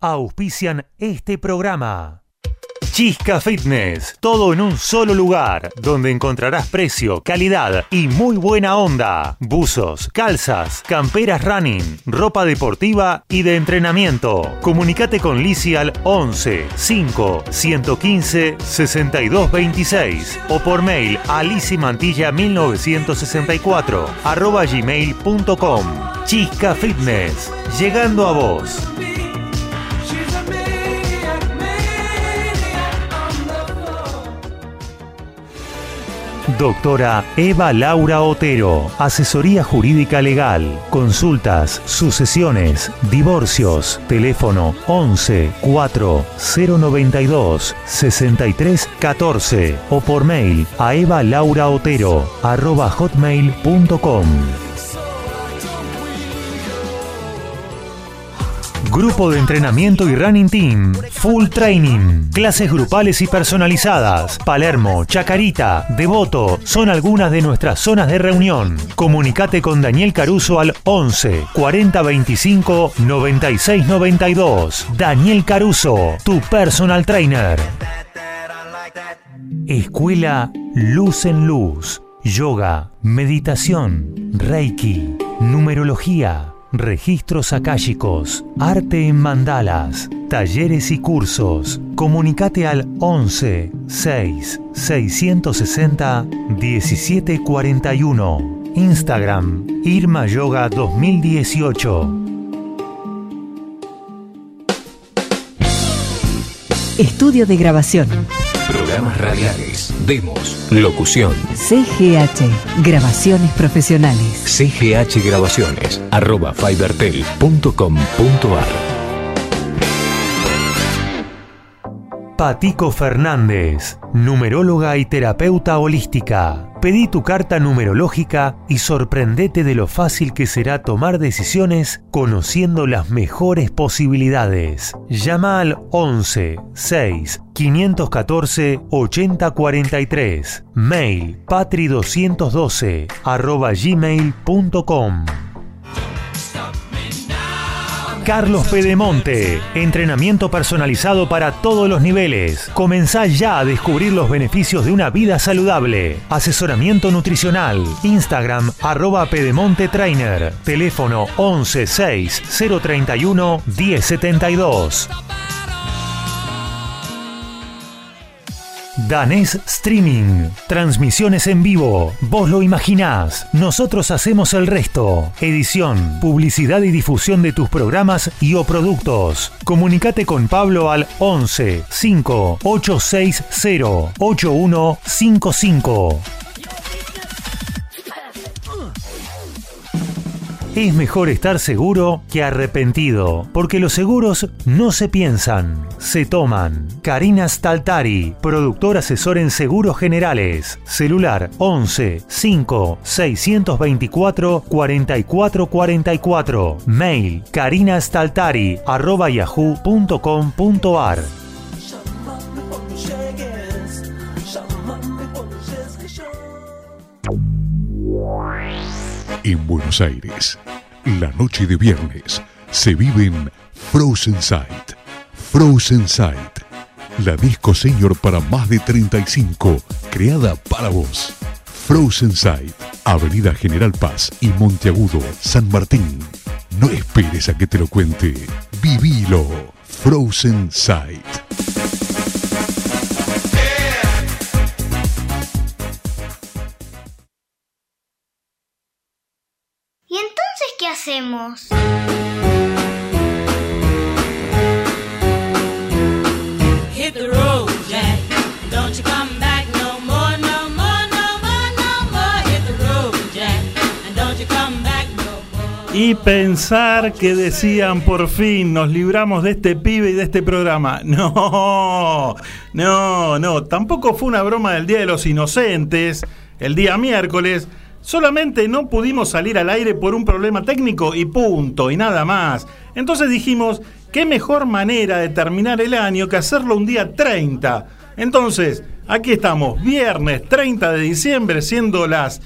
auspician este programa. Chisca Fitness, todo en un solo lugar, donde encontrarás precio, calidad y muy buena onda. Buzos, calzas, camperas running, ropa deportiva y de entrenamiento. Comunicate con Lisi al 11 5 115 62 26 o por mail a lisimantilla 1964 arroba gmail.com. Chisca Fitness, llegando a vos. Doctora Eva Laura Otero, Asesoría Jurídica Legal, Consultas, Sucesiones, Divorcios, teléfono 11 4 092 63 14 o por mail a evalauraotero arroba hotmail.com. Grupo de entrenamiento y running team. Full training. Clases grupales y personalizadas. Palermo, Chacarita, Devoto son algunas de nuestras zonas de reunión. Comunicate con Daniel Caruso al 11 40 25 96 92. Daniel Caruso, tu personal trainer. Escuela Luz en Luz. Yoga, meditación, Reiki, numerología registros akáshicos, arte en mandalas, talleres y cursos. Comunicate al 11 6 660 1741. Instagram Irma Yoga 2018. Estudio de grabación. Programas radiales, demos, locución. CGH, grabaciones profesionales. CGH Grabaciones, arroba fibertel.com.ar. Patico Fernández, numeróloga y terapeuta holística. Pedí tu carta numerológica y sorprendete de lo fácil que será tomar decisiones conociendo las mejores posibilidades. Llama al 11 6 514 8043. Mail patri212 arroba gmail.com. Carlos Pedemonte. Entrenamiento personalizado para todos los niveles. Comenzá ya a descubrir los beneficios de una vida saludable. Asesoramiento nutricional. Instagram arroba Pedemonte Trainer. Teléfono 11 6 031 1072. Danés Streaming. Transmisiones en vivo. Vos lo imaginás. Nosotros hacemos el resto. Edición, publicidad y difusión de tus programas y o productos. Comunicate con Pablo al 11 5 860 8155. Es mejor estar seguro que arrepentido, porque los seguros no se piensan, se toman. Karina Staltari, productor asesor en seguros generales. Celular 11 5 624 4444. Mail karinastaltari arroba yahoo.com.ar. En Buenos Aires, la noche de viernes se vive en Frozen Sight. Frozen Sight, la disco senior para más de 35, creada para vos. Frozen Sight, Avenida General Paz y Monteagudo, San Martín. No esperes a que te lo cuente. Vivilo. Frozen Sight. Hacemos? Hit the road, Jack. Don't you come back no more, no more, no more, no more. Hit the road, Jack. And don't you come back no more. Y pensar que decían por fin nos libramos de este pibe y de este programa. No, no, no. Tampoco fue una broma del Día de los Inocentes, el día miércoles. Solamente no pudimos salir al aire por un problema técnico y punto, y nada más. Entonces dijimos, qué mejor manera de terminar el año que hacerlo un día 30. Entonces, aquí estamos, viernes 30 de diciembre, siendo las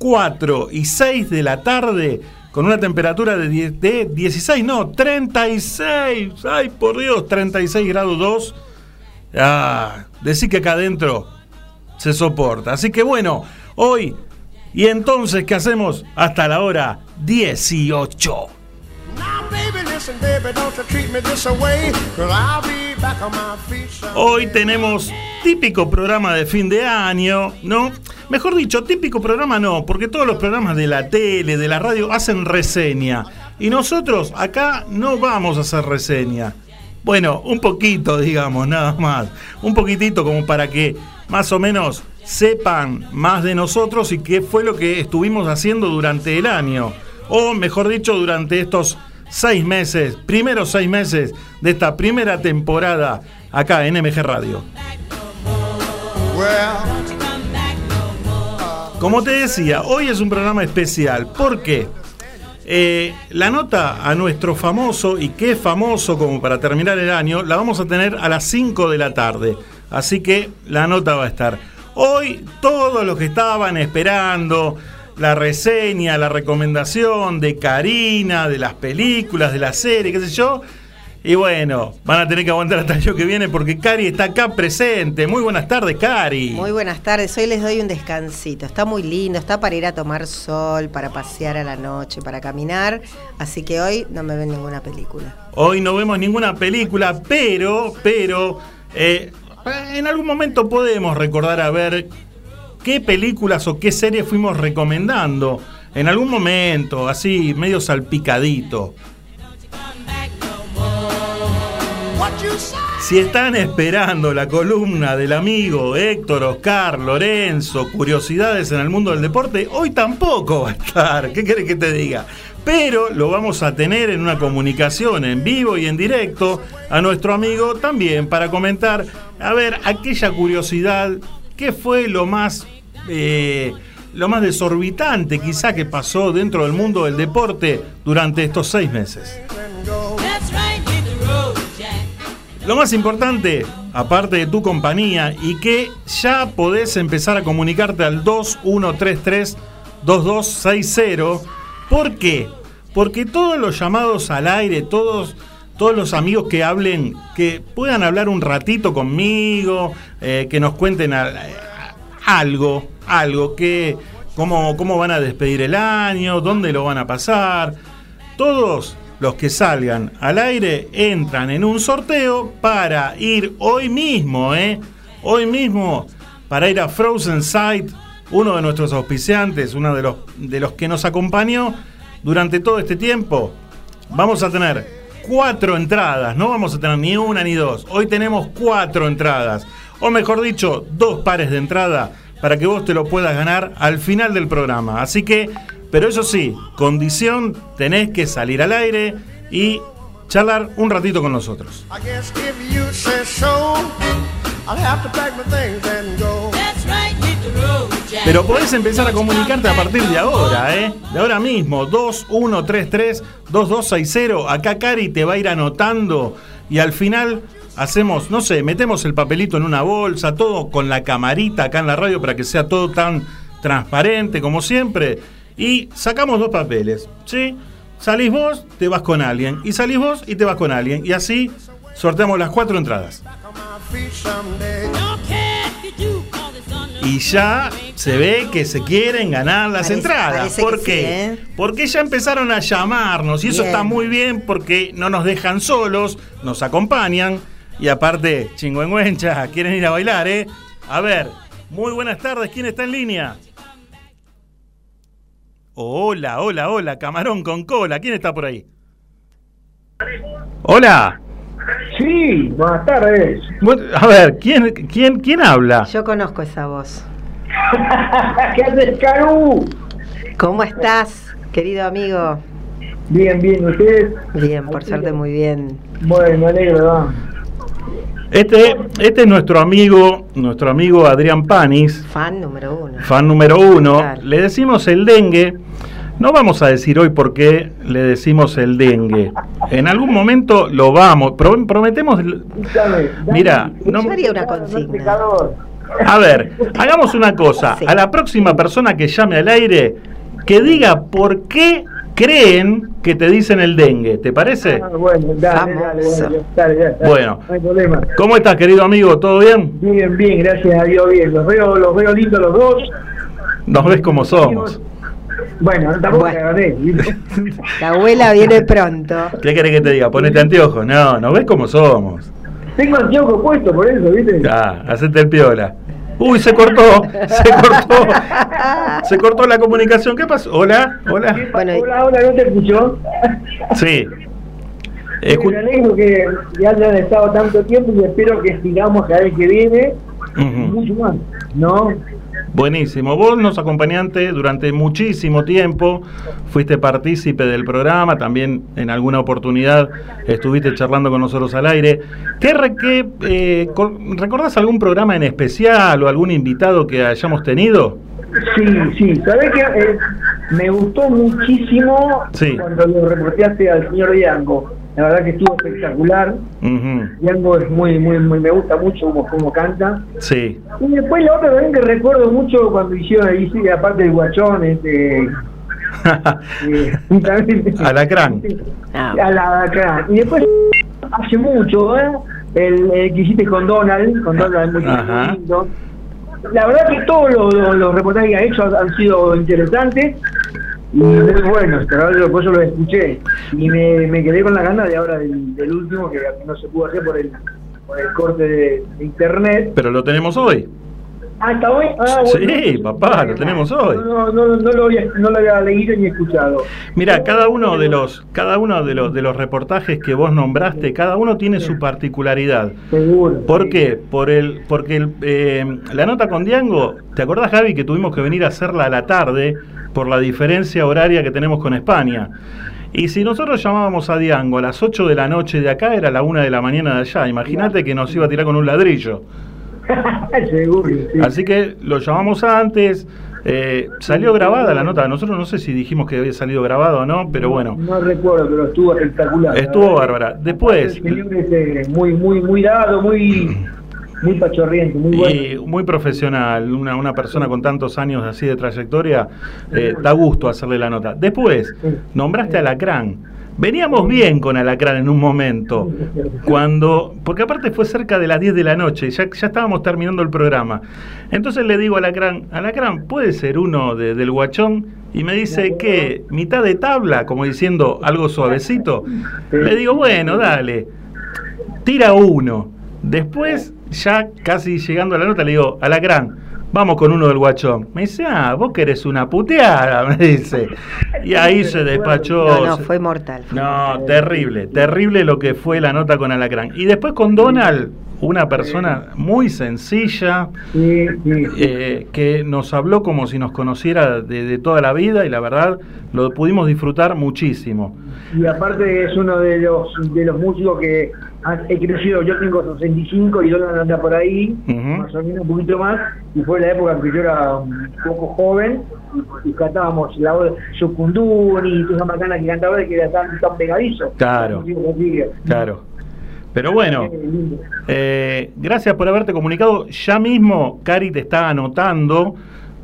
4 y 6 de la tarde, con una temperatura de, 10 de 16, no, 36. Ay, por Dios, 36 grados 2. Ah, decir que acá adentro se soporta. Así que bueno, hoy, y entonces, ¿qué hacemos? Hasta la hora 18. Now, baby, listen, baby, don't you treat me this away, cause I'll be back on my feet someday. Hoy tenemos típico programa de fin de año, ¿no? Mejor dicho, típico programa no, porque todos los programas de la tele, de la radio, hacen reseña. Y nosotros acá no vamos a hacer reseña. Bueno, un poquito, digamos, nada más. Un poquitito como para que más o menos sepan más de nosotros y qué fue lo que estuvimos haciendo durante el año. O mejor dicho, durante estos seis meses, primeros seis meses de esta primera temporada acá en MG Radio. Como te decía, hoy es un programa especial. ¿Por qué? Eh, la nota a nuestro famoso, y qué famoso como para terminar el año, la vamos a tener a las 5 de la tarde. Así que la nota va a estar. Hoy todos los que estaban esperando la reseña, la recomendación de Karina, de las películas, de la serie, qué sé yo. Y bueno, van a tener que aguantar hasta el año que viene porque Cari está acá presente. Muy buenas tardes, Cari. Muy buenas tardes, hoy les doy un descansito. Está muy lindo, está para ir a tomar sol, para pasear a la noche, para caminar. Así que hoy no me ven ninguna película. Hoy no vemos ninguna película, pero, pero, eh, en algún momento podemos recordar a ver qué películas o qué series fuimos recomendando. En algún momento, así, medio salpicadito. Si están esperando la columna del amigo Héctor, Oscar, Lorenzo, Curiosidades en el mundo del deporte, hoy tampoco va a estar. ¿Qué querés que te diga? Pero lo vamos a tener en una comunicación en vivo y en directo a nuestro amigo también para comentar, a ver, aquella curiosidad, ¿qué fue lo más... eh, lo más desorbitante quizá que pasó dentro del mundo del deporte durante estos seis meses. Lo más importante, aparte de tu compañía, y que ya podés empezar a comunicarte al 2133-2260. ¿Por qué? Porque todos los llamados al aire, todos, todos los amigos que hablen, que puedan hablar un ratito conmigo, eh, que nos cuenten al- algo, algo, que, cómo, cómo van a despedir el año, dónde lo van a pasar. Todos los que salgan al aire entran en un sorteo para ir hoy mismo, ¿eh? Hoy mismo, para ir a Frozen Sight, uno de nuestros auspiciantes, uno de los, de los que nos acompañó durante todo este tiempo. Vamos a tener cuatro entradas, no vamos a tener ni una ni dos. Hoy tenemos cuatro entradas, o mejor dicho, dos pares de entrada para que vos te lo puedas ganar al final del programa. Así que, pero eso sí, condición, tenés que salir al aire y charlar un ratito con nosotros. I guess if you say so, I'll have to pack my things and go. That's right, hit the road, Jack. Pero podés empezar a comunicarte a partir de ahora, ¿eh? De ahora mismo, 2133-2260. Acá Cari te va a ir anotando y al final hacemos, no sé, metemos el papelito en una bolsa, todo con la camarita acá en la radio para que sea todo tan transparente como siempre. Y sacamos dos papeles, ¿sí? Salís vos, te vas con alguien. Y salís vos y te vas con alguien. Y así sorteamos las cuatro entradas. Y ya se ve que se quieren ganar las Parece- entradas. parece ¿Por qué? sí, ¿eh? Porque ya empezaron a llamarnos y eso está muy bien porque no nos dejan solos, nos acompañan y aparte, chingüengüencha, quieren ir a bailar, ¿eh? A ver, muy buenas tardes, ¿quién está en línea? Hola, hola, hola, camarón con cola, ¿quién está por ahí? Hola. Sí, buenas tardes. A ver, ¿quién, quién, quién habla? Yo conozco esa voz. ¿Qué haces, Caru? ¿Cómo estás, querido amigo? Bien, bien, ¿ustedes? Bien, por suerte muy bien. Bueno, me alegro, ¿no? Este, este es nuestro amigo, nuestro amigo Adrián Panis, Fan número uno. fan número uno. Claro. Le decimos el dengue. No vamos a decir hoy por qué le decimos el dengue. En algún momento lo vamos. pro- prometemos. Mira, no- Yo una consigna. A ver, hagamos una cosa. Sí. A la próxima persona que llame al aire, que diga por qué creen que te dicen el dengue. ¿Te parece? Ah, bueno, dale, dale, Famoso. dale, dale, dale, dale. Bueno. No hay problema. ¿Cómo estás, querido amigo? ¿Todo bien? Bien, bien, gracias a Dios, bien. Los veo, los veo lindos los dos. Nos ves como somos. Bueno, tampoco Bueno. te agarré. ¿viste? La abuela viene pronto. ¿Qué querés que te diga? Ponete anteojos. No, nos ves como somos. Tengo anteojos puestos por eso, ¿viste? Ah, hacete el piola. Uy, se cortó, se cortó, se cortó la comunicación. ¿Qué pasó? Hola, hola. Bueno, Hola, hola, ¿no te escuchó? Sí. Escu- Me alegro que ya hayan estado tanto tiempo y espero que sigamos la vez que viene Ujú. mucho más, ¿no? Buenísimo. Vos nos acompañaste durante muchísimo tiempo, fuiste partícipe del programa, también en alguna oportunidad estuviste charlando con nosotros al aire. ¿Qué, eh, co- ¿Recordás algún programa en especial o algún invitado que hayamos tenido? Sí, sí, sabés que eh, me gustó muchísimo Sí. cuando lo reporteaste al señor Diango. La verdad que estuvo espectacular. Ujú, Diango es muy, muy, muy, me gusta mucho como, como canta. Sí. Y después la otra también que recuerdo mucho cuando hicieron ahí, sí, aparte del guachón, este, eh, también- Alacrán. Ah. a la acá. Y después, hace mucho, ¿eh? El, el que hiciste con Donald, con Donald muy, Ajá. muy lindo. La verdad que todos los, los- los reportajes que ha hecho han sido interesantes y muy buenos, pero ahora por eso los escuché. Y me, me quedé con la gana de ahora del, del último que no se pudo hacer por el, por el corte de, de internet. Pero lo tenemos hoy. Ah, ¿está hoy? Ah, Sí, papá, lo tenemos hoy. No, no, no, no lo había, no lo había leído ni escuchado. Mira, cada uno de los, cada uno de los de los reportajes que vos nombraste, cada uno tiene su particularidad. Seguro. ¿Por sí. qué? Por el, porque el, eh, la nota con Diango, ¿te acordás, Javi, que tuvimos que venir a hacerla a la tarde por la diferencia horaria que tenemos con España? Y si nosotros llamábamos a Diango a las 8 de la noche de acá, era la 1 de la mañana de allá. Imagínate que nos iba a tirar con un ladrillo. Seguro, sí. Así que lo llamamos antes. eh, salió grabada la nota. Nosotros no sé si dijimos que había salido grabado o no, pero bueno. No recuerdo, pero estuvo espectacular. Estuvo bárbara. Después- El señor es eh, muy, muy, muy dado, muy, muy pachorriente, muy bueno. Y muy profesional, una, una persona con tantos años así de trayectoria, eh, da gusto hacerle la nota. Después, nombraste a Alacrán. Veníamos bien con Alacrán en un momento, cuando, porque aparte fue cerca de las 10 de la noche, ya, ya estábamos terminando el programa. Entonces le digo a Alacrán, Alacrán, ¿puede ser uno de- del guachón? Y me dice que mitad de tabla, como diciendo algo suavecito. Le digo, bueno, dale tira uno. Después, ya casi llegando a la nota, le digo, Alacrán, vamos con uno del guachón. Me dice, ah, vos querés una puteada, me dice. Y ahí se despachó. No, no, fue mortal. fue No, terrible, terrible lo que fue la nota con Alacrán. Y después con Donald, una persona muy sencilla, eh, que nos habló como si nos conociera de, de toda la vida y la verdad lo pudimos disfrutar muchísimo. Y aparte es uno de los de los músicos que he crecido, yo tengo 65 y Donald anda por ahí, Ujú. más o menos un poquito más, y fue la época en que yo era un poco joven y, y cantábamos la voz Sucunduni y toda esa macana que cantaba que era tan, tan pegadizo. Claro. Claro. Pero bueno, eh, gracias por haberte comunicado. Ya mismo Cari te está anotando,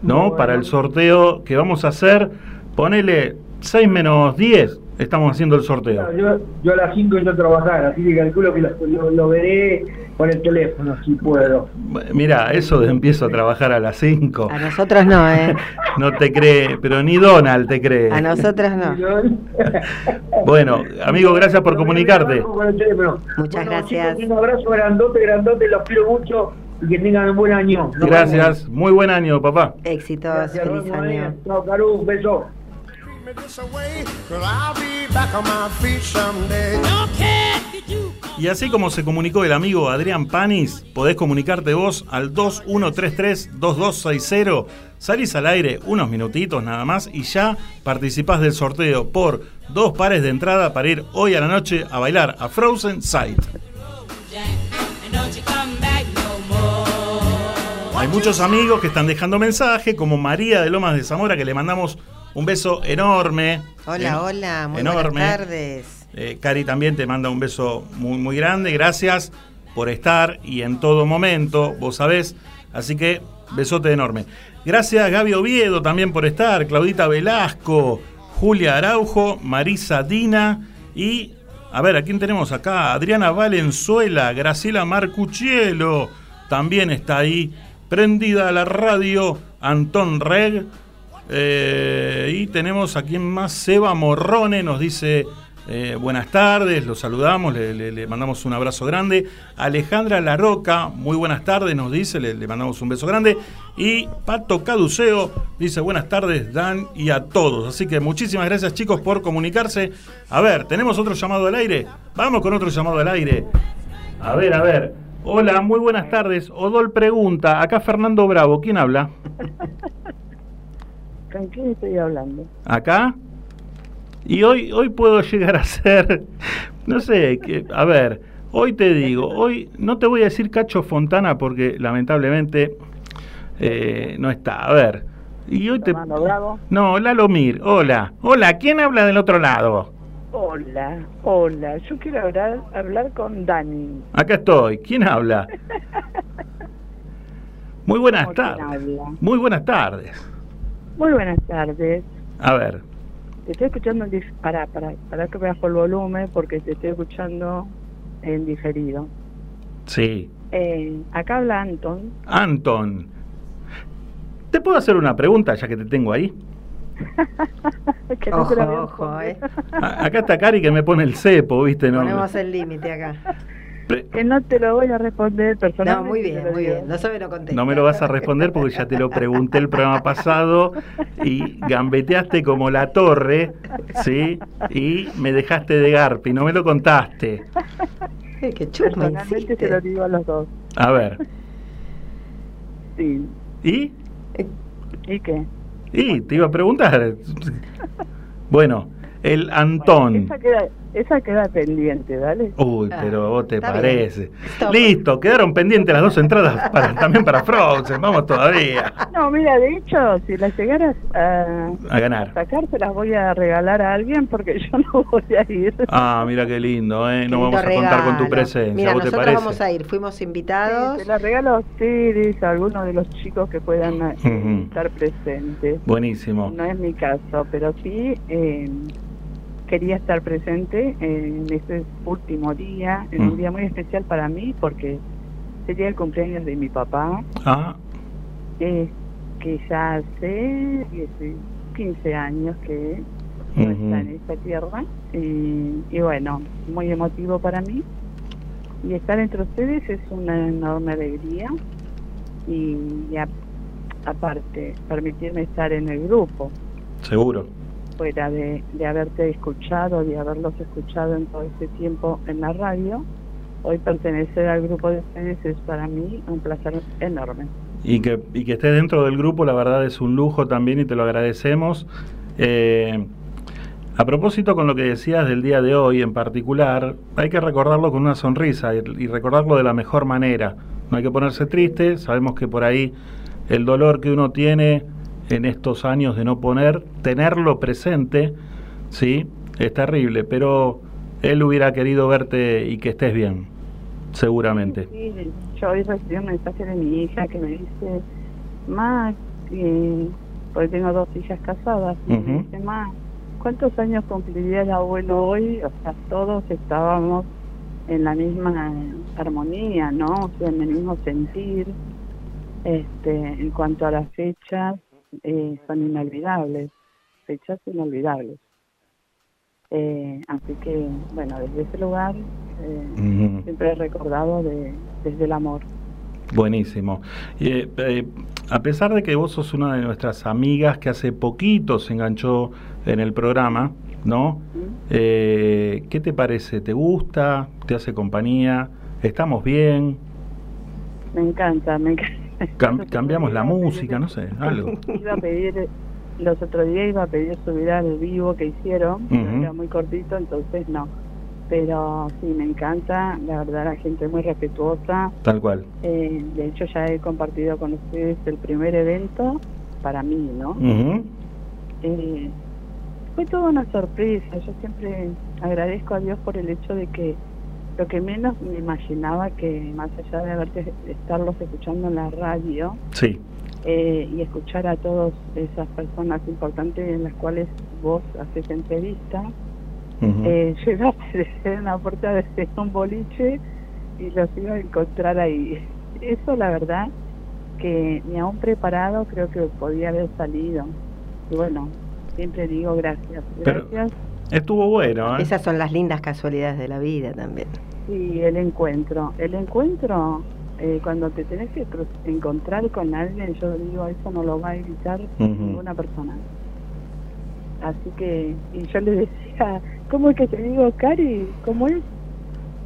¿no? Bueno. Para el sorteo que vamos a hacer. Ponele 6 menos 10. Estamos haciendo el sorteo. Yo, yo a las 5 entro a trabajar, así que calculo que lo, lo- lo veré por el teléfono, si puedo. Mira, eso de empiezo a trabajar a las 5. A nosotros no, ¿eh? No te cree, pero ni Donald te cree. A nosotros no. Bueno, amigo, gracias por comunicarte. Muchas Bueno, gracias. chicos, un abrazo grandote, grandote, los quiero mucho y que tengan un buen año. Gracias, muy buen año, papá. Éxitos, feliz año. eh. Chao, Caru, un beso. Y así como se comunicó el amigo Adrián Panis, podés comunicarte vos al 2133-2260. Salís al aire unos minutitos nada más y ya participás del sorteo por dos pares de entrada para ir hoy a la noche a bailar a Frozen Sight. Hay muchos amigos que están dejando mensaje, como María de Lomas de Zamora, que le mandamos un beso enorme. Hola, hola, muy enorme. buenas tardes. Eh, Cari también te manda un beso muy, muy grande. Gracias por estar y en todo momento, vos sabés. Así que besote enorme. Gracias Gaby Oviedo también por estar, Claudita Velasco, Julia Araujo, Marisa Dina y, a ver, ¿a quién tenemos acá? Adriana Valenzuela, Graciela Marcuchielo, también está ahí, prendida a la radio, Antón Reg, eh, y tenemos a quien más, Seba Morrone, nos dice eh, buenas tardes, los saludamos, le, mandamos un abrazo grande. Alejandra Larroca, muy buenas tardes, nos dice, le mandamos un beso grande. Y Pato Caduceo dice buenas tardes, Dan, y a todos. Así que muchísimas gracias, chicos, por comunicarse. A ver, ¿tenemos otro llamado al aire? Vamos con otro llamado al aire. A ver, a ver. Hola, muy buenas tardes. Odol pregunta, acá Fernando Bravo, ¿quién habla? ¿Con quién estoy hablando? acá. Y hoy, hoy puedo llegar a ser, no sé, que, a ver, hoy te digo, hoy no te voy a decir Cacho Fontana porque lamentablemente eh, no está. A ver, y hoy te... Bravo. No, Lalo Mir, hola. Hola, ¿quién habla del otro lado? Hola, hola. Yo quiero hablar, hablar con Dani. Acá estoy, ¿quién habla? Muy buenas ¿Cómo quién tardes. Muy buenas tardes. Muy buenas tardes. A ver, Te estoy escuchando en dif- Pará, pará, pará que bajo el volumen porque te estoy escuchando en diferido. sí. Eh, acá habla Anton. Anton, ¿te puedo hacer una pregunta ya que te tengo ahí? que no Ojo, ojo, eh. Acá está Cari que me pone el cepo, ¿viste? No, Ponemos el límite acá. Que no te lo voy a responder No, personalmente. muy te bien, muy digo. bien. No sabe, no contesta. no me lo vas a responder porque ya te lo pregunté el programa pasado y gambeteaste como la torre, ¿sí? Y me dejaste de garpi, no me lo contaste. Eh, Qué chusma, Personalmente te lo digo a los dos. A ver, Sí. ¿y? ¿Y qué? Y te iba a preguntar. Bueno, el Antón. Esa queda, esa queda pendiente, ¿dale? Uy, Ah, pero vos te está parece. Listo, quedaron pendientes las dos entradas para, también para Frozen. Vamos todavía No, mira, de hecho, si las llegaras a a ganar. sacar, se las voy a regalar a alguien porque yo no voy a ir. Ah, mira qué lindo, ¿eh? Qué No lindo vamos a contar con tu presencia. Mira, ¿Vos te nosotros parece? vamos a ir. Fuimos invitados. Se las regalo a ustedes, a algunos de los chicos que puedan eh, estar presentes. Buenísimo. No es mi caso, pero sí eh, quería estar presente en este último día, en Mm. un día muy especial para mí porque sería el cumpleaños de mi papá, Ah, eh, que ya hace 10, 15 años que Ujú. está en esta tierra. Y, y bueno, muy emotivo para mí. Y estar entre ustedes es una enorme alegría. Y, y a- aparte, permitirme estar en el grupo, seguro. Fuera de, de haberte escuchado, de haberlos escuchado en todo este tiempo en la radio. Hoy pertenecer al grupo de ustedes es para mí un placer enorme. Y que, y que estés dentro del grupo, la verdad es un lujo también y te lo agradecemos. Eh, a propósito con lo que decías del día de hoy en particular, hay que recordarlo con una sonrisa y, y recordarlo de la mejor manera. No hay que ponerse triste, sabemos que por ahí el dolor que uno tiene en estos años de no poner, tenerlo presente, sí, es terrible, pero él hubiera querido verte y que estés bien, seguramente. Sí, yo hoy recibí un mensaje de mi hija que me dice, Ma, eh, porque tengo dos hijas casadas, y me dice, Ma, ¿cuántos años cumpliría el abuelo hoy? O sea, todos estábamos en la misma armonía, ¿no? O sea, en el mismo sentir. Este, en cuanto a las fechas, eh, son inolvidables, fechas inolvidables. Eh, así que, bueno, desde ese lugar eh, siempre he recordado de, desde el amor. Buenísimo. Y, eh, eh, a pesar de que vos sos una de nuestras amigas que hace poquito se enganchó en el programa, ¿no? Eh, ¿Qué te parece? ¿Te gusta? ¿Te hace compañía? ¿Estamos bien? Me encanta, me encanta. Cam- ¿Cambiamos la música? No sé, algo. Iba a pedir, los otros días iba a pedir subir al vivo que hicieron, Ujú. era muy cortito, entonces no. Pero sí, me encanta, la verdad la gente es muy respetuosa. Tal cual. Eh, de hecho ya he compartido con ustedes el primer evento para mí, ¿no? Eh, fue toda una sorpresa. Yo siempre agradezco a Dios por el hecho de que lo que menos me imaginaba que más allá de haberte estarlos escuchando en la radio, Sí. eh, y escuchar a todas esas personas importantes en las cuales vos haces entrevista. Eh, yo iba a aparecer en la puerta de un boliche y los iba a encontrar ahí. Eso, la verdad, que ni aún preparado creo que podía haber salido. Y bueno, siempre digo gracias. Pero- Gracias. Estuvo bueno, ¿eh? Esas son las lindas casualidades de la vida también. Sí, el encuentro. El encuentro, eh, cuando te tenés que encontrar con alguien, yo digo, eso no lo va a evitar ninguna persona. Así que, y yo le decía, ¿cómo es que te digo, Cari? ¿Cómo es?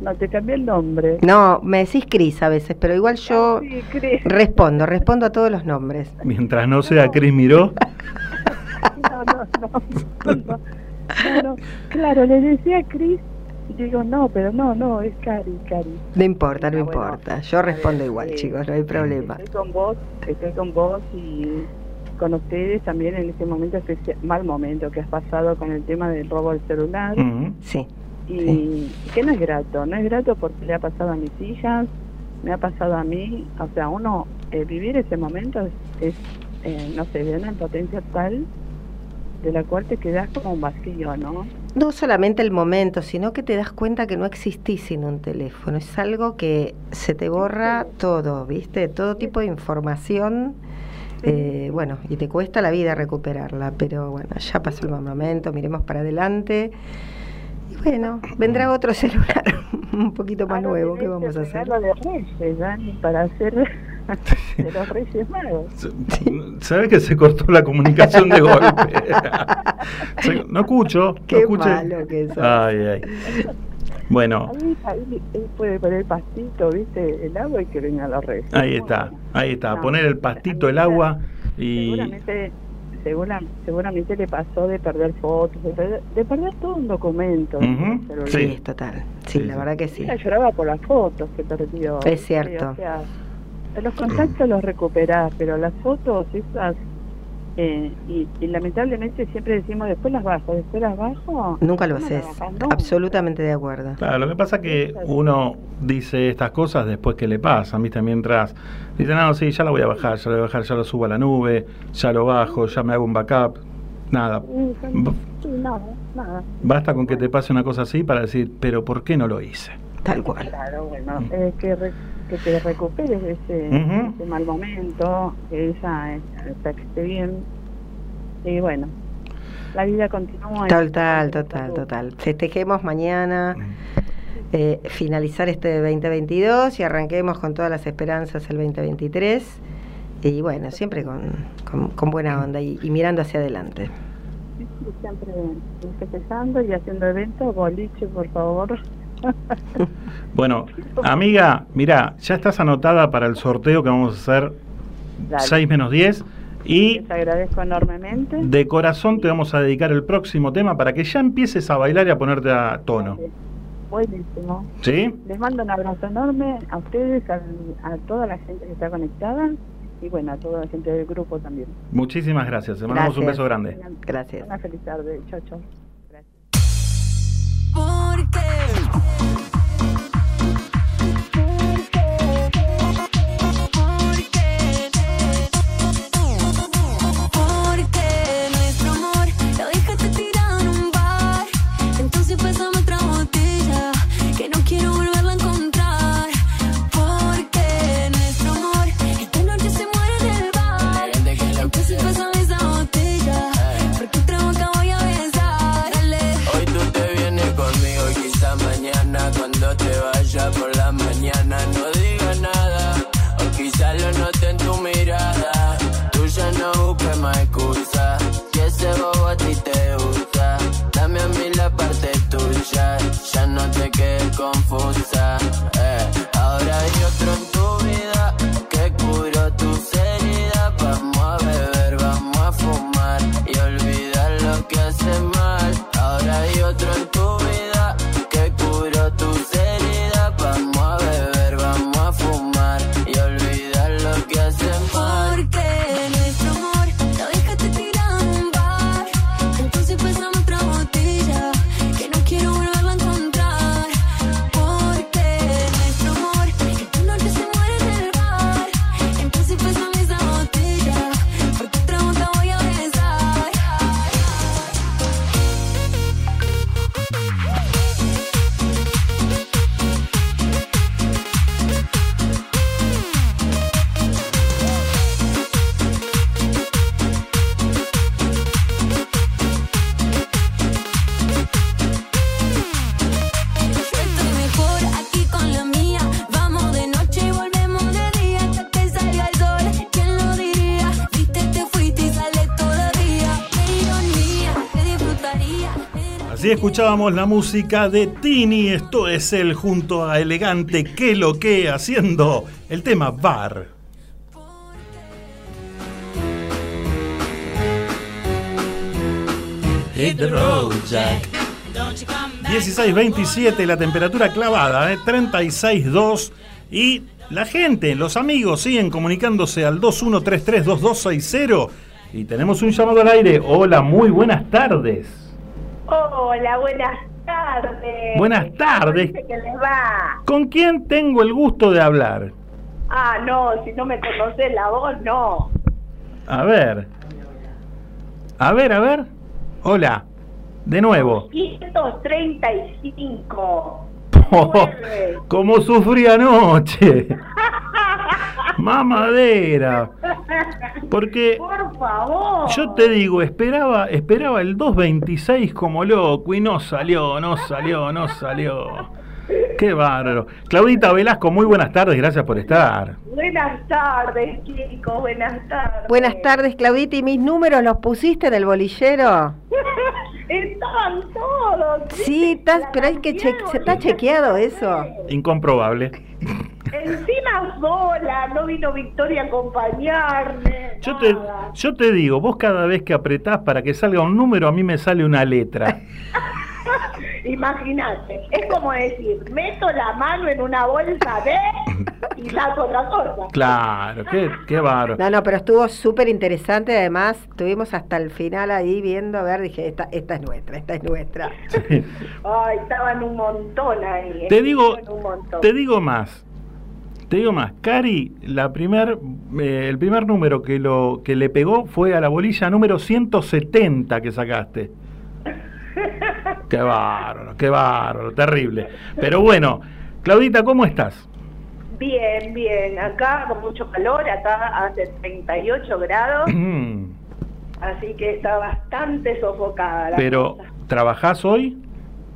No, te cambié el nombre. No, me decís Cris a veces, pero igual yo Sí, Cris. respondo, respondo a todos los nombres. Mientras no sea Cris Miró. No, no, no, no, no, no. Claro, le decía a Cris, y digo, no, pero no, no, es Cari, Cari. No importa, no bueno. importa. Yo respondo igual, Sí. chicos, no hay problema. Estoy con vos, estoy con vos y con ustedes también en este momento especial, mal momento que has pasado con el tema del robo del celular. Sí. y que no es grato, no es grato porque le ha pasado a mis hijas, me ha pasado a mí, o sea, uno eh, vivir ese momento es, es, eh, no sé, de una impotencia tal de la cual te quedas como un vacío, ¿no? No solamente el momento, sino que te das cuenta que no existís sin un teléfono. Es algo que se te borra todo, ¿viste? Todo tipo de información. eh, bueno, y te cuesta la vida recuperarla, pero bueno, ya pasó el momento, miremos para adelante. Y bueno, vendrá otro celular un poquito más nuevo, ¿qué vamos a hacer? De Reyes, Dani, para hacer de los Reyes Magos. ¿Sabes que se cortó la comunicación de golpe? No escucho, no Qué escuché. malo que sos. Ay, ay. Bueno, Ahí, ahí, ahí puede poner pastito, ¿viste? El agua y que venga los Reyes. ahí está, ahí está. No. Poner el pastito, el agua y... Seguramente, segura- seguramente le pasó de perder fotos, de perder, de perder todo un documento. El celular. Sí, es total. Sí, la verdad que sí. Ella lloraba por las fotos que perdió. Es cierto. O sea, los contactos los recuperás, pero las fotos esas... Eh, y, y lamentablemente siempre decimos después las bajo, después las bajo. Nunca lo haces. Absolutamente de acuerdo. Claro, lo que pasa es que uno dice estas cosas después que le pasan, ¿viste? Mientras dice, no, sí, ya lo voy a bajar, ya lo voy a bajar, ya lo subo a la nube, ya lo bajo, ya me hago un backup. Nada. Sí, nada, nada. Basta con que te pase una cosa así para decir, pero ¿por qué no lo hice? Tal cual. Claro, bueno, eh, que, re- que te recuperes de ese, Ujú. ese mal momento, que ella hasta que esté bien. Y bueno, la vida continúa. Total, total, total. Festejemos mañana, eh, finalizar este 2022 y arranquemos con todas las esperanzas el 2023. Y bueno, siempre con, con, con buena onda y, y mirando hacia adelante. Siempre festejando y haciendo eventos, boliche, por favor. Bueno, amiga, mira, ya estás anotada para el sorteo que vamos a hacer Dale. 6 menos 10 y Les agradezco enormemente. de corazón te vamos a dedicar el próximo tema para que ya empieces a bailar y a ponerte a tono. Buenísimo. ¿Sí? Les mando un abrazo enorme a ustedes, a, toda la gente que está conectada y bueno, a toda la gente del grupo también. Muchísimas gracias. Te mandamos un Gracias. beso grande. Gracias. Una feliz tarde. Chao, chao. Porque Así escuchábamos la música de Tini, esto es el junto a Elegante que lo que haciendo el tema Bar. Hit the road, Jack. Don't you come back. 16.27, la temperatura clavada, ¿eh? 36.2 y la gente, los amigos siguen comunicándose al 21332260 y tenemos un llamado al aire. Hola, muy buenas tardes. Hola, buenas tardes. Buenas tardes. Que les va. ¿Con quién tengo el gusto de hablar? Ah, no, si no me conoces la voz, no. A ver. A ver, a ver. Hola. De nuevo. 535. ¿Cómo sufrí anoche? Mamadera. Porque Por favor. yo te digo, esperaba, esperaba el 226 como loco y no salió, no salió, no salió. Qué bárbaro. Claudita Velasco, muy buenas tardes, gracias por estar. Buenas tardes, chicos, buenas tardes. Buenas tardes, Claudita. ¿Y mis números los pusiste en el bolillero? Estaban todos. Sí, estás, pero hay que che- se está chequeado eso. Incomprobable. Encima sola, no vino Victoria a acompañarme. Yo te, yo te digo, vos cada vez que apretás para que salga un número, a mí me sale una letra. Imagínate, es como decir, meto la mano en una bolsa de y saco otra cosa. Claro, qué, qué bárbaro. No, no, pero estuvo súper interesante. Además, estuvimos hasta el final ahí viendo. A ver, dije, esta, esta es nuestra, esta es nuestra. Ay, estaban un montón ahí. Te digo, estaban un montón. te digo más. Te digo más, Cari, la primer, eh, el primer número que lo que le pegó fue a la bolilla número 170 que sacaste. Qué bárbaro, qué bárbaro, terrible. Pero bueno, Claudita, ¿cómo estás? Bien, bien. Acá con mucho calor, acá hace 38 grados, así que está bastante sofocada. la Pero, cosa. ¿trabajás hoy?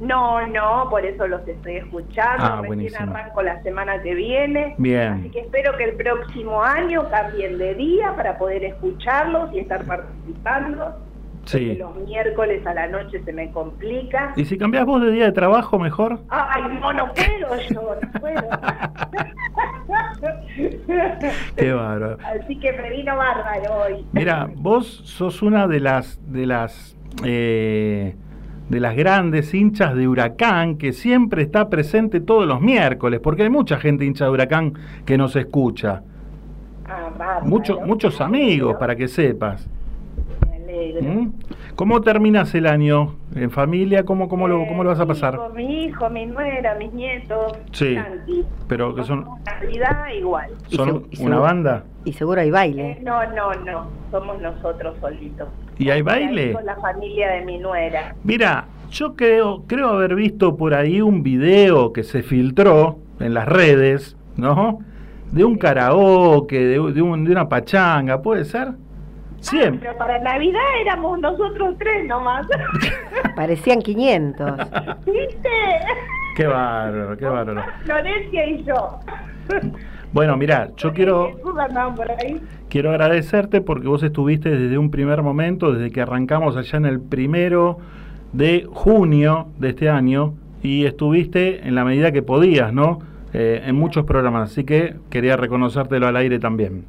No, no, por eso los estoy escuchando. Ah, Recién arranco la semana que viene. Bien. Así que espero que el próximo año cambien de día para poder escucharlos y estar participando. Sí. Los miércoles a la noche se me complica. ¿Y si cambiás vos de día de trabajo mejor? Ay, no, no puedo yo, no puedo. Qué bárbaro. Así que me vino bárbaro hoy. Mira, vos sos una de las de las eh, de las grandes hinchas de Huracán que siempre está presente todos los miércoles, porque hay mucha gente hincha de Huracán que nos escucha. Ah, bárbaro. Muchos amigos, para que sepas. ¿Mm? ¿Cómo terminas el año en familia? ¿Cómo, cómo, lo, cómo lo vas a pasar? Con mi hijo, mi nuera, mis nietos. Sí. Pero que son, Navidad igual. son una banda. Y seguro hay baile. No, no, no. Somos nosotros solitos. ¿Y hay baile? Con la familia de mi nuera. Mira, yo creo, creo haber visto por ahí un video que se filtró en las redes, ¿no? De un karaoke, de, de un- de una pachanga, ¿puede ser? Siempre. Pero para Navidad éramos nosotros tres nomás. Parecían 500. ¿Viste? Qué bárbaro, qué bárbaro. Florencia y yo. Bueno, mira, yo quiero, quiero agradecerte porque vos estuviste desde un primer momento, desde que arrancamos allá en el primero de junio de este año, y estuviste en la medida que podías, ¿no? Eh, en muchos programas, así que quería reconocértelo al aire también.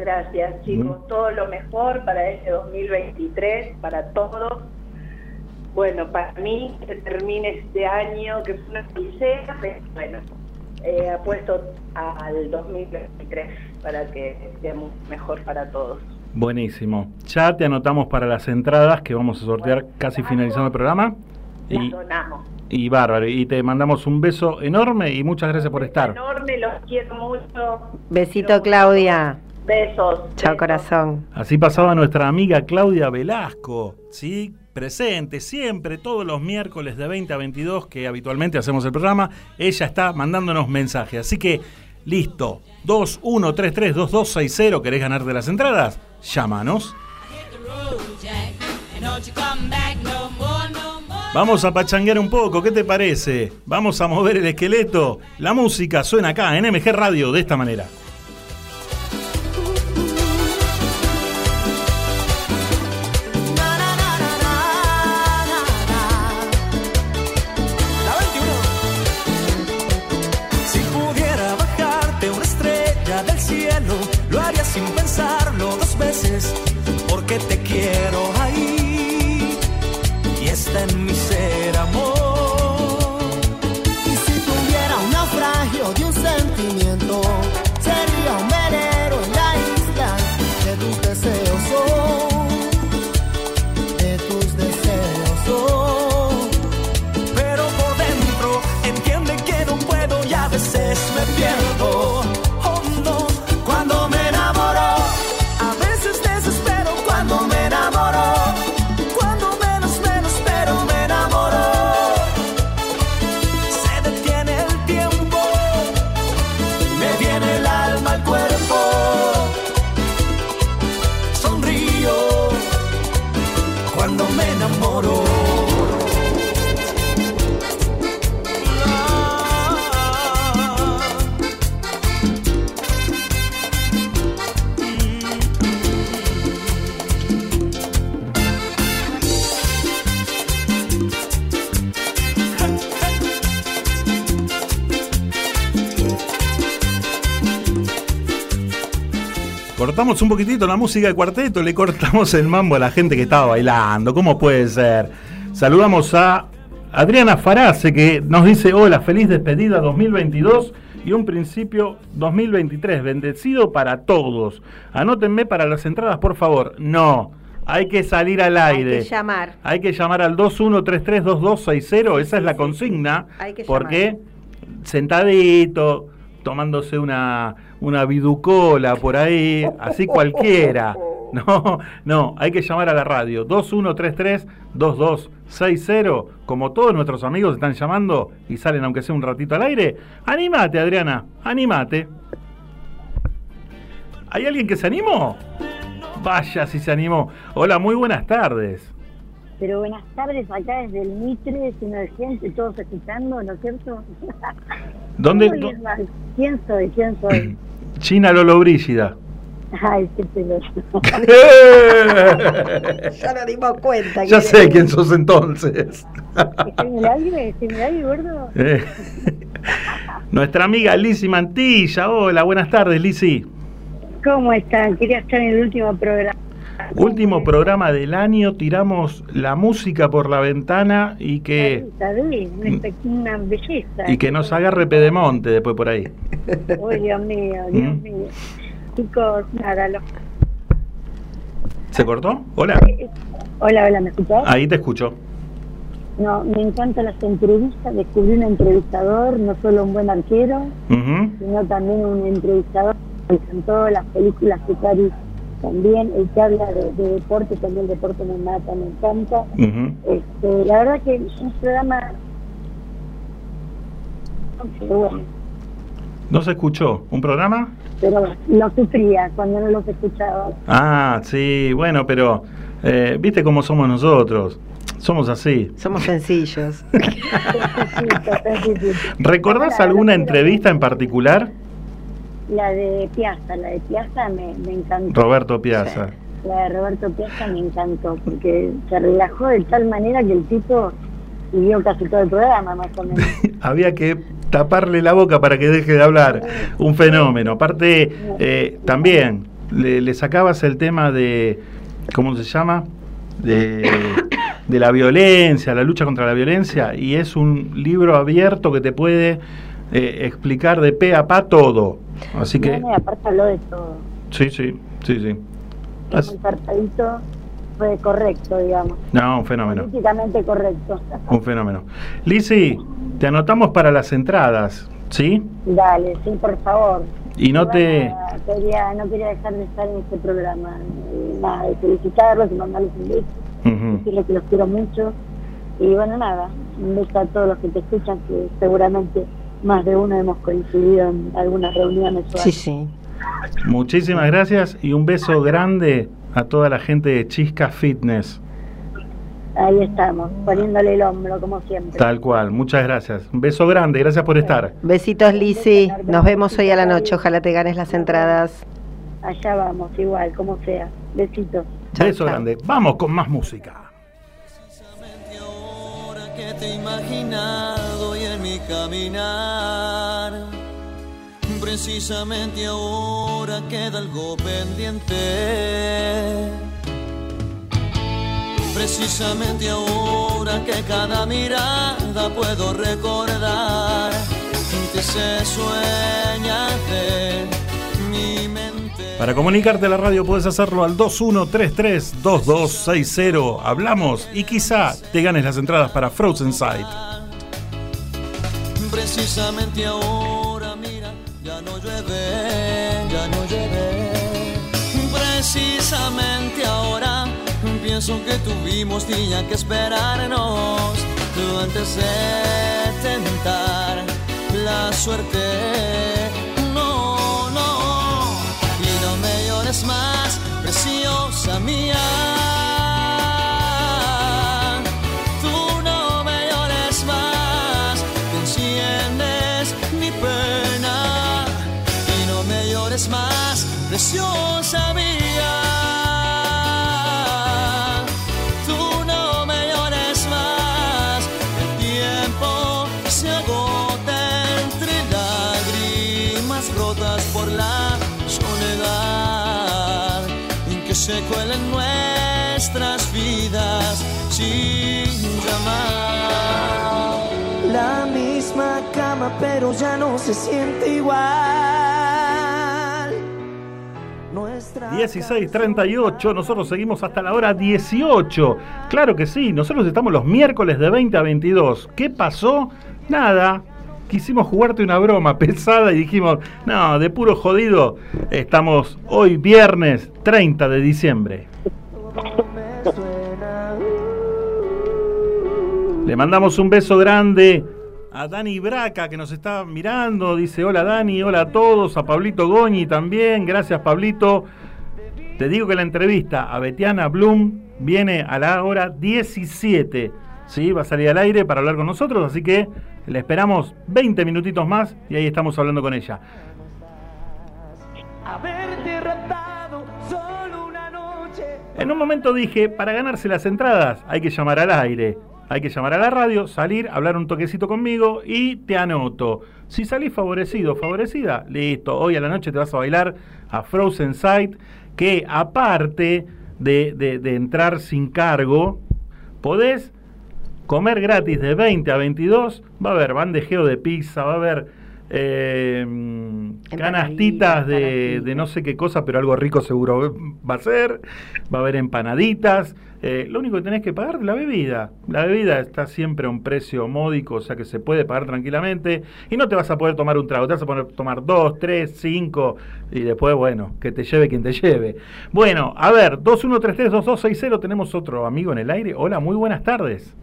Gracias, chicos. Todo lo mejor para este 2023, para todos. Bueno, para mí, que termine este año, que fue una odisea, pero bueno, eh, apuesto al 2023 para que sea mucho mejor para todos. Buenísimo. Ya te anotamos para las entradas que vamos a sortear casi finalizando el programa. Las Y, donamos. y bárbaro. Y te mandamos un beso enorme y muchas gracias por estar. Enorme, los quiero mucho. Besito, Claudia. Besos. Chao, corazón. Así pasaba nuestra amiga Claudia Velasco, ¿sí? Presente siempre, todos los miércoles de 20 a 22 que habitualmente hacemos el programa. Ella está mandándonos mensajes. Así que, listo. 21332260, ¿querés ganarte las entradas? Llámanos. Vamos a pachanguear un poco, ¿qué te parece? Vamos a mover el esqueleto. La música suena acá en MG Radio de esta manera. Porque te quiero ahí y está en mi ser amor. Un poquitito la música de cuarteto, le cortamos el mambo a la gente que estaba bailando. ¿Cómo puede ser? Saludamos a Adriana Farace que nos dice, hola, feliz despedida 2022 y un principio 2023, bendecido para todos. Anótenme para las entradas, por favor. No, hay que salir al Hay aire. que llamar. Hay que llamar al 21332260, esa es la consigna. Hay que porque sentadito, tomándose una, una viducola por ahí, así cualquiera. No, no, hay que llamar a la radio 2133-2260, como todos nuestros amigos están llamando y salen aunque sea un ratito al aire. Anímate, Adriana, anímate. ¿Hay alguien que se animó? Vaya si se animó. Hola, muy buenas tardes. Pero buenas tardes acá desde el Mitre, de gente, todos escuchando, ¿no es cierto? ¿Dónde? ¿Quién soy? ¿Quién soy? China Lolo Brígida. Ay, qué peloso. Ya nos dimos cuenta. Ya sé quién sos entonces. ¿Estoy en el aire? ¿Estoy en el aire, gordo? Eh, Nuestra amiga Lizzy Mantilla. Hola, buenas tardes, Lizzy. ¿Cómo están? Quería estar en el último programa. Último programa del año, tiramos la música por la ventana y que, ¿Sabés? Una, belleza. y que nos agarre Pedemonte después por ahí. Oh, Dios mío, Dios Mm. mío. Chicos, nada, los... ¿Se cortó? Hola. Hola, hola, ¿me escuchás? Ahí te escucho. No, me encantan las entrevistas, descubrí un entrevistador, no solo un buen arquero, sino también un entrevistador que encantó las películas que Cari también, el que habla de, de deporte, también el deporte me mata, me encanta. Este, la verdad que es un programa pero bueno, ¿No se escuchó? ¿Un programa? pero lo sufría cuando no los escuchaba. Ah, sí, bueno, pero eh, viste cómo somos nosotros. Somos así. Somos sencillos. ¿Recordás alguna entrevista en particular? La de Piazza, la de Piazza me, me encantó. Roberto Piazza. La de Roberto Piazza me encantó porque se relajó de tal manera que el tipo siguió casi todo el programa, más o menos. Había que taparle la boca para que deje de hablar. Un fenómeno. Aparte, eh, también le, le sacabas el tema de, ¿cómo se llama? De, de la violencia, la lucha contra la violencia, y es un libro abierto que te puede eh, explicar de pe a pa todo. Así que, No, y aparte habló de todo. sí, sí, sí, sí. Muy zarpadito, fue correcto, digamos. No, un fenómeno. Políticamente correcto. Un fenómeno. Lizzy, te anotamos para las entradas, ¿sí? Dale, sí, por favor. Y no te... Quería, no quería dejar de estar en este programa. Eh, nada, de felicitarlos y mandarles un beso, decirles que los quiero mucho. Y bueno, nada, un beso a todos los que te escuchan, que seguramente más de uno hemos coincidido en algunas reuniones. Sí, sí. Muchísimas gracias y un beso grande a toda la gente de Chisca Fitness. Ahí estamos, poniéndole el hombro, como siempre. Tal cual, muchas gracias. Un beso grande, gracias por estar. Besitos, Lizzy. Nos vemos hoy a la noche. Ojalá te ganes las entradas. Allá vamos, igual, como sea. Besitos. Beso grande. Vamos con más música. que te he imaginado y mi caminar Precisamente ahora queda algo pendiente. Precisamente ahora que cada mirada puedo recordar que se sueña de mi mente. Para comunicarte a la radio puedes hacerlo al 2133-2260. Hablamos y quizá te ganes las entradas para Frozen Sight. Precisamente ahora, mira, ya no llueve, ya no llueve. Precisamente ahora pienso que tuvimos día que esperarnos antes de tentar la suerte. No, no, y no me llores más, preciosa mía. Preciosa mía. Tú no me llores más, el tiempo se agota entre lágrimas rotas por la soledad en que se cuelen nuestras vidas sin llamar. La misma cama, pero ya no se siente igual. Nuestra 16.38, nosotros seguimos hasta la hora 18. Claro que sí, nosotros estamos los miércoles de 20 a 22. ¿Qué pasó? Nada. Quisimos jugarte una broma pesada y dijimos, no, de puro jodido, estamos hoy viernes 30 de diciembre. Le mandamos un beso grande a Dani Braca que nos está mirando. Dice hola Dani, hola a todos. A Pablito Goñi también. Gracias Pablito. Te digo que la entrevista a Betiana Blum viene a la hora 17. ¿sí? Va a salir al aire para hablar con nosotros. Así que le esperamos 20 minutitos más y ahí estamos hablando con ella. En un momento dije, para ganarse las entradas hay que llamar al aire. Hay que llamar a la radio, salir, hablar un toquecito conmigo y te anoto. Si salís favorecido, favorecida, listo. Hoy a la noche te vas a bailar a Frozen Sight, que aparte de, de- de entrar sin cargo, podés comer gratis de 20 a 22. Va a haber bandejeo de pizza, va a haber eh, canastitas de, de no sé qué cosa, pero algo rico seguro va a ser. Va a haber empanaditas. Eh, lo único que tenés que pagar es la bebida. La bebida está siempre a un precio módico, o sea que se puede pagar tranquilamente. Y no te vas a poder tomar un trago, te vas a poder tomar dos, tres, cinco. Y después, bueno, que te lleve quien te lleve. Bueno, a ver, 21332260, tenemos otro amigo en el aire. Hola, muy buenas tardes.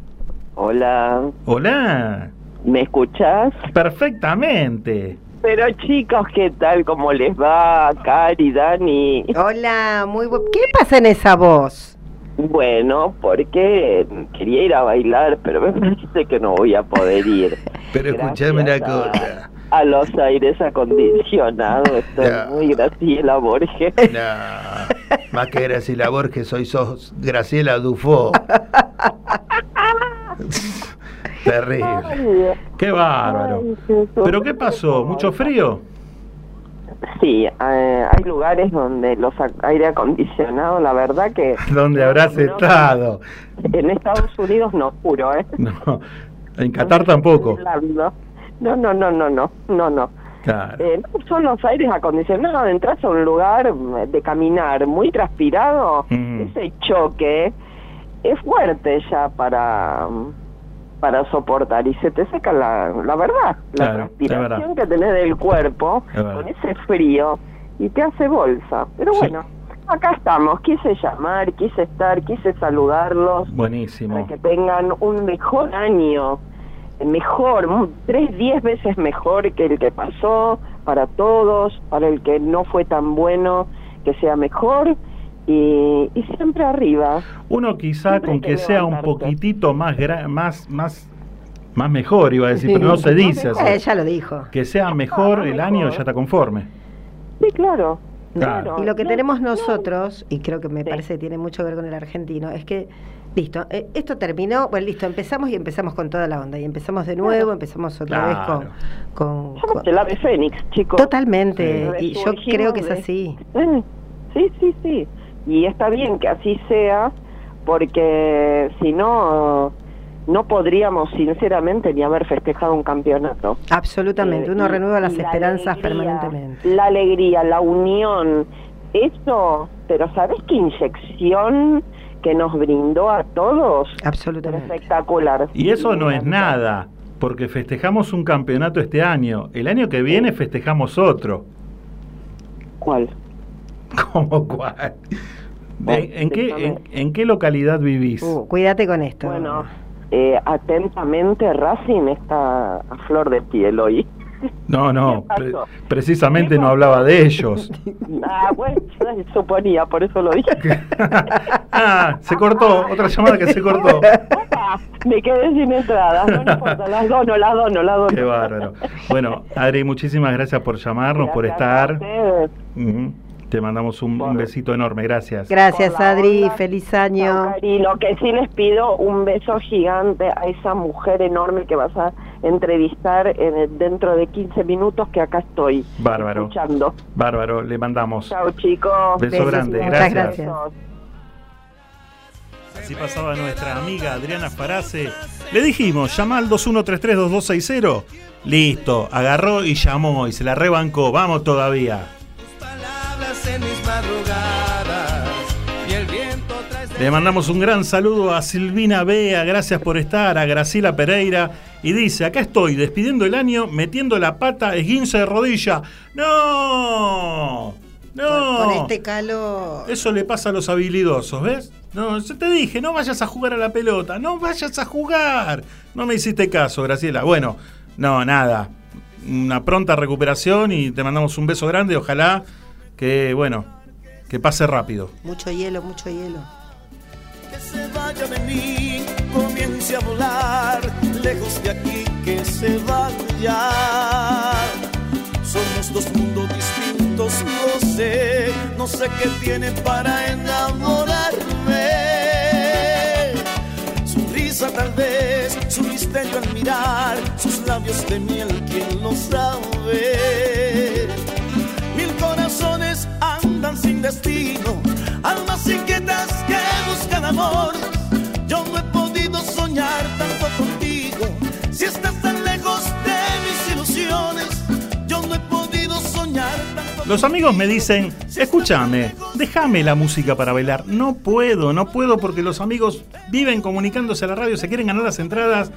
Hola, Hola. ¿me escuchás? Perfectamente. Pero chicos, ¿qué tal? ¿Cómo les va? Cari, Dani. Hola, muy bu- ¿Qué pasa en esa voz? Bueno, porque quería ir a bailar, pero me parece que no voy a poder ir. Pero escuchame una Gracias a- cosa. A los aires acondicionados, estoy muy Graciela Borges. No, más que Graciela Borges, hoy sos Graciela Dufo. Terrible. Qué bárbaro. ¿Pero qué pasó? ¿Mucho frío? Sí, eh, hay lugares donde los aire acondicionado, la verdad que ¿Dónde habrás estado? en Estados Unidos no juro, ¿eh? No, en Qatar tampoco. No, no, no, no, no, no, no. Claro. Eh, no son los aires acondicionados, entras a un lugar de caminar muy transpirado, Mm. ese choque es fuerte ya para para soportar y se te seca la, la verdad, la transpiración que tenés del cuerpo con ese frío y te hace bolsa. Pero Sí. bueno, acá estamos, quise llamar, quise estar, quise saludarlos Buenísimo. para que tengan un mejor año, mejor, tres, diez veces mejor que el que pasó, para todos, para el que no fue tan bueno, que sea mejor y, y siempre arriba. Uno quizá Siempre con que que sea un poquitito más, más, más, más mejor, iba a decir, pero no se dice así. Ella lo dijo. Que sea mejor el año, ya está conforme. Sí, claro. Claro. Y lo que tenemos nosotros, y creo que me parece que tiene mucho que ver con el argentino, es que Listo, eh, esto terminó, bueno, listo, empezamos y empezamos con toda la onda, y empezamos de nuevo, empezamos otra vez con... con, Somos el ave fénix, chicos. Totalmente, y yo creo que es así. Eh, Sí, sí, sí. Y está bien que así sea, porque si no, no podríamos sinceramente ni haber festejado un campeonato. Absolutamente, Eh, uno y- renueva las la esperanzas alegría, permanentemente. La alegría, la unión, eso, pero ¿sabes qué inyección que nos brindó a todos? Absolutamente. Espectacular. Y eso no es nada, porque festejamos un campeonato este año. El año que viene festejamos otro. ¿Cuál? ¿Cómo cuál? ¿En, en qué, en, en qué localidad vivís? Uh, cuídate con esto. Bueno, eh, atentamente Racing está a flor de piel hoy. No, no, precisamente no hablaba de ellos. Ah, bueno, yo suponía, por eso lo dije. Ah, se cortó, otra llamada que se cortó. Opa, me quedé sin entrada. No, no importa, las dono, las dono, las dono. Qué bárbaro. Bueno, Adri, muchísimas gracias por llamarnos, por Gracias a estar. ustedes. Te mandamos un, un besito enorme, gracias. Gracias, Adri, onda. feliz año. Y lo que sí les pido, un beso gigante a esa mujer enorme que vas a entrevistar en- dentro de 15 minutos que acá estoy Bárbaro. escuchando. Bárbaro, le mandamos. Chao chicos. Beso grande, Muchas gracias. gracias. Así pasaba nuestra amiga Adriana Farace. Le dijimos, llama al 21332260. Listo, agarró y llamó y se la rebancó. Vamos todavía. Hablas en mis madrugadas y el viento trae Le mandamos un gran saludo a Silvina Bea, gracias por estar, a Graciela Pereira. Y dice, acá estoy, despidiendo el año, metiendo la pata, esguince de rodilla. ¡No! ¡No! Con este calor. Eso le pasa a los habilidosos, ¿ves? No, yo te dije, no vayas a jugar a la pelota, no vayas a jugar. No me hiciste caso, Graciela. Bueno, no, nada. Una pronta recuperación y te mandamos un beso grande. Ojalá que, bueno, que pase rápido. Mucho hielo, mucho hielo. Que se vaya de mí, comience a volar, lejos de aquí que se vaya. Somos dos mundos distintos, no sé, no sé qué tiene para enamorarme. Su risa tal vez, su misterio al mirar, sus labios de miel, quién lo sabe. Destino, almas inquietas que buscan amor. Yo no he podido soñar tanto contigo, si estás tan lejos de mis ilusiones. Yo no he podido soñar Los amigos me dicen, escúchame, déjame la música para bailar. No puedo, no puedo porque los amigos viven comunicándose a la radio, se quieren ganar las entradas.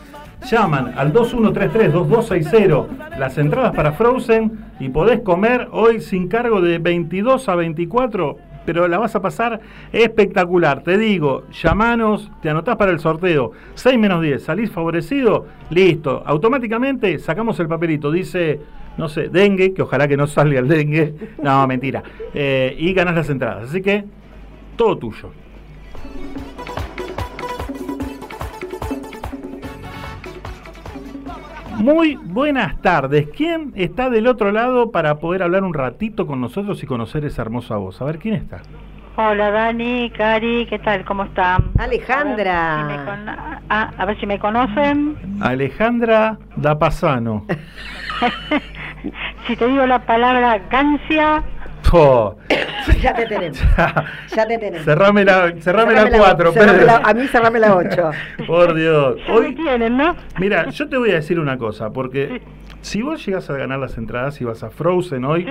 Llaman al 2133-2260 las entradas para Frozen y podés comer hoy sin cargo de 22 a 24, pero la vas a pasar espectacular. Te digo, llamanos, te anotás para el sorteo. 6 menos 10, salís favorecido, listo. Automáticamente sacamos el papelito, dice no sé, dengue, que ojalá que no salga el dengue. No, mentira. Eh, y ganás las entradas. Así que, todo tuyo. Muy buenas tardes. ¿Quién está del otro lado para poder hablar un ratito con nosotros y conocer esa hermosa voz? A ver, ¿quién está? Hola Dani, Cari, ¿qué tal? ¿Cómo están? Alejandra. A ver si me, con- ah, a ver si me conocen. Alejandra Dapasano. Si te digo la palabra gancia, Ya te tenemos. Ya te tenemos. cerrame la, cerrame la Cerrame 4, cerrame Pedro. la- A mí cerrame la 8. Por Dios. ya Hoy, me tienen, ¿no? Mira, yo te voy a decir una cosa, porque si vos llegas a ganar las entradas y vas a Frozen hoy,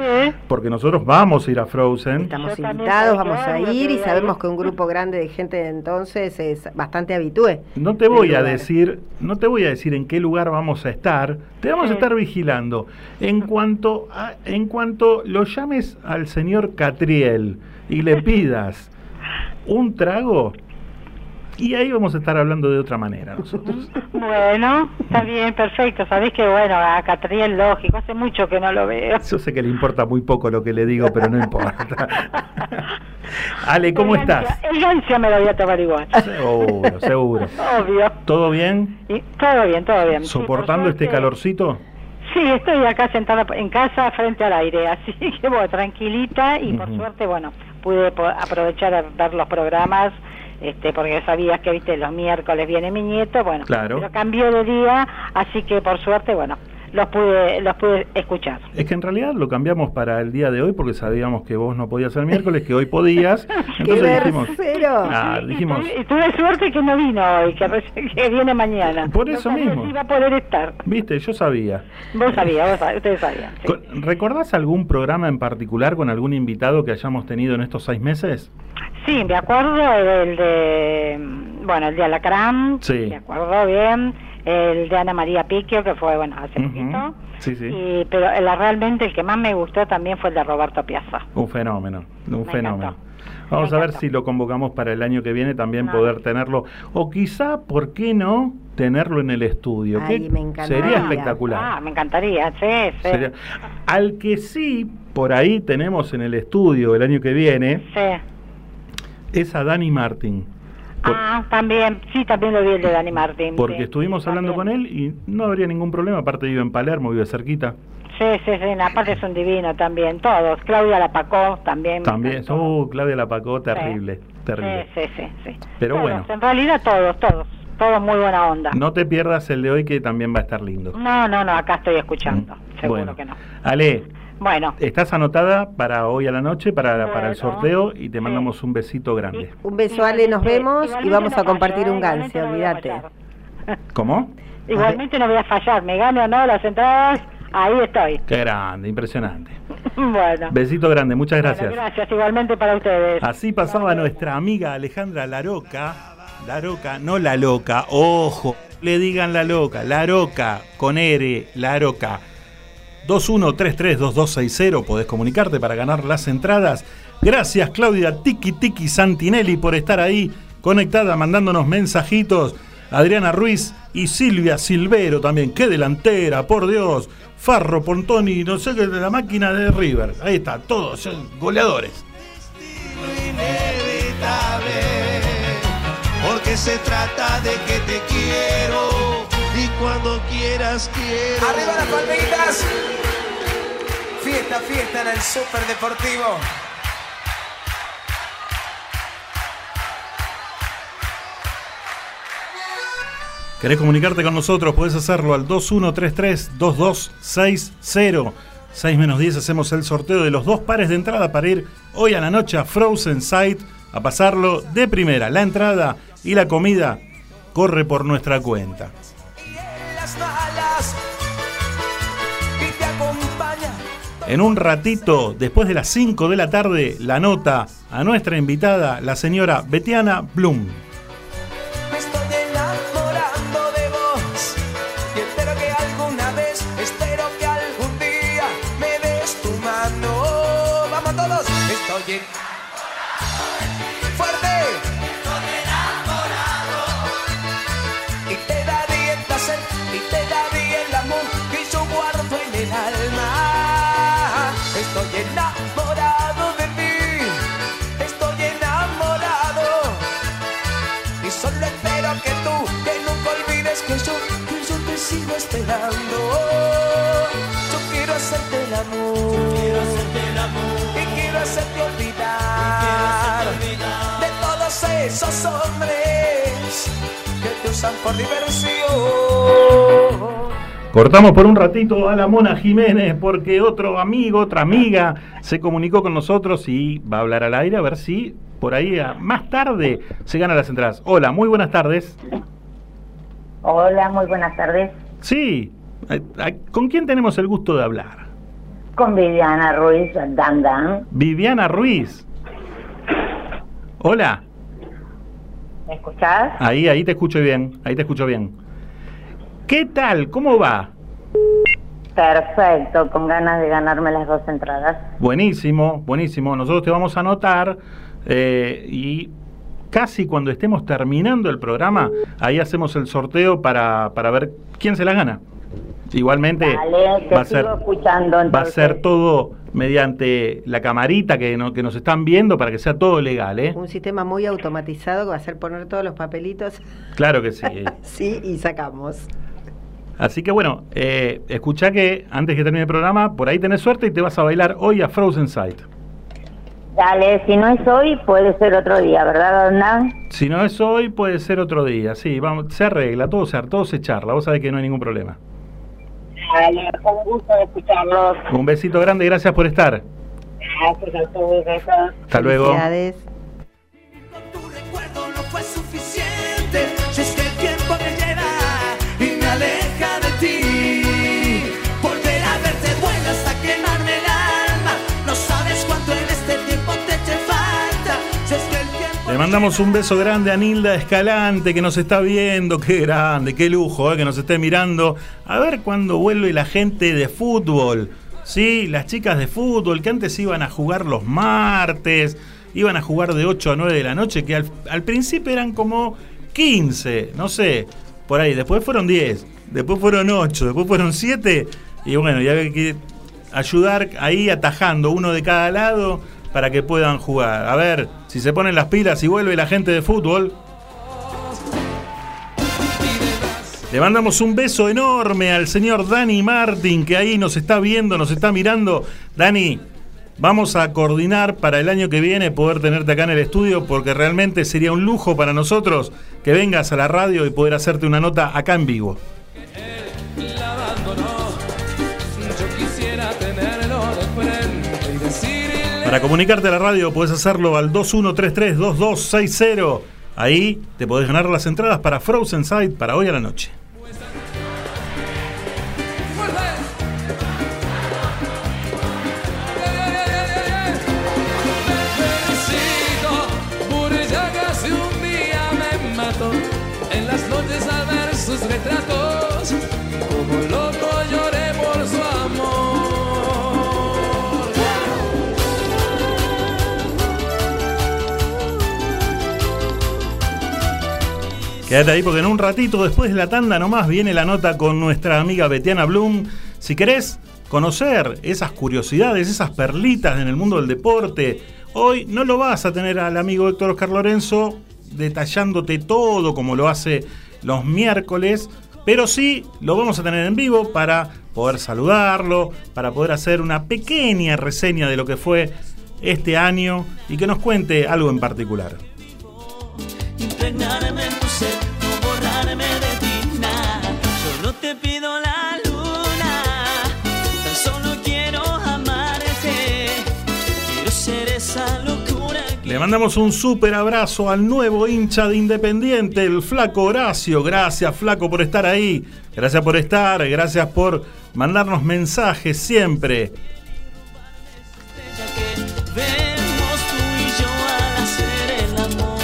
porque nosotros vamos a ir a Frozen. Estamos Yo invitados, vamos a ir y sabemos que un grupo grande de gente de entonces es bastante habitué. No te voy a decir, no te voy a decir en qué lugar vamos a estar. Te vamos a estar vigilando. En cuanto a- en cuanto lo llames al señor Catriel y le pidas un trago, y ahí vamos a estar hablando de otra manera nosotros. Bueno, está bien, perfecto. Sabés que, bueno, a Catriel, lógico, hace mucho que no lo veo. Yo sé que le importa muy poco lo que le digo, pero no importa. Ale, ¿cómo El estás? gancia- El me lo voy a tomar igual. Seguro, seguro. Obvio. ¿Todo bien? Y todo bien, todo bien. Sí, por ¿Soportando este suerte- calorcito? Sí, estoy acá sentada en casa frente al aire, así que bueno, tranquilita y por Ujú. suerte, bueno, pude aprovechar a ver los programas este, porque sabías que, viste, los miércoles viene mi nieto, bueno, Claro. pero cambió de día, así que por suerte, bueno, los pude, los pude escuchar. Es que en realidad lo cambiamos para el día de hoy porque sabíamos que vos no podías el miércoles, que hoy podías. Entonces dijimos, ah, dijimos, Y tuve suerte que no vino hoy, que, que viene mañana. Por eso No mismo. si iba a poder estar. viste, yo sabía. Vos sabías, vos sabías, ustedes sabían. sí. ¿Recordás algún programa en particular con algún invitado que hayamos tenido en estos seis meses? Sí, me acuerdo el de, bueno, el de Alacrán, Sí. me acuerdo bien, el de Ana María Piquio, que fue, bueno, hace poquito, Sí, sí. y, pero el, realmente el que más me gustó también fue el de Roberto Piazza. Un fenómeno, un Me fenómeno. Vamos a ver si lo convocamos para el año que viene también poder tenerlo. O quizá, ¿por qué no tenerlo en el estudio? Ay, que me encantaría. sería espectacular. Ah, me encantaría, sí, sí. Sería- Al que sí, por ahí tenemos en el estudio el año que viene, Sí. es a Dani Martin. Por- Ah, también, sí, también lo vi el de Dani Martín. porque sí. estuvimos hablando con él y no habría ningún problema. Aparte vive en Palermo, vive cerquita. Sí, sí, sí, aparte es un divino también, todos. Claudia Lapacó también. También, oh, Claudia Lapacó, terrible, terrible. Sí, sí, sí, sí. Pero Todos, bueno. En realidad todos, todos. Todos muy buena onda. No te pierdas el de hoy que también va a estar lindo. No, no, no, acá estoy escuchando. Seguro Bueno. que no. Ale, Bueno, estás anotada para hoy a la noche, para, para el sorteo y te mandamos un besito grande. Un beso, Ale, nos vemos y vamos a compartir un ganso, olvídate. ¿Cómo? igualmente no voy a fallar. Me gano o no las entradas, ahí estoy. Qué grande, impresionante. bueno. Besito grande, muchas Bueno, gracias. gracias, igualmente para ustedes. Así pasaba nuestra amiga Alejandra Laroca. Laroca, no la loca, ojo, le digan la loca, Laroca, con R, Laroca. 21332260, podés comunicarte para ganar las entradas. Gracias Claudia Tiki Tiki Santinelli por estar ahí conectada, mandándonos mensajitos. Adriana Ruiz y Silvia Silvero también, qué delantera, por Dios. Farro, Pontoni, no sé qué, de la máquina de River. Ahí está, todos, goleadores. inevitable, porque se trata de que te quiero cuando quieras quiero. Arriba las palmitas. Fiesta, fiesta en el Super Deportivo. ¿Querés comunicarte con nosotros? Puedes hacerlo al 2133-2260. 6 menos 10 hacemos el sorteo de los dos pares de entrada para ir hoy a la noche a Frozen Sight a pasarlo de primera. La entrada y la comida corre por nuestra cuenta. En un ratito, después de las 5 de la tarde, la nota a nuestra invitada, la señora Betiana Blum. Sigo esperando. Yo quiero hacerte el amor. quiero hacerte el amor. Y quiero hacerte olvidar. De todos esos hombres que te usan por diversión. Cortamos por un ratito a la Mona Jiménez porque otro amigo, otra amiga se comunicó con nosotros y va a hablar al aire a ver si por ahí a- más tarde se ganan las entradas. Hola, muy buenas tardes. Hola, muy buenas tardes. Sí, ¿con quién tenemos el gusto de hablar? Con Viviana Ruiz Dan Dan. Viviana Ruiz. Hola, ¿Me escuchás? ahí, ahí te escucho bien, ahí te escucho bien. ¿Qué tal? ¿Cómo va? Perfecto, con ganas de ganarme las dos entradas. Buenísimo, buenísimo. Nosotros te vamos a anotar eh, y casi cuando estemos terminando el programa, ahí hacemos el sorteo para, para ver quién se la gana. Igualmente Dale, te va a sigo ser escuchando va a ser todo mediante la camarita que, no- que nos están viendo para que sea todo legal, ¿eh? Un sistema muy automatizado que va a hacer poner todos los papelitos. Claro que sí. sí, y sacamos. Así que bueno, eh, escucha que antes que termine el programa, por ahí tenés suerte y te vas a bailar hoy a Frozen Sight. Dale, si no es hoy, puede ser otro día, ¿verdad, Hernán? Si no es hoy, puede ser otro día. Sí, vamos, se arregla, todo se, todo se charla. Vos sabés que no hay ningún problema. Dale, fue un gusto de escucharlos. Un besito grande y gracias por estar. Gracias a todos. Hasta luego. Mandamos un beso grande a Nilda Escalante que nos está viendo. Qué grande, qué lujo eh, que nos esté mirando. A ver cuándo vuelve la gente de fútbol. Sí, las chicas de fútbol que antes iban a jugar los martes, iban a jugar de 8 a 9 de la noche, que al, al principio eran como 15, no sé, por ahí. Después fueron 10, después fueron 8, después fueron 7. Y bueno, ya hay que ayudar ahí atajando uno de cada lado para que puedan jugar. A ver si se ponen las pilas y vuelve la gente de fútbol. Le mandamos un beso enorme al señor Dani Martín, que ahí nos está viendo, nos está mirando. Dani, vamos a coordinar para el año que viene poder tenerte acá en el estudio, porque realmente sería un lujo para nosotros que vengas a la radio y poder hacerte una nota acá en vivo. Para comunicarte a la radio puedes hacerlo al 2133-2260. Ahí te podés ganar las entradas para Frozen Side para hoy a la noche. Quédate ahí porque en un ratito después de la tanda nomás viene la nota con nuestra amiga Betiana Blum. Si querés conocer esas curiosidades, esas perlitas en el mundo del deporte, hoy no lo vas a tener al amigo Héctor Oscar Lorenzo detallándote todo como lo hace los miércoles, pero sí lo vamos a tener en vivo para poder saludarlo, para poder hacer una pequeña reseña de lo que fue este año y que nos cuente algo en particular. Mandamos un súper abrazo al nuevo hincha de Independiente, el Flaco Horacio. Gracias, Flaco, por estar ahí. Gracias por estar, gracias por mandarnos mensajes siempre. vemos tú y yo al hacer el amor.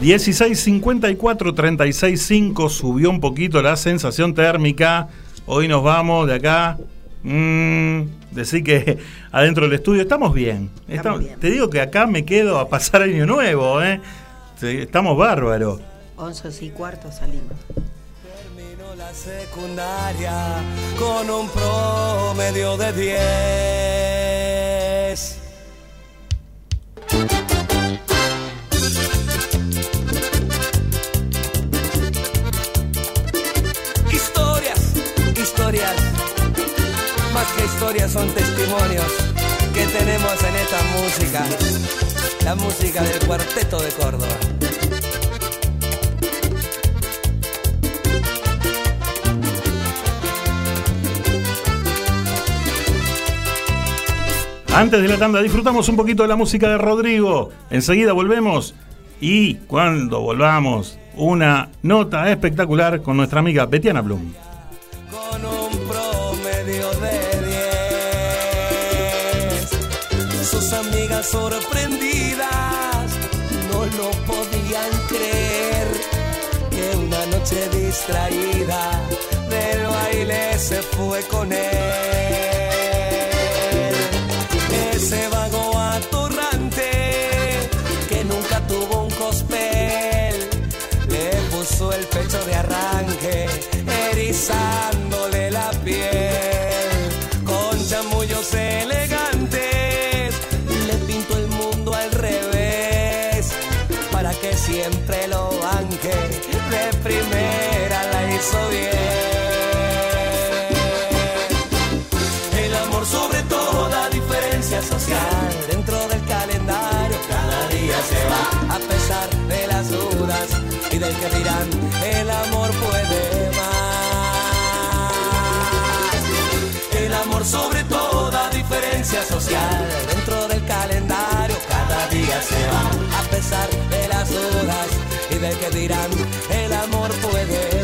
1654 365 subió un poquito la sensación térmica. Hoy nos vamos de acá. Mm, decir que adentro del estudio estamos bien. Estamos- Te digo que acá me quedo a pasar año nuevo, ¿eh? Estamos bárbaros. 11 y cuarto salimos. Terminó la secundaria con un promedio de 10. Historias, historias, más que historias son testimonios que tenemos en esta música, la música del cuarteto de Córdoba. Antes de la tanda disfrutamos un poquito de la música de Rodrigo. Enseguida volvemos y cuando volvamos, una nota espectacular con nuestra amiga Betiana Blum. Sorprendidas no lo podían creer que una noche distraída del baile se fue con él. Ese vago atorrante que nunca tuvo un cospel le puso el pecho de arranque, erizándole siempre lo banque. De primera la hizo bien. El amor sobre toda diferencia social, dentro del se va a pesar de las dudas y del que dirán el amor puede más. El amor sobre toda diferencia social dentro del calendario cada día se va a pesar de y del que dirán el amor puede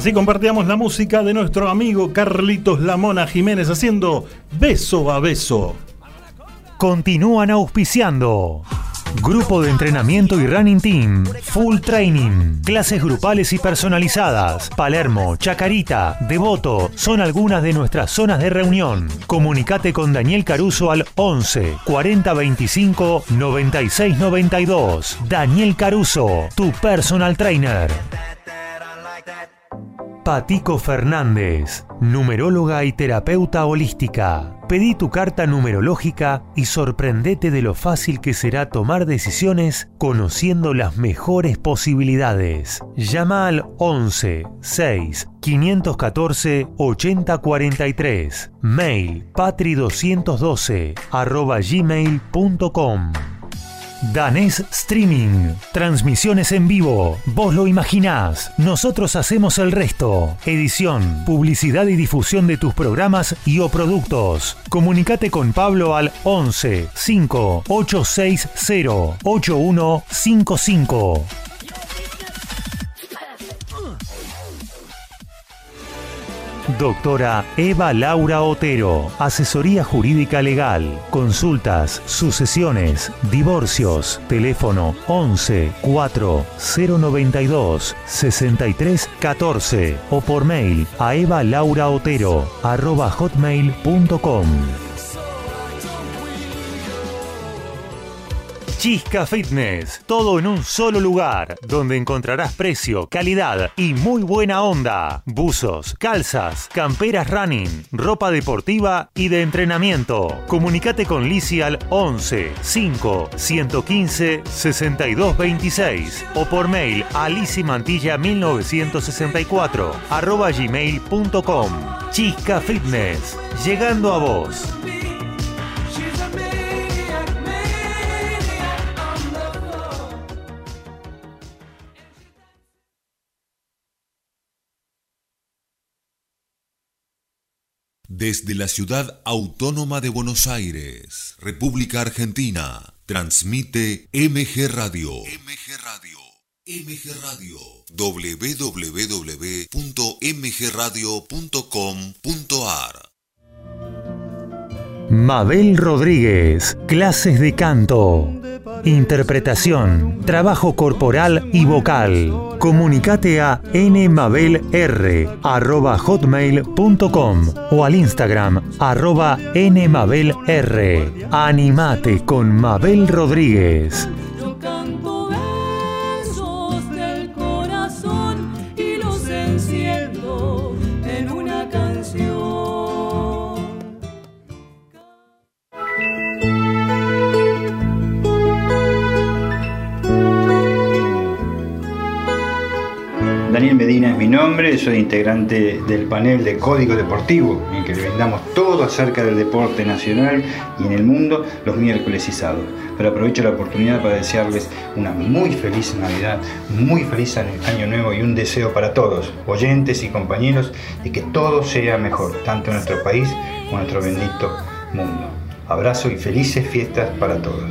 Así compartíamos la música de nuestro amigo Carlitos Lamona Jiménez haciendo Beso a Beso. Continúan auspiciando. Grupo de entrenamiento y running team. Full training. Clases grupales y personalizadas. Palermo, Chacarita, Devoto son algunas de nuestras zonas de reunión. Comunicate con Daniel Caruso al 11 40 25 96 92. Daniel Caruso, tu personal trainer. Patico Fernández, numeróloga y terapeuta holística. Pedí tu carta numerológica y sorprendete de lo fácil que será tomar decisiones conociendo las mejores posibilidades. Llama al 11 6 514 8043. Mail patri212 arroba gmail.com. Danés Streaming. Transmisiones en vivo. Vos lo imaginás. Nosotros hacemos el resto. Edición, publicidad y difusión de tus programas y o productos. Comunicate con Pablo al 11 5 860 8155. Doctora Eva Laura Otero, Asesoría Jurídica Legal, Consultas, Sucesiones, Divorcios, teléfono 11 4 092 63 14 o por mail a evalauraotero arroba hotmail.com. Chisca Fitness, todo en un solo lugar, donde encontrarás precio, calidad y muy buena onda. Buzos, calzas, camperas running, ropa deportiva y de entrenamiento. Comunicate con Lisi al 11 5 115 62 26 o por mail a lisimantilla 1964 arroba gmail.com. Chisca Fitness, llegando a vos. Desde la ciudad autónoma de Buenos Aires, República Argentina, transmite MG Radio. MG Radio. MG Radio. www.mgradio.com.ar Mabel Rodríguez, clases de canto, interpretación, trabajo corporal y vocal. Comunicate a nmabelr@hotmail.com o al Instagram arroba nmabelr. Animate con Mabel Rodríguez. Daniel Medina es mi nombre, soy integrante del panel de Código Deportivo, en que le brindamos todo acerca del deporte nacional y en el mundo los miércoles y. Pero aprovecho la oportunidad para desearles una muy feliz Navidad, muy feliz Año Nuevo y un deseo para todos, oyentes y compañeros, de que todo sea mejor, tanto en nuestro país como en nuestro bendito mundo. Abrazo y felices fiestas para todos.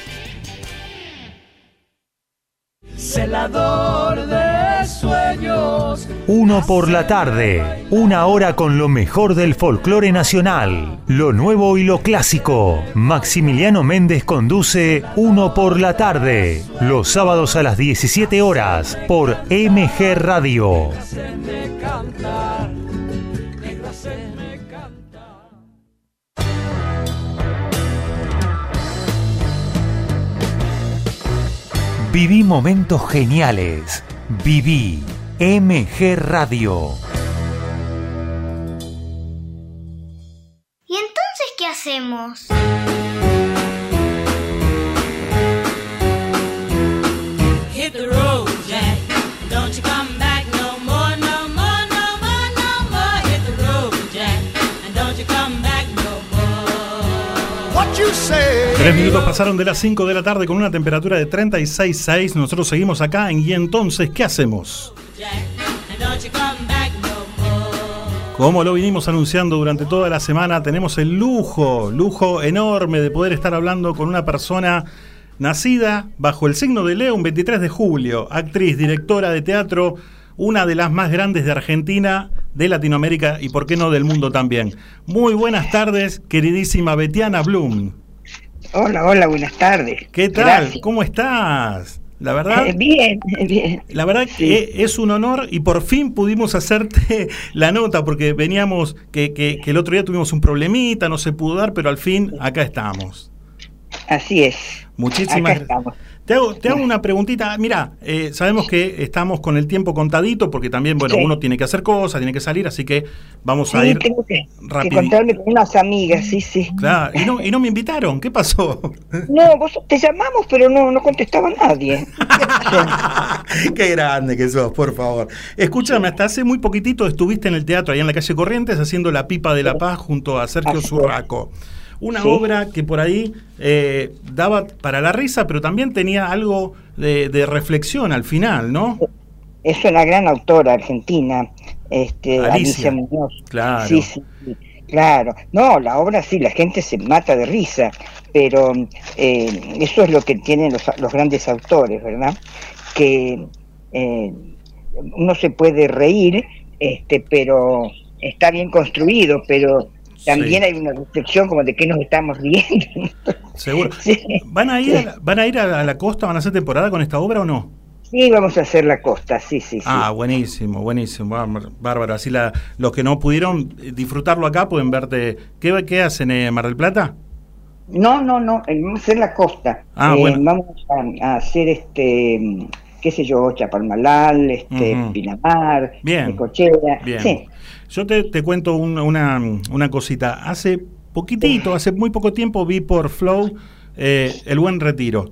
Celador de sueños. Uno por la tarde, una hora con lo mejor del folclore nacional, lo nuevo y lo clásico. Maximiliano Méndez conduce Uno por la tarde, los sábados a las 17 horas por MG Radio. Viví momentos geniales. Viví MG Radio. ¿Y entonces qué hacemos? Hit the road, Jack. Don't you Tres minutos pasaron de las 5 de la tarde con una temperatura de 36.6. Nosotros seguimos acá Y entonces, ¿qué hacemos? Como lo vinimos anunciando durante toda la semana, tenemos el lujo, lujo enorme de poder estar hablando con una persona nacida bajo el signo de Leo un 23 de julio, actriz, directora de teatro, una de las más grandes de Argentina, de Latinoamérica y por qué no del mundo también. Muy buenas tardes, queridísima Betiana Bloom. Hola, hola, buenas tardes. ¿Qué tal? Gracias. ¿Cómo estás? La verdad, Eh, bien, bien. la verdad que es un honor y por fin pudimos hacerte la nota porque veníamos que, que- que el otro día tuvimos un problemita, no se pudo dar, pero al fin acá estamos. Así es. Muchísimas estamos. Te hago, te hago una preguntita. Mira, eh, sabemos que estamos con el tiempo contadito porque también, bueno, Sí. uno tiene que hacer cosas, tiene que salir, así que vamos a ir tengo que, que encontrarme con unas amigas, sí, sí. Claro, y no, y no me invitaron, ¿qué pasó? No, vos te llamamos, pero no, no contestaba nadie. Qué grande que sos, por favor. Escúchame, hasta hace muy poquitito estuviste en el teatro, ahí en la calle Corrientes, haciendo La Pipa de la Paz junto a Sergio Así. Zurraco. Una Sí. obra que por ahí eh, daba para la risa, pero también tenía algo de, de reflexión al final, ¿no? Es una gran autora argentina, este, Alicia. Alicia, Muñoz. Claro. Sí, sí, sí, claro. No, la obra sí, la gente se mata de risa, pero eh, eso es lo que tienen los, los grandes autores, ¿verdad? Que eh, uno se puede reír, este, pero está bien construido, pero también Sí. hay una reflexión como de qué nos estamos riendo. Seguro. ¿Van a ir, a la, ¿Van a, ir a la, costa? ¿Van a hacer temporada con esta obra o no? Sí, vamos a hacer la costa, sí, sí, sí. Ah, buenísimo, buenísimo, bárbaro. Así la, los que no pudieron eh, disfrutarlo acá pueden verte. ¿Qué, qué hacen en Mar del Plata? No, no, no, eh, vamos a hacer la costa. Ah, Eh, bueno. Vamos a, a hacer este, mm, qué sé yo, Chapalmalal, este, Ujú. Pinamar, Bien. Necochea. Bien. Sí, Yo te, te cuento un- una, una cosita. Hace poquitito, hace muy poco tiempo vi por Flow eh, El Buen Retiro.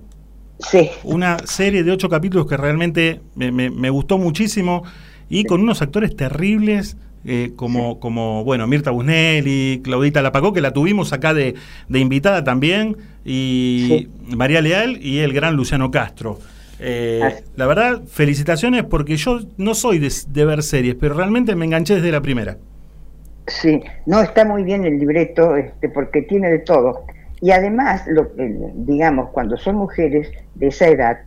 Sí. Una serie de ocho capítulos que realmente me, me- me gustó muchísimo y con unos actores terribles. eh, como, como, bueno, Mirta Busnelli, Claudita Lapacó, que la tuvimos acá de, de invitada también, y María Leal y el gran Luciano Castro. Eh, la verdad, felicitaciones porque yo no soy de, de ver series, pero realmente me enganché desde la primera. sí. No, está muy bien el libreto este, porque tiene de todo. Y además, lo, que, digamos, cuando son mujeres de esa edad,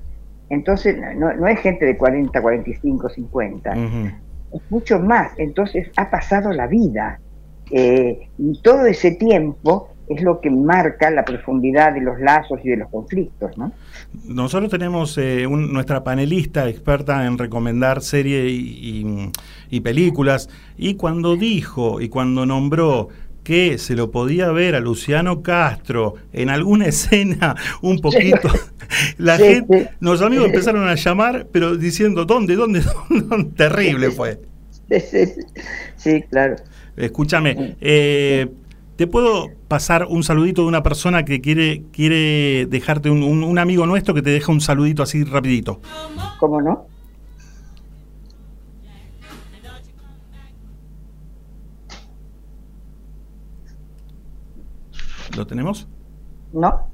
entonces no, no es gente de 40, 45, 50. es mucho más. Entonces ha pasado la vida. eh, y todo ese tiempo es lo que marca la profundidad de los lazos y de los conflictos, ¿no? Nosotros tenemos eh, un- nuestra panelista experta en recomendar series y, y- y películas, y cuando dijo y cuando nombró que se lo podía ver a Luciano Castro en alguna escena un poquito, la Sí, gente, sí. los amigos empezaron a llamar, pero diciendo, ¿dónde, dónde, dónde? Terrible fue. Sí, sí, sí. Sí, claro. Escúchame, eh, ¿te puedo pasar un saludito de una persona que quiere, quiere dejarte, un, un- un amigo nuestro que te deja un saludito así rapidito? ¿Cómo no? ¿Lo tenemos? No.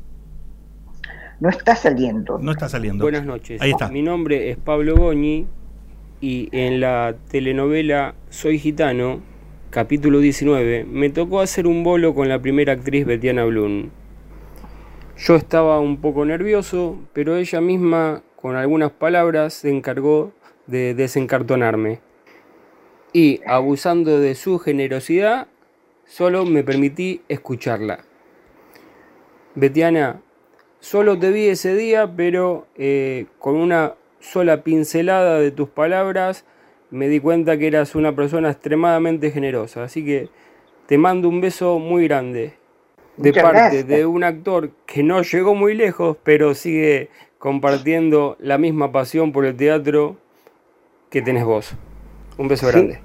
No está saliendo. No está saliendo. Buenas noches. Ahí está. Mi nombre es Pablo Goñi y en la telenovela Soy Gitano, capítulo 19, me tocó hacer un bolo con la primera actriz Betiana Blum. Yo estaba un poco nervioso, pero ella misma, con algunas palabras, se encargó de desencartonarme. Y, abusando de su generosidad, solo me permití escucharla. Betiana, solo te vi ese día, pero eh, con una sola pincelada de tus palabras me di cuenta que eras una persona extremadamente generosa. Así que te mando un beso muy grande de Muchas parte gracias. de un actor que no llegó muy lejos, pero sigue compartiendo la misma pasión por el teatro que tenés vos. Un beso Sí. grande.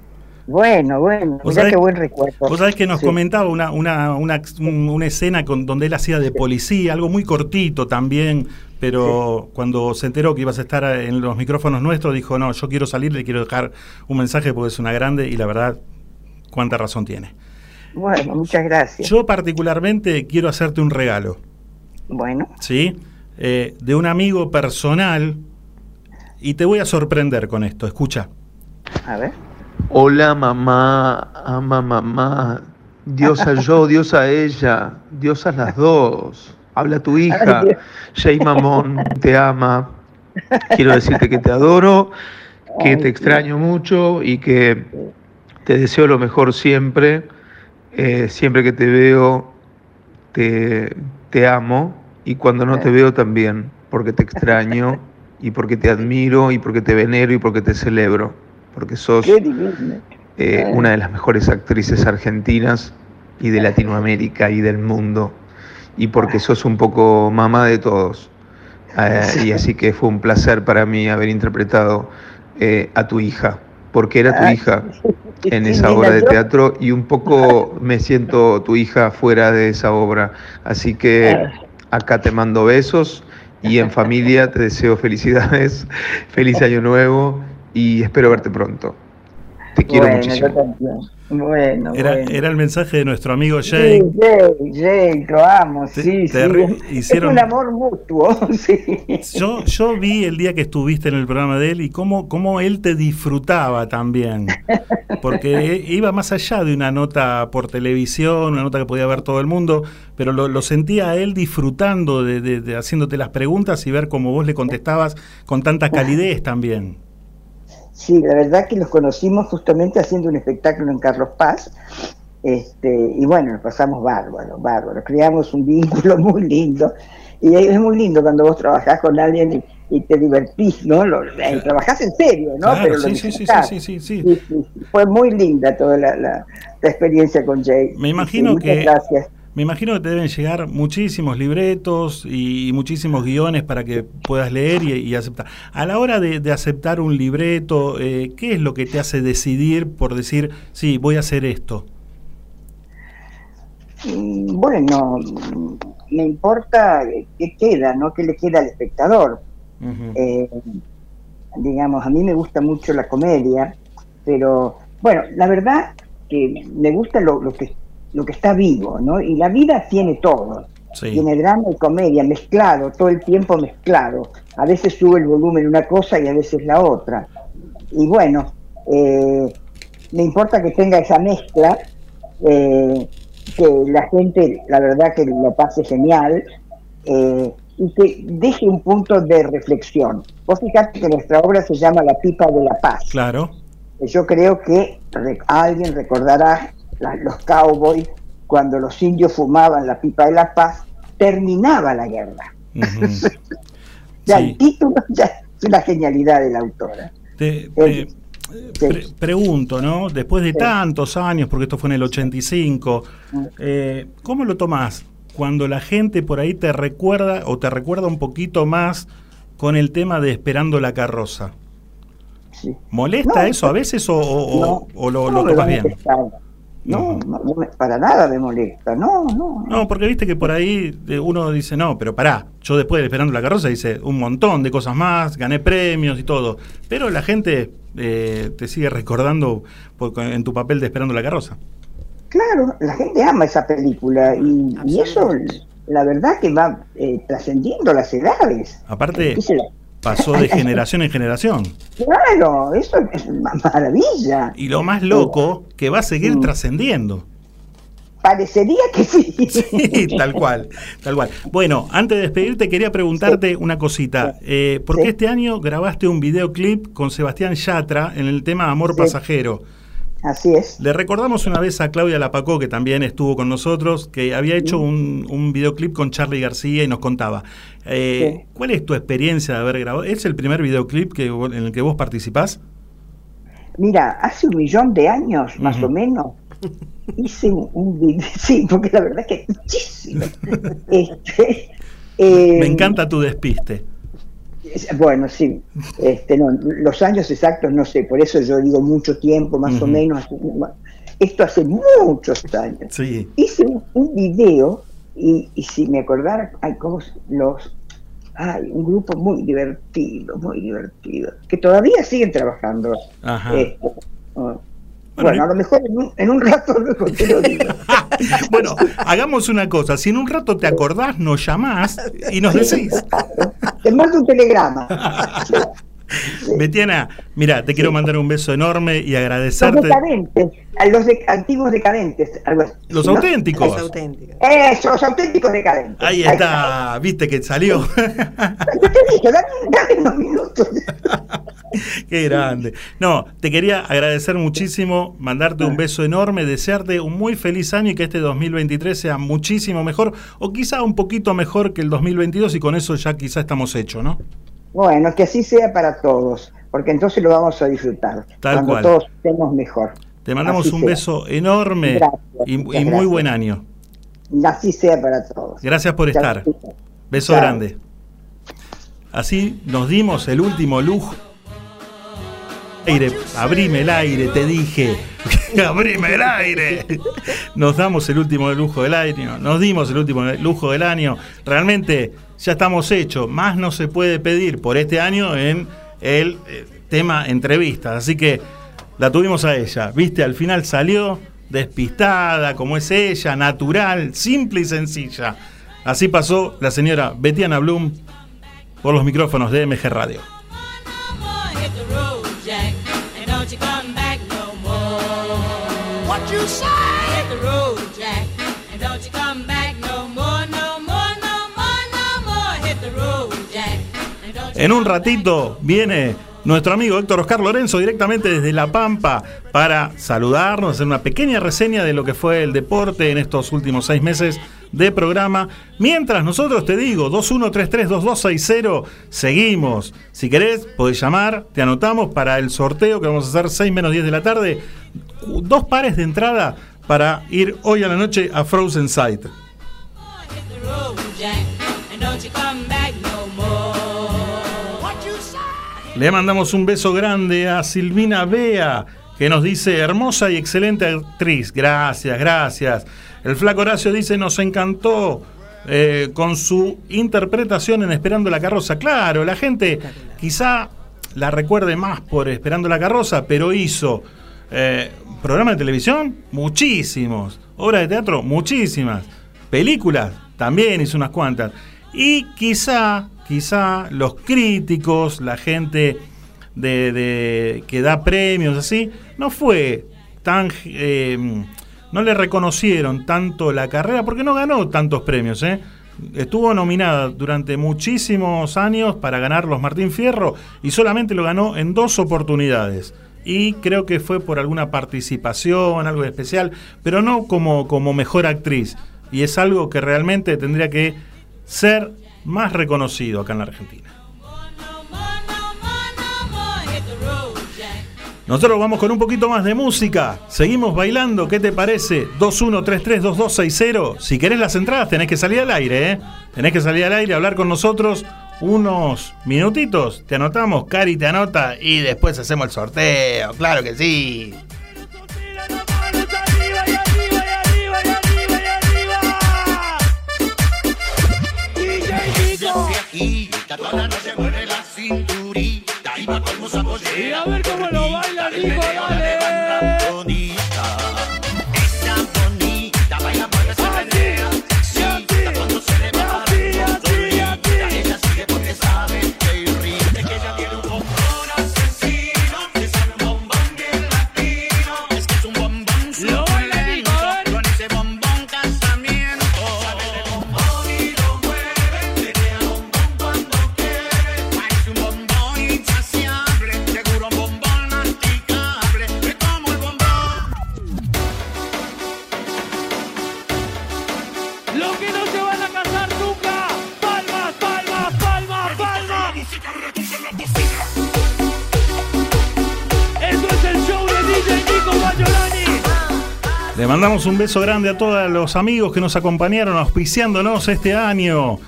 Bueno, bueno, ¿Vos mirá sabés- qué buen recuerdo. Vos sabés que nos Sí. comentaba una, una, una, un- una escena con, donde él hacía de policía, algo muy cortito también, pero cuando se enteró que ibas a estar en los micrófonos nuestros, dijo, no, yo quiero salir, le quiero dejar un mensaje porque es una grande y la verdad, cuánta razón tiene. Bueno, muchas gracias. Yo particularmente quiero hacerte un regalo, Bueno, ¿sí? Eh, de un amigo personal y te voy a sorprender con esto, escucha. a ver. Hola mamá, ama mamá, diosa yo, diosa ella, diosas las dos. Habla tu hija. Jay Mamón te ama. Quiero decirte que te adoro, que te extraño mucho y que te deseo lo mejor siempre. Eh, siempre que te veo, te, te amo y cuando no te veo también, porque te extraño y porque te admiro y porque te venero y porque te celebro, porque sos eh, una de las mejores actrices argentinas y de Latinoamérica y del mundo, y porque sos un poco mamá de todos. Eh, y así que fue un placer para mí haber interpretado eh, a tu hija, porque era tu Ay, hija en esa obra de teatro y un poco me siento tu hija fuera de esa obra. Así que acá te mando besos y en familia te deseo felicidades, feliz año nuevo y espero verte pronto. Te quiero bueno, muchísimo. Bueno, Era, bueno. era el mensaje de nuestro amigo Jake. Sí, Jay, Jay, lo amo, Te- sí, te sí. re- Es hicieron- un amor mutuo, sí. Yo, yo vi el día que estuviste en el programa de él y cómo, cómo él te disfrutaba también. Porque iba más allá de una nota por televisión, una nota que podía ver todo el mundo, pero lo, lo sentía a él disfrutando de, de- de haciéndote las preguntas y ver cómo vos le contestabas con tanta calidez también. Sí, la verdad que los conocimos justamente haciendo un espectáculo en Carlos Paz. Este, y bueno, nos pasamos bárbaro, bárbaro. Creamos un vínculo muy lindo. Y es muy lindo cuando vos trabajás con alguien y, y te divertís, ¿no? Lo, trabajás en serio, ¿no? Claro, Pero sí, sí, sí, sí. Fue muy linda toda la, la- la experiencia con Jay. Me imagino Sí, que Gracias. Me imagino que te deben llegar muchísimos libretos y muchísimos guiones para que puedas leer y, y aceptar. A la hora de, de aceptar un libreto, eh, ¿qué es lo que te hace decidir por decir, sí, voy a hacer esto? Mm, Bueno, me importa qué queda, ¿no? ¿Qué le queda al espectador? Eh, digamos, a mí me gusta mucho la comedia, pero bueno, la verdad que me gusta lo, lo que lo que está vivo, ¿no? Y la vida tiene todo. Sí. Tiene drama y comedia mezclado, todo el tiempo mezclado. A veces sube el volumen una cosa y a veces la otra. Y bueno, eh, me importa que tenga esa mezcla, eh, que la gente, la verdad que lo pase genial, eh, y que deje un punto de reflexión. Vos fijate que nuestra obra se llama La pipa de la paz. Claro. Yo creo que re- alguien recordará la- los cowboys cuando los indios fumaban la pipa de la paz, terminaba la guerra. ya el título ya es una genialidad de la autora. Te- te- pre- pregunto, ¿no? Después de tantos años, porque esto fue en el 85, eh, ¿cómo lo tomás cuando la gente por ahí te recuerda o te recuerda un poquito más con el tema de Esperando la carroza? ¿Molesta No, eso a veces o, o- o- o lo, No lo tomas bien? No, no, para nada me molesta, no, no. No, porque viste que por ahí eh, uno dice, no, pero pará, yo después de Esperando la Carroza hice un montón de cosas más, gané premios y todo, pero la gente eh, te sigue recordando por- en tu papel de Esperando la Carroza. Claro, la gente ama esa película y, y eso, la verdad que va eh, trascendiendo las edades. Aparte, la- pasó de generación en generación. Claro, eso es una maravilla. Y lo más loco, que va a seguir trascendiendo. Parecería que sí. Sí, tal cual, tal cual. Bueno, antes de despedirte quería preguntarte una cosita. Eh, ¿Por qué este año grabaste un videoclip con Sebastián Yatra en el tema Amor Pasajero? Así es. Le recordamos una vez a Claudia Lapacó, que también estuvo con nosotros, que había hecho un, un videoclip con Charlie García y nos contaba. Eh, ¿Cuál es tu experiencia de haber grabado? ¿Es el primer videoclip que, en el que vos participás? Mira, hace un millón de años, más o menos, hice un, un video, sí, porque la verdad es que es muchísimo. Este, eh, Me encanta tu despiste. Bueno, sí, este, no, los años exactos no sé, por eso yo digo mucho tiempo, más o menos. Esto hace muchos años. Sí. Hice un, un video y, y si me acordara, hay como los, hay un grupo muy divertido, muy divertido, que todavía siguen trabajando. Ajá. Este, ah, bueno, a lo mejor en un, en un rato luego te lo digo. Bueno, hagamos una cosa. Si en un rato te acordás, nos llamás y nos decís. Te mando un telegrama. Betiana, mira, te quiero mandar un beso enorme y Los agradecerte. decadentes, a los de- antiguos decadentes. Algo así, Los ¿no? auténticos. Los Eso, los auténticos decadentes. Ahí está, viste que salió. Yo te dije, dame, dame unos minutos. Qué grande. No, te quería agradecer muchísimo, mandarte un beso enorme, desearte un muy feliz año y que este 2023 sea muchísimo mejor o quizá un poquito mejor que el 2022 y con eso ya quizá estamos hechos, ¿no? Bueno, que así sea para todos, porque entonces lo vamos a disfrutar. Tal cuando cual. todos estemos mejor. Te mandamos Así un sea. beso enorme Gracias, y, muy gracias. buen año. Así sea para todos. Gracias por estar. Beso grande. Así nos dimos el último lujo. Aire, abrime el aire, te dije. abrime el aire. Nos damos el último lujo del año. Nos dimos el último lujo del año. Realmente ya estamos hechos. Más no se puede pedir por este año en el eh, tema entrevistas. Así que la tuvimos a ella. Viste, al final salió despistada, como es ella, natural, simple y sencilla. Así pasó la señora Betiana Blum por los micrófonos de MG Radio. More. What you say? Hit the road, Jack, and don't you come back no more, no more, no more, no more. Hit the road, Jack, and don't you En un ratito viene nuestro amigo Héctor Oscar Lorenzo directamente desde La Pampa para saludarnos, hacer una pequeña reseña de lo que fue el deporte en estos últimos seis meses de programa. Mientras nosotros te digo, 21332260, seguimos. Si querés, podés llamar, te anotamos para el sorteo que vamos a hacer 6 menos 10 de la tarde. Dos pares de entrada para ir hoy a la noche a Frozen Sight. Le mandamos un beso grande a Silvina Bea, que nos dice hermosa y excelente actriz. Gracias, gracias. El flaco Horacio dice, nos encantó eh, con su interpretación en Esperando la Carroza. Claro, la gente quizá la recuerde más por Esperando la Carroza, pero hizo eh, programas de televisión, muchísimos. Obras de teatro, muchísimas. Películas, también hizo unas cuantas. Y quizá, quizá los críticos, la gente de, de- que da premios así, no fue tan... eh, no le reconocieron tanto la carrera porque no ganó tantos premios. ¿eh? Estuvo nominada durante muchísimos años para ganar los Martín Fierro y solamente lo ganó en dos oportunidades. Y creo que fue por alguna participación, algo especial, pero no como, como mejor actriz. Y es algo que realmente tendría que ser más reconocido acá en la Argentina. Nosotros vamos con un poquito más de música. Seguimos bailando. ¿Qué te parece? 21332260. Si querés las entradas, tenés que salir al aire, ¿eh? Tenés que salir al aire, hablar con nosotros unos minutitos. Te anotamos, Cari te anota y después hacemos el sorteo. Claro que sí. a ver cómo lo dale. Le mandamos un beso grande a todos los amigos que nos acompañaron auspiciándonos este año.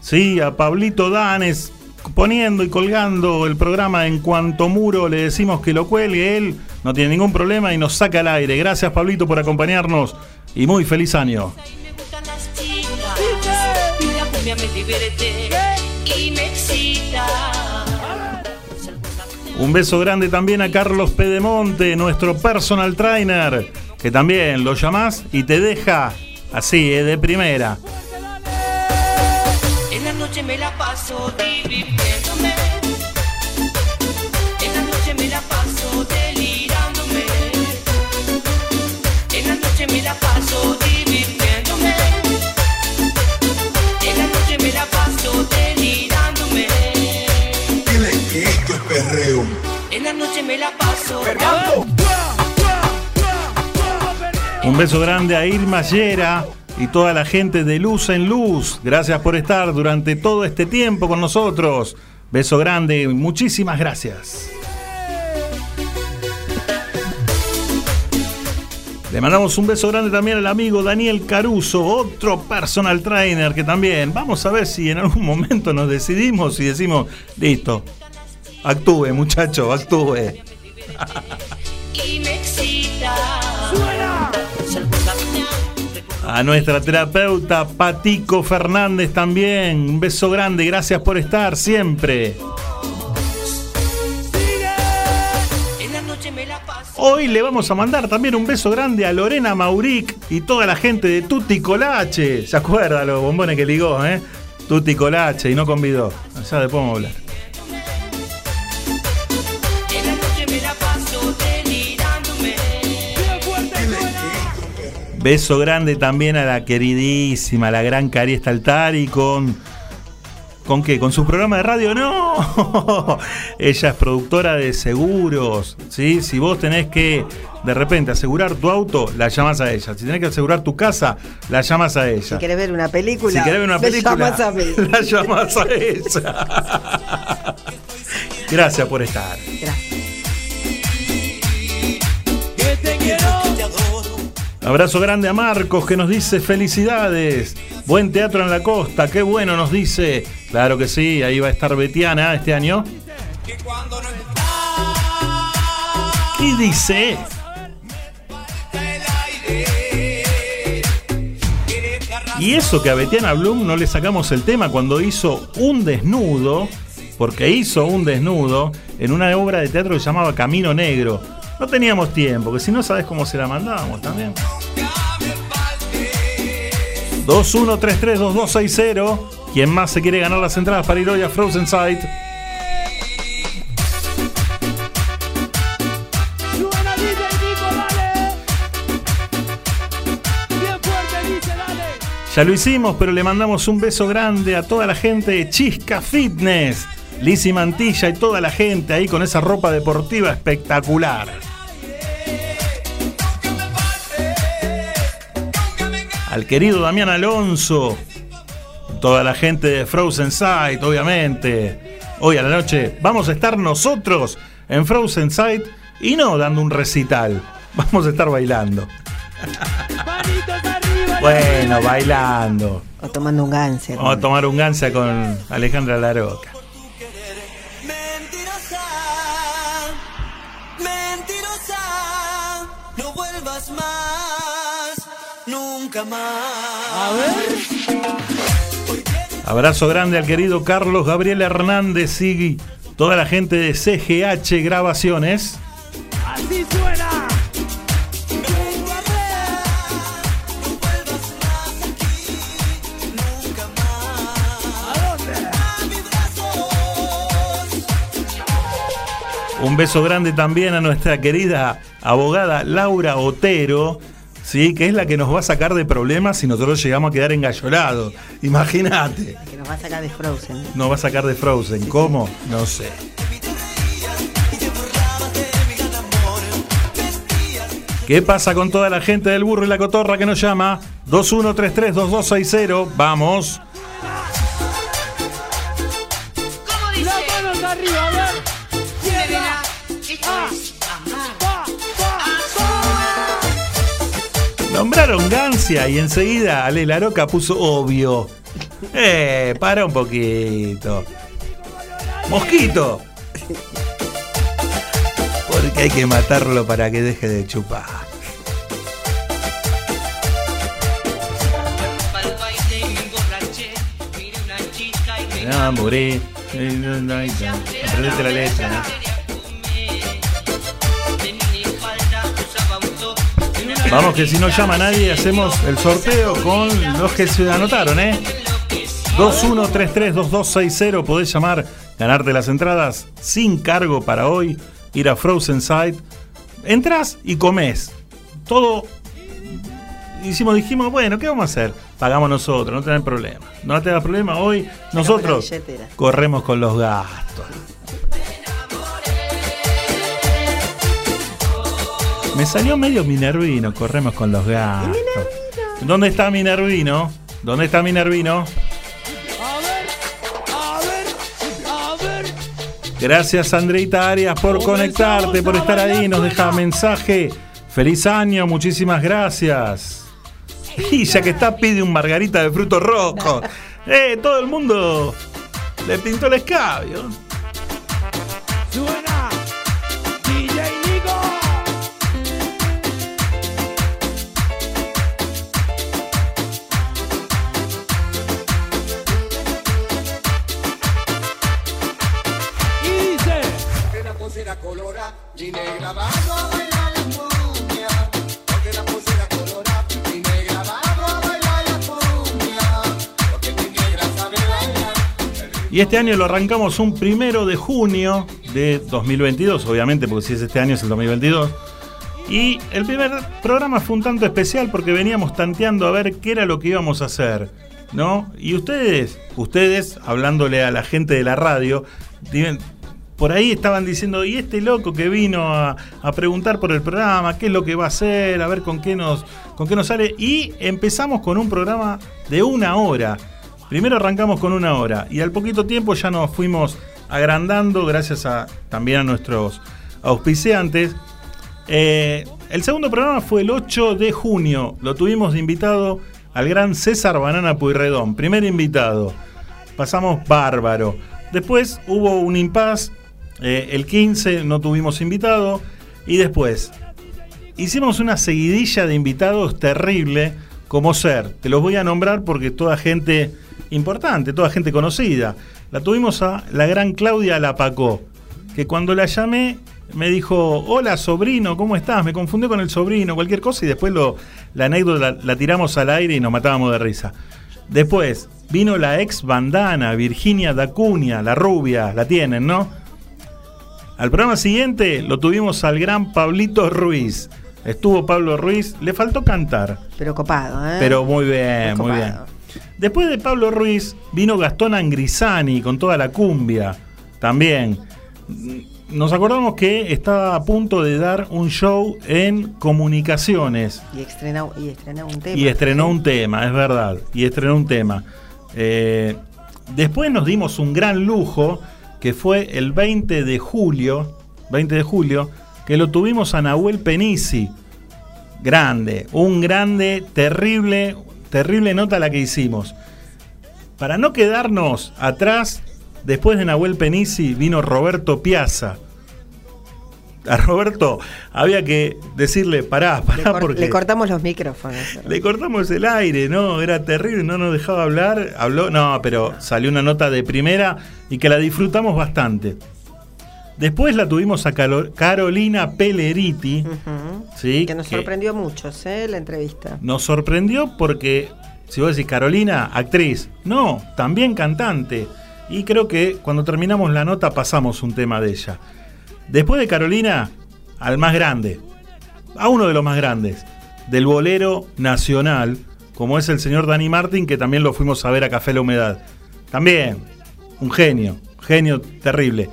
Sí, a Pablito Danes poniendo y colgando el programa en cuanto muro. Le decimos que lo cuelgue él no tiene ningún problema y nos saca al aire. Gracias Pablito por acompañarnos y muy feliz año. Un beso grande también a Carlos Pedemonte nuestro personal trainer que también lo llamás y te deja así eh, de primera En la noche me la paso divirtiéndome. En la noche me la paso delirándome. En la noche me la paso divirtiéndome. En la noche me la paso delirándome. Dile que esto es perreo. En la noche me la paso. Un beso grande a Irma Yera y toda la gente de Luz en Luz. Gracias por estar durante todo este tiempo con nosotros. Beso grande muchísimas gracias. Le mandamos un beso grande también al amigo Daniel Caruso, otro personal trainer que también vamos a ver si en algún momento nos decidimos y decimos, listo, actúe muchacho, actúe. Y me excita. A nuestra terapeuta Patico Fernández también. Un beso grande, gracias por estar siempre. Hoy le vamos a mandar también un beso grande a Lorena Mauric y toda la gente de Tutti Colache. ¿Se acuerda los bombones que ligó, eh? Tutti Colache y no convidó. Ya después vamos hablar. Beso grande también a la queridísima, la gran Cari Staltari con. ¿Con qué? ¿Con su programa de radio? ¡No! Ella es productora de seguros. ¿sí? Si vos tenés que de repente asegurar tu auto, la llamas a ella. Si tenés que asegurar tu casa, la llamas a ella. Si querés ver una película, Si querés ver una película, llamás a mí. la llamás a ella. Gracias por estar. Que Abrazo grande a Marcos que nos dice felicidades. Buen teatro en la costa, qué bueno nos dice. Claro que sí, ahí va a estar Betiana este año. ¿Qué dice? Y eso que a Betiana Bloom no le sacamos el tema cuando hizo un desnudo, porque hizo un desnudo en una obra de teatro que se llamaba Camino Negro. No teníamos tiempo, que si no sabes cómo se la mandábamos también. 21332260. ¿Quién más se quiere ganar las entradas para ir hoy a Frozen Sight? Ya lo hicimos, pero le mandamos un beso grande a toda la gente de Chisca Fitness. Lizzy Mantilla y toda la gente ahí con esa ropa deportiva espectacular. Al querido Damián Alonso, toda la gente de Frozen Sight, obviamente. Hoy a la noche vamos a estar nosotros en Frozen Sight y no dando un recital, vamos a estar bailando. Bueno, bailando. O tomando un ganse. Vamos a tomar un gansa con Alejandra Laroca. Nunca más. A ver. Abrazo grande al querido Carlos Gabriel Hernández y toda la gente de CGH Grabaciones. Así suena. Un beso grande también a nuestra querida abogada Laura Otero, ¿sí? que es la que nos va a sacar de problemas si nosotros llegamos a quedar engallolados. Imagínate, Que nos va a sacar de Frozen. nos va a sacar de Frozen. ¿Cómo? No sé. ¿Qué pasa con toda la gente del burro y la cotorra que nos llama? 21332260. Vamos. Nombraron Gancia y enseguida Ale Laroca puso obvio. Eh, para un poquito. Mosquito. Porque hay que matarlo para que deje de chupar. Me enamoré. Aprendete la letra, ¿no? Vamos que si no llama nadie hacemos el sorteo con los que se anotaron, ¿eh? 21332260 podés llamar, ganarte las entradas sin cargo para hoy, ir a Frozen Side. Entras y comes. Todo hicimos, dijimos, bueno, ¿qué vamos a hacer? Pagamos nosotros, no tenés problema. No tengas problema, hoy nosotros corremos con los gastos. Me salió medio Minervino, corremos con los gastos. ¿Dónde está Minervino? ¿Dónde está Minervino? Gracias Andreita Arias por conectarte, por estar ahí, nos deja mensaje. Feliz año, muchísimas gracias. Y ya que está, pide un margarita de frutos rojos. Eh, todo el mundo le pintó el escabio. Y este año lo arrancamos un primero de junio de 2022, obviamente, porque si es este año es el 2022. Y el primer programa fue un tanto especial porque veníamos tanteando a ver qué era lo que íbamos a hacer, ¿no? Y ustedes, ustedes, hablándole a la gente de la radio, por ahí estaban diciendo, ¿y este loco que vino a, a preguntar por el programa? ¿Qué es lo que va a hacer? A ver con qué nos, con qué nos sale. Y empezamos con un programa de una hora. Primero arrancamos con una hora y al poquito tiempo ya nos fuimos agrandando gracias a, también a nuestros auspiciantes. Eh, el segundo programa fue el 8 de junio. Lo tuvimos de invitado al gran César Banana Puyredón. Primer invitado. Pasamos bárbaro. Después hubo un impas. eh, el 15 no tuvimos invitado. Y después hicimos una seguidilla de invitados terrible. Como ser. Te los voy a nombrar porque toda gente importante, toda gente conocida. La tuvimos a la gran Claudia Lapacó. Que cuando la llamé me dijo, hola sobrino, ¿cómo estás? Me confundió con el sobrino, cualquier cosa, y después lo, la anécdota la, la tiramos al aire y nos matábamos de risa. Después vino la ex bandana, Virginia Dacunia, la rubia, la tienen, ¿no? Al programa siguiente lo tuvimos al gran Pablito Ruiz. Estuvo Pablo Ruiz, le faltó cantar, Pero copado, ¿eh? pero muy bien, Muy muy bien. Después de Pablo Ruiz vino Gastón Angrisani con toda la cumbia. también. Nos acordamos que estaba a punto de dar un show en comunicaciones. Y estrenó, y estrenó un tema. Y estrenó un tema, es verdad. Y estrenó un tema. Eh, después nos dimos un gran lujo, que fue el 20 de julio, 20 de julio, que lo tuvimos a Nahuel Penisi. Grande, un grande, terrible, terrible nota la que hicimos. Para no quedarnos atrás, después de Nahuel Penisi vino Roberto Piazza. A Roberto había que decirle, pará, pará, porque le cortamos los micrófonos. le cortamos el aire, ¿no? Era terrible, no nos dejaba hablar. Habló, no, pero salió una nota de primera y que la disfrutamos bastante. Después la tuvimos a Carolina Pelleriti, ¿sí? Que nos que sorprendió a muchos, ¿eh? La entrevista. nos sorprendió porque, si vos decís Carolina, actriz, no, también cantante. Y creo que cuando terminamos la nota pasamos un tema de ella. Después de Carolina, al más grande, a uno de los más grandes, del bolero nacional, como es el señor Dani Martín, que también lo fuimos a ver a Café La Humedad. También, un genio, genio terrible.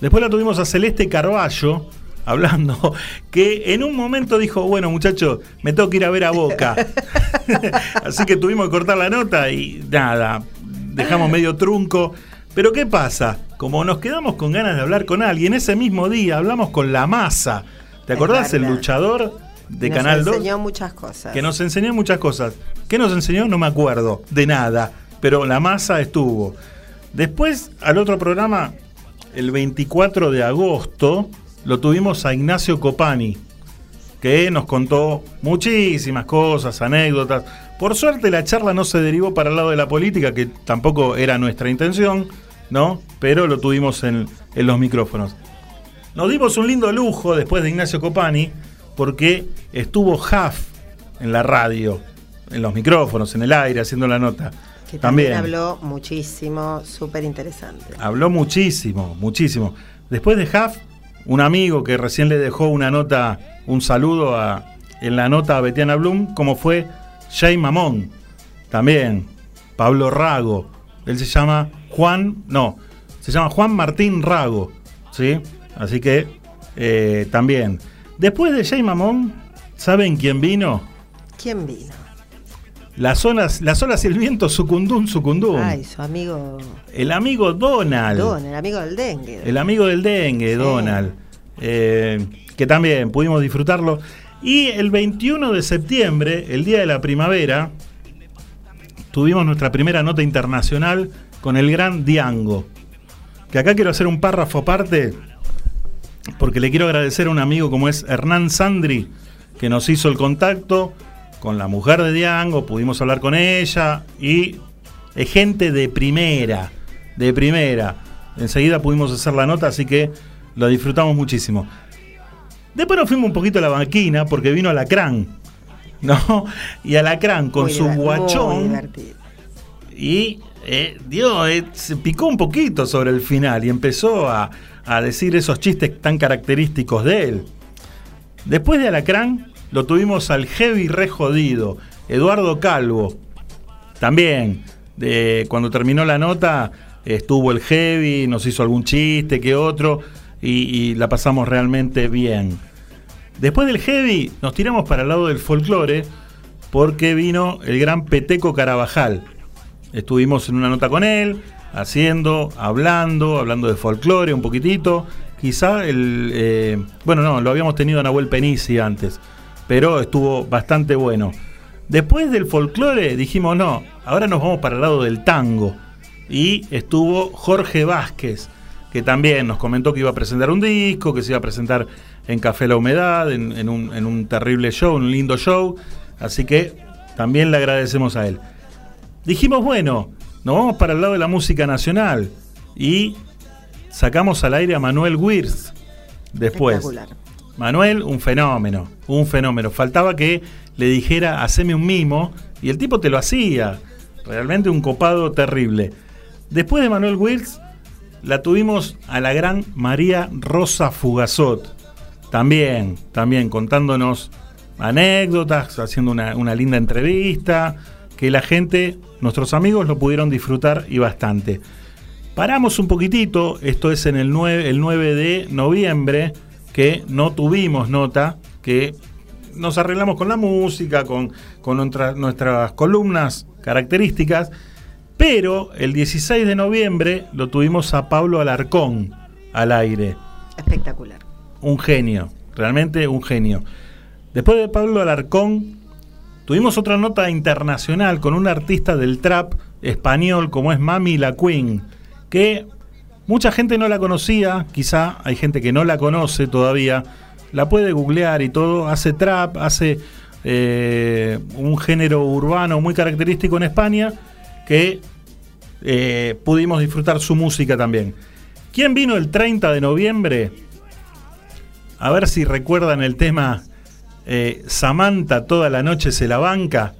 Después la tuvimos a Celeste Carballo, hablando, que en un momento dijo, bueno muchachos, me tengo que ir a ver a Boca. Así que tuvimos que cortar la nota y nada, dejamos medio trunco. Pero ¿qué pasa? Como nos quedamos con ganas de hablar con alguien, ese mismo día hablamos con La Masa. ¿Te acordás? El luchador de nos Canal 2. enseñó muchas cosas. Que nos enseñó muchas cosas. ¿Qué nos enseñó? No me acuerdo de nada. Pero la masa estuvo. Después, al otro programa, el 24 de agosto, lo tuvimos a Ignacio Copani, que nos contó muchísimas cosas, anécdotas. Por suerte la charla no se derivó para el lado de la política, que tampoco era nuestra intención, ¿no? Pero lo tuvimos en, los micrófonos. Nos dimos un lindo lujo después de Ignacio Copani, porque estuvo Huff en la radio, en los micrófonos, en el aire, haciendo la nota. Que también, También. habló muchísimo, súper interesante. Habló muchísimo, muchísimo. Después de Huff, un amigo que recién le dejó una nota, un saludo a, en la nota a Betiana Blum, como fue Jay Mamón. También, Pablo Rago. Él se llama Juan, no, se llama Juan Martín Rago. ¿Sí? Así que eh, también. Después de Jay Mamón, ¿saben quién vino? ¿Quién vino? Las olas, las olas y el viento, sucundún, sucundún. Ay, su amigo El amigo Donald. Don, el amigo del dengue. El amigo del dengue, Donald. eh, que también pudimos disfrutarlo. Y el 21 de septiembre, el día de la primavera, tuvimos nuestra primera nota internacional con el gran Diango. Que acá quiero hacer un párrafo aparte, porque le quiero agradecer a un amigo como es Hernán Sandri, que nos hizo el contacto con la mujer de Diango, pudimos hablar con ella y es gente de primera, de primera. Enseguida pudimos hacer la nota, así que lo disfrutamos muchísimo. Después nos fuimos un poquito a la banquina porque vino Alacrán, ¿no? Y Alacrán con Muy su guachón y eh, dio, eh, se picó un poquito sobre el final y empezó a, a decir esos chistes tan característicos de él. Después de Alacrán, lo tuvimos al heavy re jodido, Eduardo Calvo. También, cuando terminó la nota, estuvo el heavy, nos hizo algún chiste que otro, y, la pasamos realmente bien. Después del heavy, nos tiramos para el lado del folclore, porque vino el gran Peteco Carabajal. Estuvimos en una nota con él, haciendo, hablando, hablando de folclore un poquitito. Quizá el. eh, bueno, no, lo habíamos tenido a Nahuel Penisi antes, pero estuvo bastante bueno. Después del folclore dijimos, no, ahora nos vamos para el lado del tango. Y estuvo Jorge Vázquez, que también nos comentó que iba a presentar un disco, que se iba a presentar en Café La Humedad, en, un, en un terrible show, un lindo show. Así que también le agradecemos a él. Dijimos, bueno, nos vamos para el lado de la música nacional. Y sacamos al aire a Manuel Wirtz después. Manuel, un fenómeno, un fenómeno. Faltaba que le dijera, haceme un mimo, y el tipo te lo hacía. Realmente un copado terrible. Después de Manuel Wirtz, la tuvimos a la gran María Rosa Fugazot. También, también contándonos anécdotas, haciendo una, una linda entrevista, que la gente, nuestros amigos lo pudieron disfrutar y bastante. Paramos un poquitito, esto es en el 9, el 9 de noviembre, que no tuvimos nota, que nos arreglamos con la música, con, con nuestra- nuestras columnas características, pero el 16 de noviembre lo tuvimos a Pablo Alarcón al aire. Espectacular. Un genio, realmente un genio. Después de Pablo Alarcón, tuvimos otra nota internacional con un artista del trap español como es Mami La Queen, que mucha gente no la conocía, quizá hay gente que no la conoce todavía, la puede googlear y todo, hace trap, hace eh, un género urbano muy característico en España, que eh, pudimos disfrutar su música también. ¿Quién vino el 30 de noviembre? A ver si recuerdan el tema eh, Samantha toda la noche se la banca.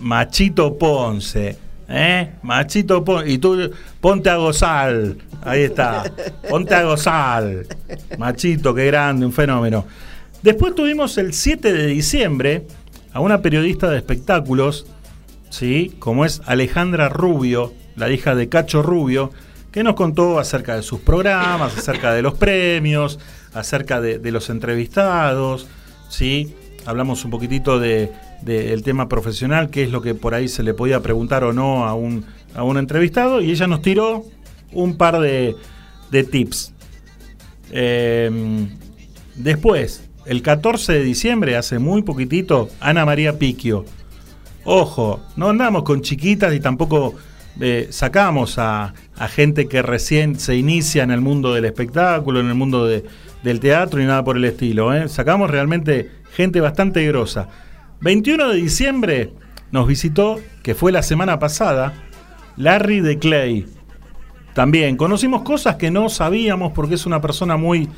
Machito Ponce. ¿Eh? Machito. Y tú ponte a gozar. Ahí está. Ponte a gozar. Machito, qué grande, un fenómeno. Después tuvimos el 7 de diciembre a una periodista de espectáculos, ¿sí? como es Alejandra Rubio, la hija de Cacho Rubio, que nos contó acerca de sus programas, acerca de los premios, acerca de los entrevistados, ¿sí? Hablamos un poquitito de- del tema profesional, qué es lo que por ahí se le podía preguntar o no a un, a entrevistado, y ella nos tiró un par de, de tips. Eh, después, el 14 de diciembre, hace muy poquitito, Ana María Piquio. Ojo, no andamos con chiquitas y tampoco eh, sacamos a, a gente que recién se inicia en el mundo del espectáculo, en el mundo de- del teatro y nada por el estilo. ¿eh? Sacamos realmente gente bastante grosa. 21 de diciembre nos visitó, que fue la semana pasada, Larry de Clay. También conocimos cosas que no sabíamos porque es una persona muy,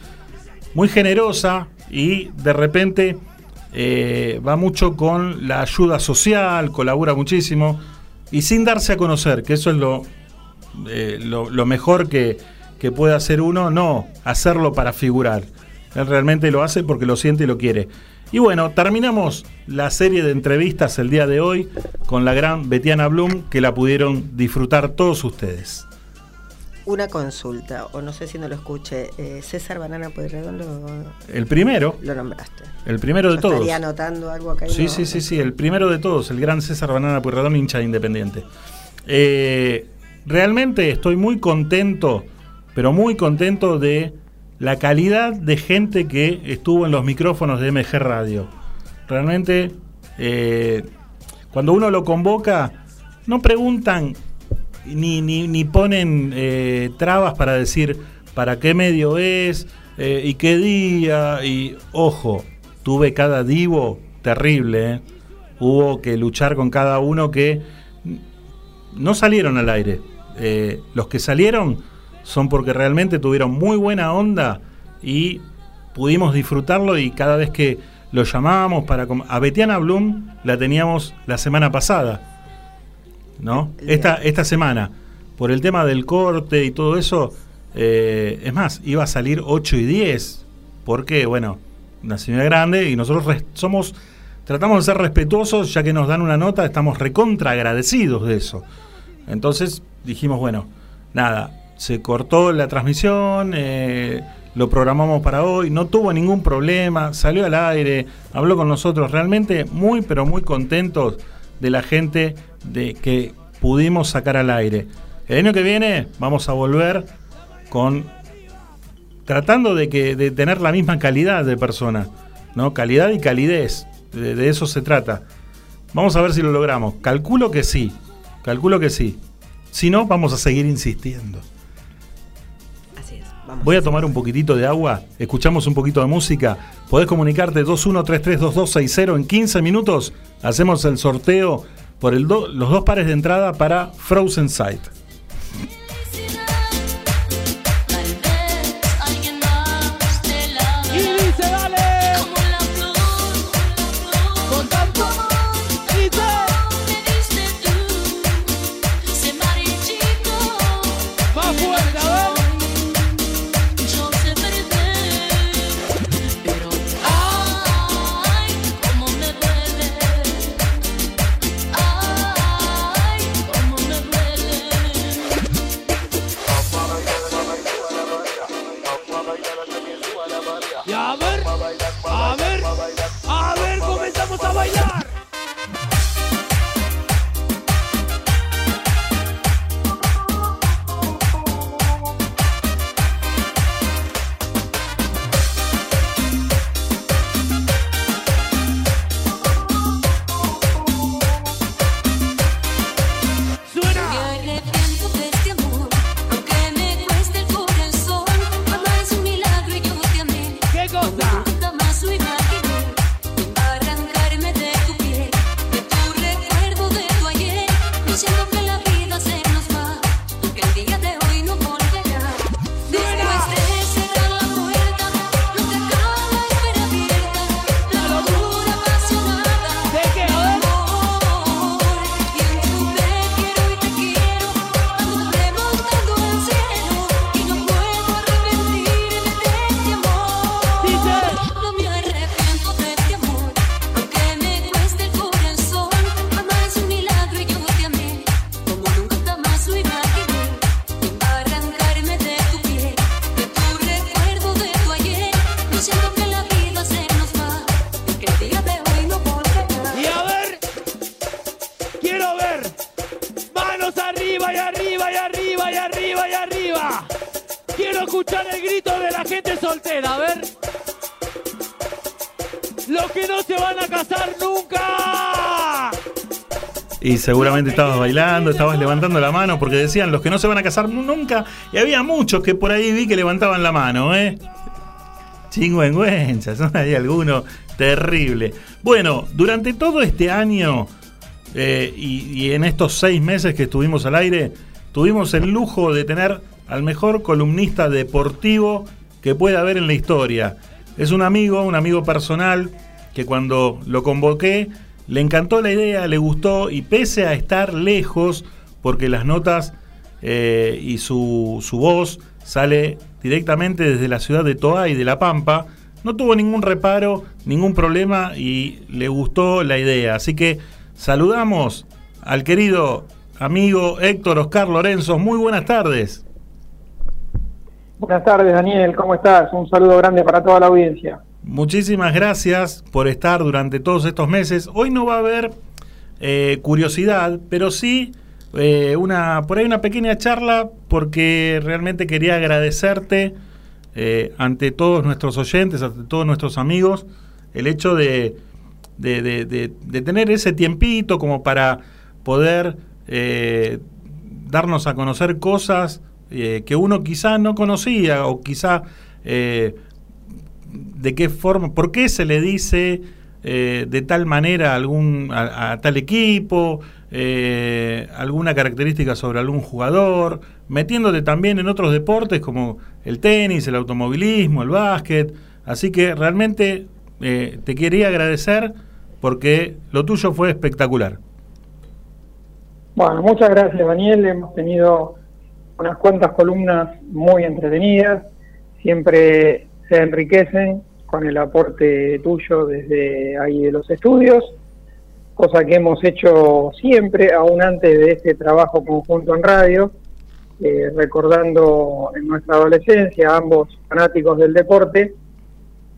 muy generosa y de repente eh, va mucho con la ayuda social, colabora muchísimo y sin darse a conocer, que eso es lo, eh, lo, lo mejor que, que puede hacer uno, no hacerlo para figurar. Él realmente lo hace porque lo siente y lo quiere. Y bueno, terminamos la serie de entrevistas el día de hoy con la gran Betiana Blum, que la pudieron disfrutar todos ustedes. Una consulta, o no sé si no lo escuché. eh, César Banana Pueyrredón lo, El primero, lo nombraste. el primero de Yo todos. Estaría anotando algo acá. Sí, no- sí, sí, sí, el primero de todos, el gran César Banana Pueyrredón, hincha de Independiente. Eh, realmente estoy muy contento, pero muy contento de la calidad de gente que estuvo en los micrófonos de MG Radio. Realmente, eh, cuando uno lo convoca, no preguntan ni, ni, ni ponen eh, trabas para decir para qué medio es eh, y qué día. Y ojo, tuve cada divo terrible. Hubo que luchar con cada uno que no salieron al aire. Los que salieron son porque realmente tuvieron muy buena onda y pudimos disfrutarlo y cada vez que lo llamábamos para... A Betiana Blum la teníamos la semana pasada. ¿no? Esta, esta semana, por el tema del corte y todo eso, eh, es más, iba a salir 8 y 10, porque, bueno, una señora grande y nosotros somos, tratamos de ser respetuosos, ya que nos dan una nota, estamos recontra agradecidos de eso. Entonces dijimos, bueno, nada, se cortó la transmisión, eh, lo programamos para hoy, no tuvo ningún problema, salió al aire, habló con nosotros, realmente muy, pero muy contentos de la gente de que pudimos sacar al aire. El año que viene vamos a volver con tratando de que de tener la misma calidad de persona, ¿no? Calidad y calidez, de, de eso se trata. Vamos a ver si lo logramos. Calculo que sí, calculo que sí. Si no, vamos a seguir insistiendo. Voy a tomar un poquitito de agua, escuchamos un poquito de música. Podés comunicarte 21332260 en 15 minutos. Hacemos el sorteo por el do- los dos pares de entrada para Frozen Sight. Estabas bailando, estabas levantando la mano, porque decían los que no se van a casar nu- nunca. Y había muchos que por ahí vi que levantaban la mano, ¿eh? Chingüengüenza, son ahí algunos terrible. Bueno, durante todo este año eh, y, y en estos seis meses que estuvimos al aire, tuvimos el lujo de tener al mejor columnista deportivo que pueda haber en la historia. Es un amigo, un amigo personal, que cuando lo convoqué le encantó la idea, le gustó y pese a estar lejos, porque las notas eh, y su, su voz sale directamente desde la ciudad de Toa y de La Pampa, no tuvo ningún reparo, ningún problema y le gustó la idea. Así que saludamos al querido amigo Héctor Oscar Lorenzo. Muy buenas tardes. Buenas tardes, Daniel, ¿cómo estás? Un saludo grande para toda la audiencia. Muchísimas gracias por estar durante todos estos meses. Hoy no va a haber eh, curiosidad, pero sí eh, una por ahí una pequeña charla porque realmente quería agradecerte eh, ante todos nuestros oyentes, ante todos nuestros amigos, el hecho de, de, de- tener ese tiempito como para poder darnos a conocer cosas que uno quizá no conocía o quizá de qué forma, por qué se le dice eh, de tal manera algún, a, a tal equipo, eh, alguna característica sobre algún jugador, metiéndote también en otros deportes como el tenis, el automovilismo, el básquet. Así que realmente eh, te quería agradecer porque lo tuyo fue espectacular. Bueno, muchas gracias, Daniel. Hemos tenido unas cuantas columnas muy entretenidas. Siempre se enriquecen con el aporte tuyo desde ahí de los estudios, cosa que hemos hecho siempre, aún antes de este trabajo conjunto en radio, eh, recordando en nuestra adolescencia, ambos fanáticos del deporte,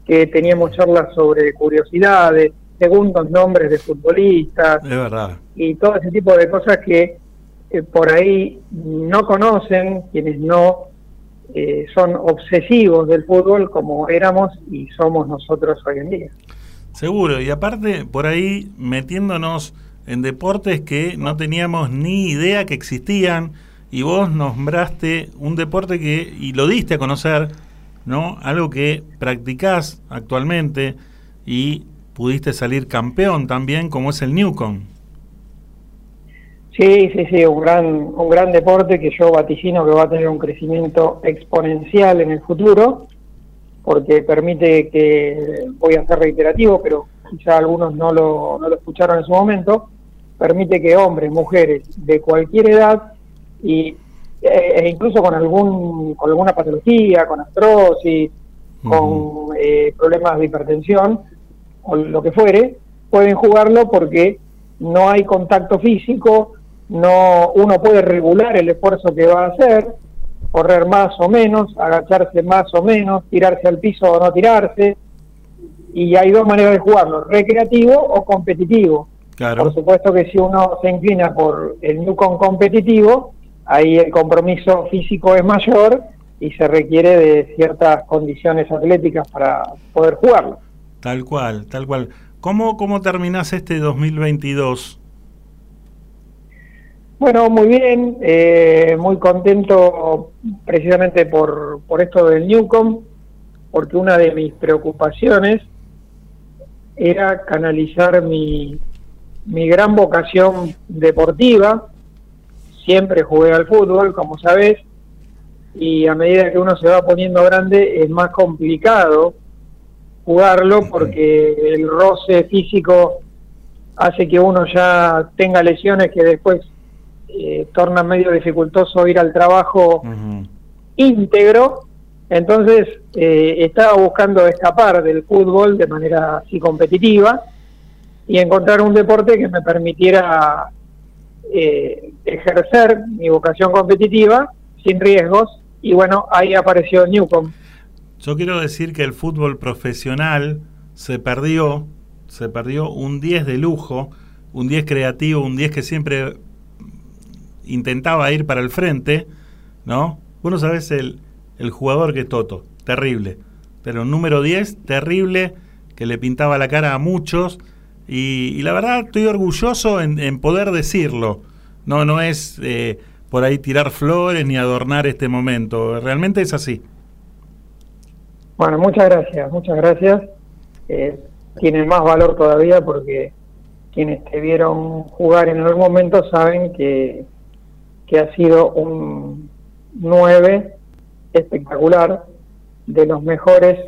que teníamos charlas sobre curiosidades, segundos nombres de futbolistas, verdad. y todo ese tipo de cosas que eh, por ahí no conocen, quienes no eh, son obsesivos del fútbol como éramos y somos nosotros hoy en día. Seguro, y aparte por ahí metiéndonos en deportes que no teníamos ni idea que existían y vos nombraste un deporte que, y lo diste a conocer, ¿no? Algo que practicás actualmente y pudiste salir campeón también, como es el Newcom. Sí, sí, sí, un gran, un gran deporte que yo vaticino que va a tener un crecimiento exponencial en el futuro, porque permite que, voy a ser reiterativo, pero quizá algunos no lo, no lo escucharon en su momento, permite que hombres, mujeres de cualquier edad y, eh, e incluso con, algún, con alguna patología, con artrosis, con eh, problemas de hipertensión o lo que fuere, pueden jugarlo porque no hay contacto físico, no uno puede regular el esfuerzo que va a hacer, correr más o menos, agacharse más o menos, tirarse al piso o no tirarse, y hay dos maneras de jugarlo, recreativo o competitivo. Por supuesto que si uno se inclina por el Newcom competitivo, ahí el compromiso físico es mayor y se requiere de ciertas condiciones atléticas para poder jugarlo. Tal cual, tal cual. ¿Cómo, cómo terminás este 2022? Bueno, muy bien, eh, muy contento precisamente por, por esto del Newcom, porque una de mis preocupaciones era canalizar mi, mi gran vocación deportiva. Siempre jugué al fútbol, como sabes, y a medida que uno se va poniendo grande es más complicado jugarlo porque el roce físico hace que uno ya tenga lesiones que después eh, tornan medio dificultoso ir al trabajo íntegro. Entonces eh, estaba buscando escapar del fútbol de manera así competitiva y encontrar un deporte que me permitiera eh, ejercer mi vocación competitiva sin riesgos. Y bueno, ahí apareció Newcom. Yo quiero decir que el fútbol profesional se perdió, se perdió un 10 de lujo un 10 creativo, un 10 que siempre intentaba ir para el frente, ¿no? Vos no sabés el, el jugador que es Toto, terrible. Pero número 10, terrible, que le pintaba la cara a muchos. Y, y la verdad estoy orgulloso en, poder decirlo. No, no es eh, por ahí tirar flores ni adornar este momento. Realmente es así. Bueno, muchas gracias, muchas gracias. Eh, tiene más valor todavía porque quienes te vieron jugar en algún momento saben que, que ha sido un 9 espectacular, de los mejores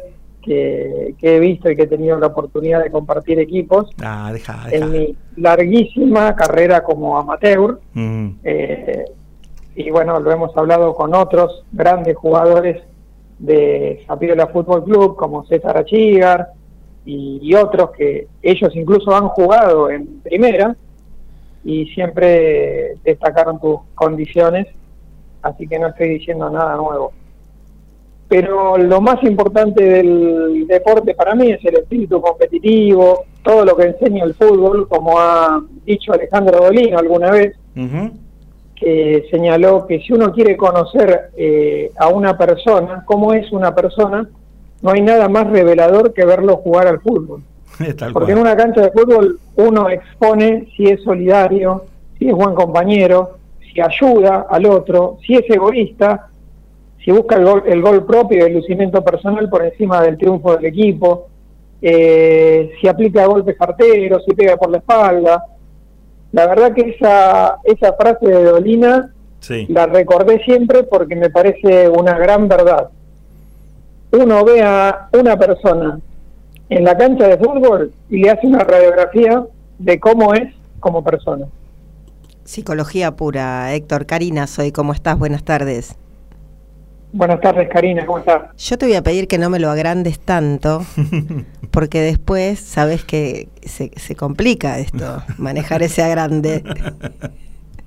que, que he visto y que he tenido la oportunidad de compartir equipos Ah, deja, en mi larguísima carrera como amateur. Mm. Eh, y bueno, lo hemos hablado con otros grandes jugadores de Zapiola Fútbol Club, como César Achigar y, y otros que ellos incluso han jugado en primera y siempre destacaron tus condiciones, así que no estoy diciendo nada nuevo. Pero lo más importante del deporte para mí es el espíritu competitivo, todo lo que enseña el fútbol, como ha dicho Alejandro Dolino alguna vez, que señaló que si uno quiere conocer eh, a una persona, cómo es una persona, no hay nada más revelador que verlo jugar al fútbol. Tal Porque en una cancha de fútbol uno expone si es solidario, si es buen compañero, si ayuda al otro, si es egoísta, si busca el gol, el gol propio y el lucimiento personal por encima del triunfo del equipo, eh, si aplica golpes arteros, si pega por la espalda. La verdad que esa, esa frase de Dolina Sí. la recordé siempre porque me parece una gran verdad. Uno ve a una persona en la cancha de fútbol y le hace una radiografía de cómo es como persona. Psicología pura, Héctor. Karina, soy. ¿Cómo estás? Buenas tardes. Buenas tardes, Karina, ¿cómo estás? Yo te voy a pedir que no me lo agrandes tanto, porque después sabes que se, se complica esto, manejar ese agrande.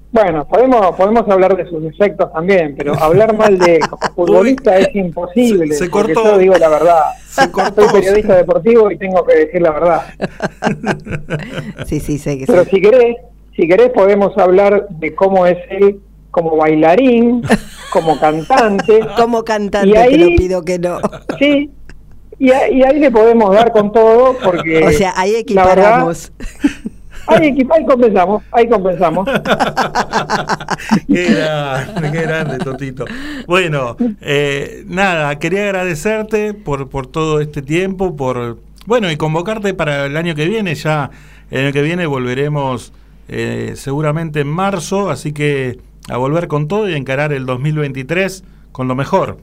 Bueno, podemos podemos hablar de sus defectos también, pero hablar mal de como futbolista es imposible. Se- cortó. yo digo la verdad. Soy periodista deportivo y tengo que decir la verdad. Sí, sí, sé que Pero sí. si querés, si querés podemos hablar de cómo es él como bailarín, como cantante. Como cantante Y te ahí- lo pido que no. Sí, y, a- y ahí le podemos dar con todo porque... O sea, ahí la verdad, equiparamos. Ahí, ahí compensamos, ahí compensamos. Qué grande, qué grande, Totito. Bueno, eh, nada, quería agradecerte por, por todo este tiempo, por bueno, y convocarte para el año que viene. Ya el año que viene volveremos eh, seguramente en marzo, así que a volver con todo y encarar el 2023 con lo mejor.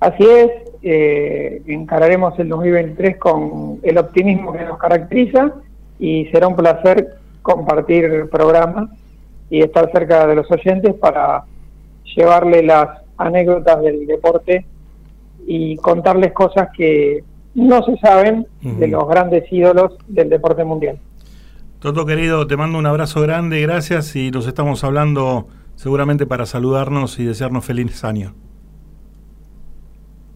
Así es, eh, encararemos el 2023 con el optimismo que nos caracteriza y será un placer compartir el programa y estar cerca de los oyentes para llevarle las anécdotas del deporte y contarles cosas que no se saben de los grandes ídolos del deporte mundial. Toto querido, te mando un abrazo grande, gracias y nos estamos hablando seguramente para saludarnos y desearnos feliz año.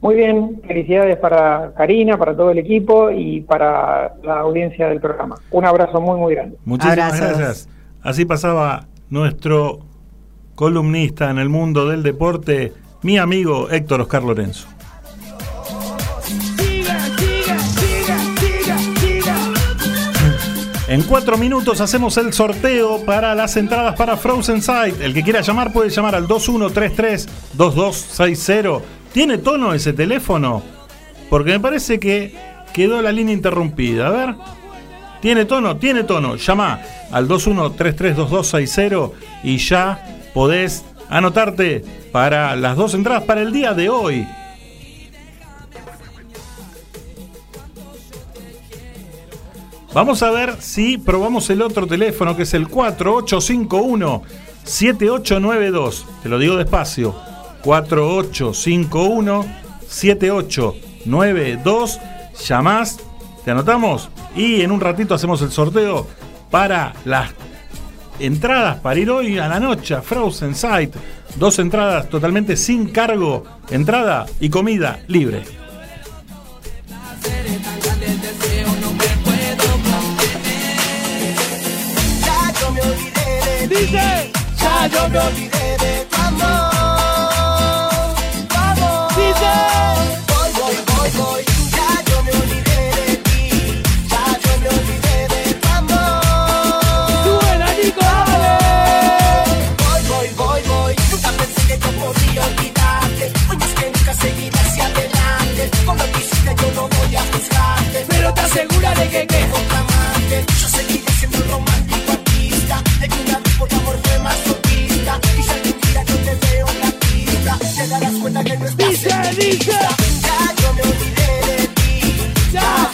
Muy bien, felicidades para Karina, para todo el equipo y para la audiencia del programa. Un abrazo muy, muy grande. Muchísimas gracias. Así pasaba nuestro columnista en el mundo del deporte, mi amigo Héctor Oscar Lorenzo. En cuatro minutos hacemos el sorteo para las entradas para Frozen Sight. El que quiera llamar puede llamar al 2133-2260. ¿Tiene tono ese teléfono? Porque me parece que quedó la línea interrumpida. A ver. ¿Tiene tono? Tiene tono. Llama al 21332260 y ya podés anotarte para las dos entradas para el día de hoy. Vamos a ver si probamos el otro teléfono que es el 4851 7892. Te lo digo despacio. 4851 7892. Llamás, te anotamos y en un ratito hacemos el sorteo para las entradas para ir hoy a la noche a Frozen Sight. Dos entradas totalmente sin cargo, entrada y comida libre. Dice, Ya yo me olvidé de tu que hiciste yo no voy a juzgarte. Pero te asegura de que qué. Otra amante. Yo seguiré siendo romántico artista. De que una vez por amor fue masoquista. Y si algún día yo te veo en la pista, te darás cuenta que no estás Dice, dice. Ya yo me olvidé de ti. Ya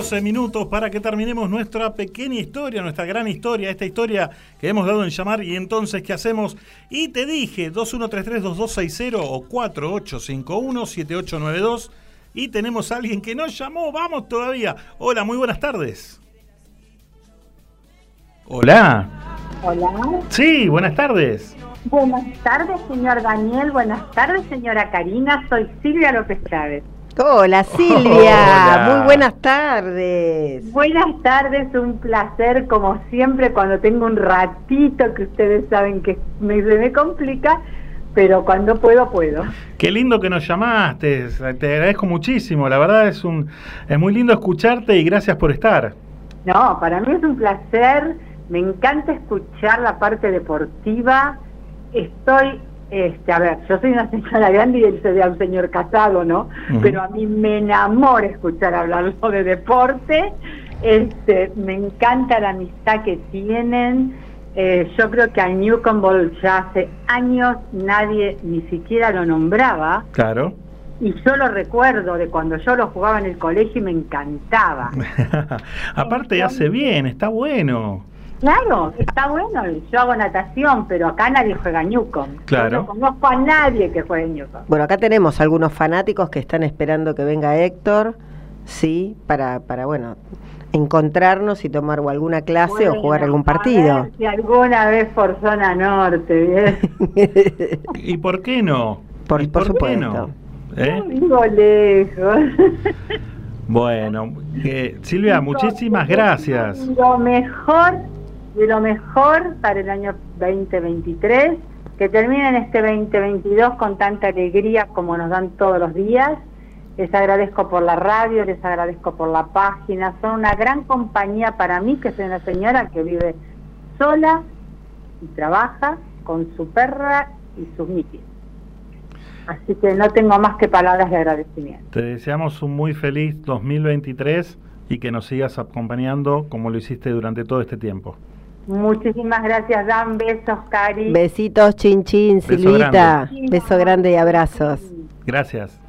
14 minutos para que terminemos nuestra pequeña historia, nuestra gran historia, esta historia que hemos dado en llamar y entonces ¿qué hacemos? Y te dije 2133-2260 o 4851-7892 y tenemos a alguien que nos llamó, vamos todavía. Hola, muy buenas tardes. Hola. Hola. Sí, buenas tardes. Buenas tardes, señor Daniel. Buenas tardes, señora Karina. Soy Silvia López Chávez. Hola Silvia, Hola. muy buenas tardes. Buenas tardes, un placer como siempre cuando tengo un ratito que ustedes saben que me, se me complica, pero cuando puedo, puedo. Qué lindo que nos llamaste, te agradezco muchísimo, la verdad es un es muy lindo escucharte y gracias por estar. No, para mí es un placer, me encanta escuchar la parte deportiva. Estoy, este, a ver, yo soy una señora grande y él se ve a un señor casado, ¿no? Pero a mí me enamora escuchar hablarlo de deporte. Este, me encanta la amistad que tienen. Eh, yo creo que a Newcomb ya hace años nadie ni siquiera lo nombraba. Claro. Y yo lo recuerdo de cuando yo lo jugaba en el colegio y me encantaba. Aparte hace bien, está bueno. Claro, está bueno, yo hago natación, pero acá nadie juega Newcomb. Claro. Yo no conozco a nadie que juegue Newcomb. Bueno, acá tenemos algunos fanáticos que están esperando que venga Héctor, sí, para, para bueno, encontrarnos y tomar o alguna clase o jugar algún A partido. ver si alguna vez por zona norte, ¿bien? ¿Y por qué no? Por, ¿Y por qué supuesto. no? ¿Eh? Vivo lejos. Bueno, eh, Silvia, muchísimas gracias. Lo mejor, de lo mejor para el año 2023, que terminen este 2022 con tanta alegría como nos dan todos los días. Les agradezco por la radio, les agradezco por la página. Son una gran compañía para mí, que soy una señora que vive sola y trabaja con su perra y sus miquis. Así que no tengo más que palabras de agradecimiento. Te deseamos un muy feliz 2023 y que nos sigas acompañando como lo hiciste durante todo este tiempo. Muchísimas gracias, Dan. Besos, Cari. Besitos, chin chin, Beso Silvita. grande. Beso grande y abrazos. Gracias.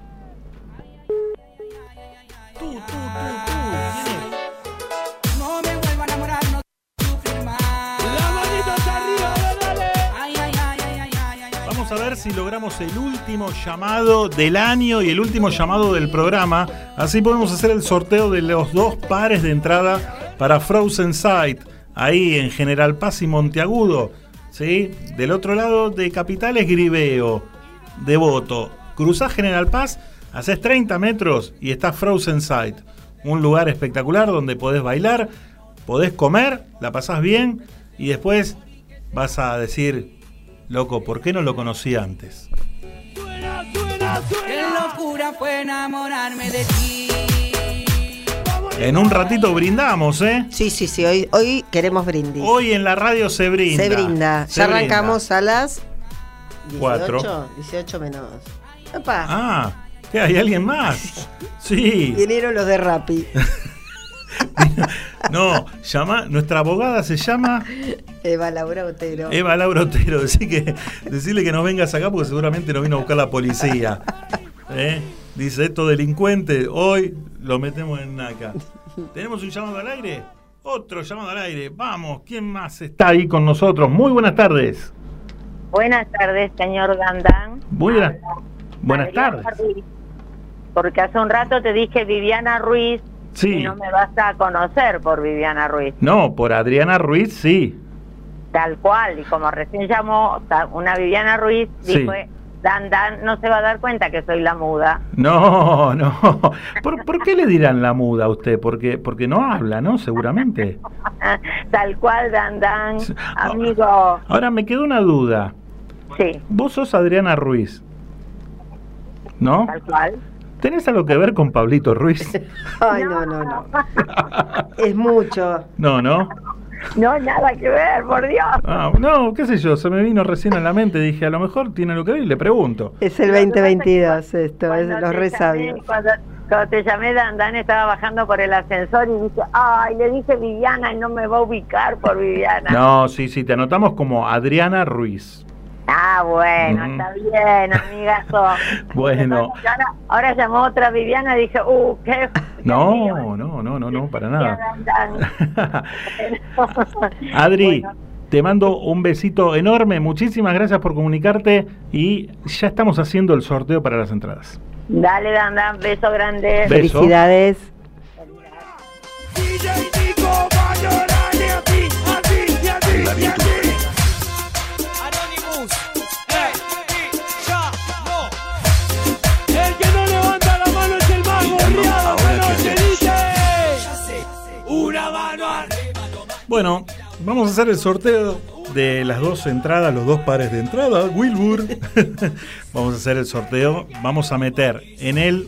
A ver si logramos el último llamado del año y el último llamado del programa. Así podemos hacer el sorteo de los dos pares de entrada para Frozen Sight, ahí en General Paz y Monteagudo. ¿sí? Del otro lado de Capital es Griveo, Devoto. Cruzás General Paz, haces 30 metros y está Frozen Sight. Un lugar espectacular donde podés bailar, podés comer, la pasás bien y después vas a decir, loco, ¿por qué no lo conocí antes? Qué locura fue enamorarme de ti. En un ratito brindamos, ¿eh? Sí, sí, sí, hoy, hoy queremos brindis. Hoy en la radio se brinda. Se brinda. Se ya brinda. arrancamos a las 18, Cuatro. 18 menos. Opa, Ah, ¿qué hay alguien más? Sí. vinieron los de Rappi. No, llama, nuestra abogada se llama Eva Laura Otero. Eva Laura Otero. Así que decirle que nos vengas acá porque seguramente nos vino a buscar la policía. ¿Eh? Dice, estos delincuentes, hoy lo metemos en naca. ¿Tenemos un llamado al aire? Otro llamado al aire. Vamos, ¿quién más está ahí con nosotros? Muy buenas tardes. Buenas tardes, señor Dandán. Muy buenas, buenas tardes. Porque hace un rato te dije Viviana Ruiz Sí. y no me vas a conocer por Viviana Ruiz. No, por Adriana Ruiz sí. Tal cual, y como recién llamó una Viviana Ruiz, Sí. dijo, Dan Dan no se va a dar cuenta que soy la muda. No, no. ¿Por, por qué le dirán la muda a usted? Porque, porque no habla, ¿no? Seguramente. Tal cual, Dan Dan, amigo. Ahora me quedó una duda. Sí. Vos sos Adriana Ruiz. ¿No? Tal cual. ¿Tenés algo que ver con Pablito Ruiz? Ay, no, no, no. Es mucho. No, no. No, nada que ver, por Dios. Ah, no, qué sé yo, se me vino recién a la mente. Dije, a lo mejor tiene algo que ver y le pregunto. Es el 2022 esto, es los te re llamé, sabios. Cuando, cuando te llamé, Dan Dan estaba bajando por el ascensor y dice, ay, le dije Viviana y no me va a ubicar por Viviana. No, sí, sí, te anotamos como Adriana Ruiz. Ah, bueno, Ujú. está bien, amigazo. Bueno, ahora, ahora llamó otra Viviana y dije, uh, qué no, no, no, no, no, para nada. Adri, Bueno. te mando un besito enorme, muchísimas gracias por comunicarte y ya estamos haciendo el sorteo para las entradas. Dale, Dan Dan, beso grande. Beso. Felicidades. Bueno, vamos a hacer el sorteo de las dos entradas, los dos pares de entrada, Wilbur. vamos a hacer el sorteo, vamos a meter en el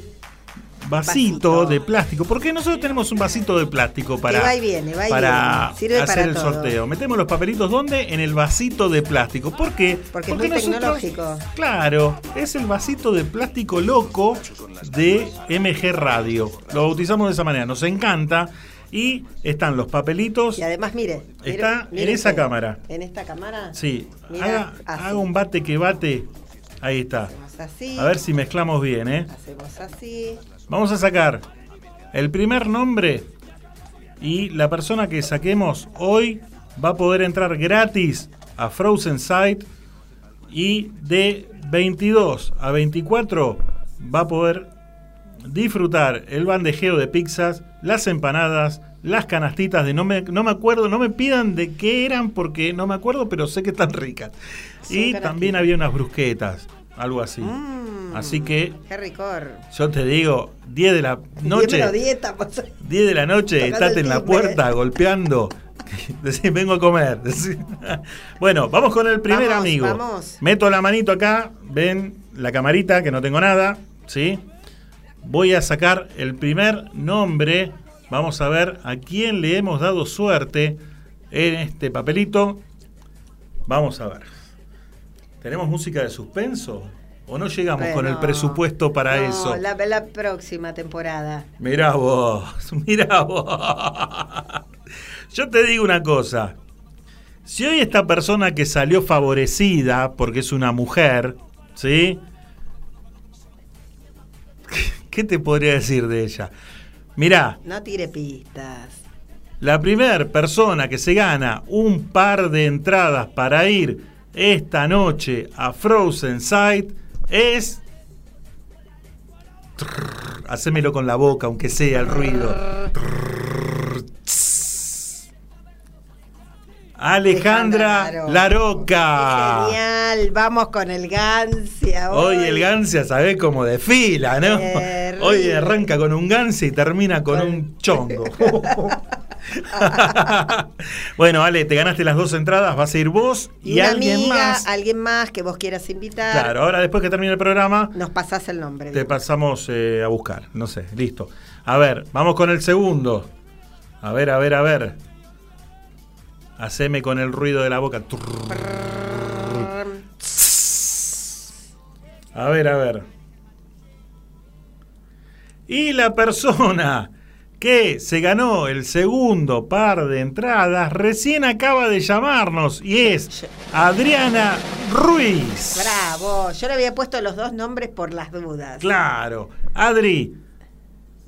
vasito, de plástico, porque nosotros tenemos un vasito de plástico para, Que va y viene, va y para viene. Sirve hacer para el todo. sorteo. Metemos los papelitos ¿dónde? En el vasito de plástico. ¿Por qué? Porque es muy tecnológico. Claro, es el vasito de plástico loco de MG Radio. Lo bautizamos de esa manera, nos encanta. Y están los papelitos. Y además, mire. Está mire en esa usted. cámara. En esta cámara. Sí, haga, haga un bate que bate. Ahí está. Hacemos así. A ver si mezclamos bien, ¿eh? Hacemos así. Vamos a sacar el primer nombre y la persona que saquemos hoy va a poder entrar gratis a Frozen Sight y de 22 a 24 va a poder disfrutar el bandejeo de pizzas, las empanadas, las canastitas de no me, no me acuerdo, no me pidan de qué eran porque no me acuerdo, pero sé que están ricas. Y también había unas brusquetas, algo así. Mm. Así que Qué ricor. yo te digo, 10 de la noche. Dímelo, dieta, pues. 10 de la noche, estate en la puerta golpeando. Decís, vengo a comer. Bueno, vamos con el primer Vamos, amigo. vamos. Meto la manito acá, ven la camarita, que no tengo nada, ¿sí? Voy a sacar el primer nombre. Vamos a ver a quién le hemos dado suerte en este papelito. Vamos a ver. ¿Tenemos música de suspenso? ¿O no llegamos con el presupuesto para No, eso? La, la próxima temporada. Mirá vos, mirá vos. Yo te digo una cosa. Si hoy esta persona que salió favorecida porque es una mujer, ¿sí? ¿Qué te podría decir de ella? Mirá, No tire pistas. la primera persona que se gana un par de entradas para ir esta noche a Frozen Sight es. Hacémelo con la boca, aunque sea el ruido. Alejandra Laroca. Genial, vamos con el Gancia. Hoy el Gancia, ¿sabés cómo desfila, no? Terrible. Hoy arranca con un Gancia y termina con un chongo. bueno, Ale, te ganaste las dos entradas, vas a ir vos y, Y una alguien amiga, más. alguien más que vos quieras invitar. Claro, ahora después que termine el programa, Nos pasás el nombre. te pasamos eh, a buscar. No sé, listo. A ver, vamos con el segundo. A ver, a ver, a ver. Haceme con el ruido de la boca. A ver, a ver. Y la persona que se ganó el segundo par de entradas recién acaba de llamarnos y es Adriana Ruiz. Bravo, yo le había puesto los dos nombres por las dudas. Claro. Adri,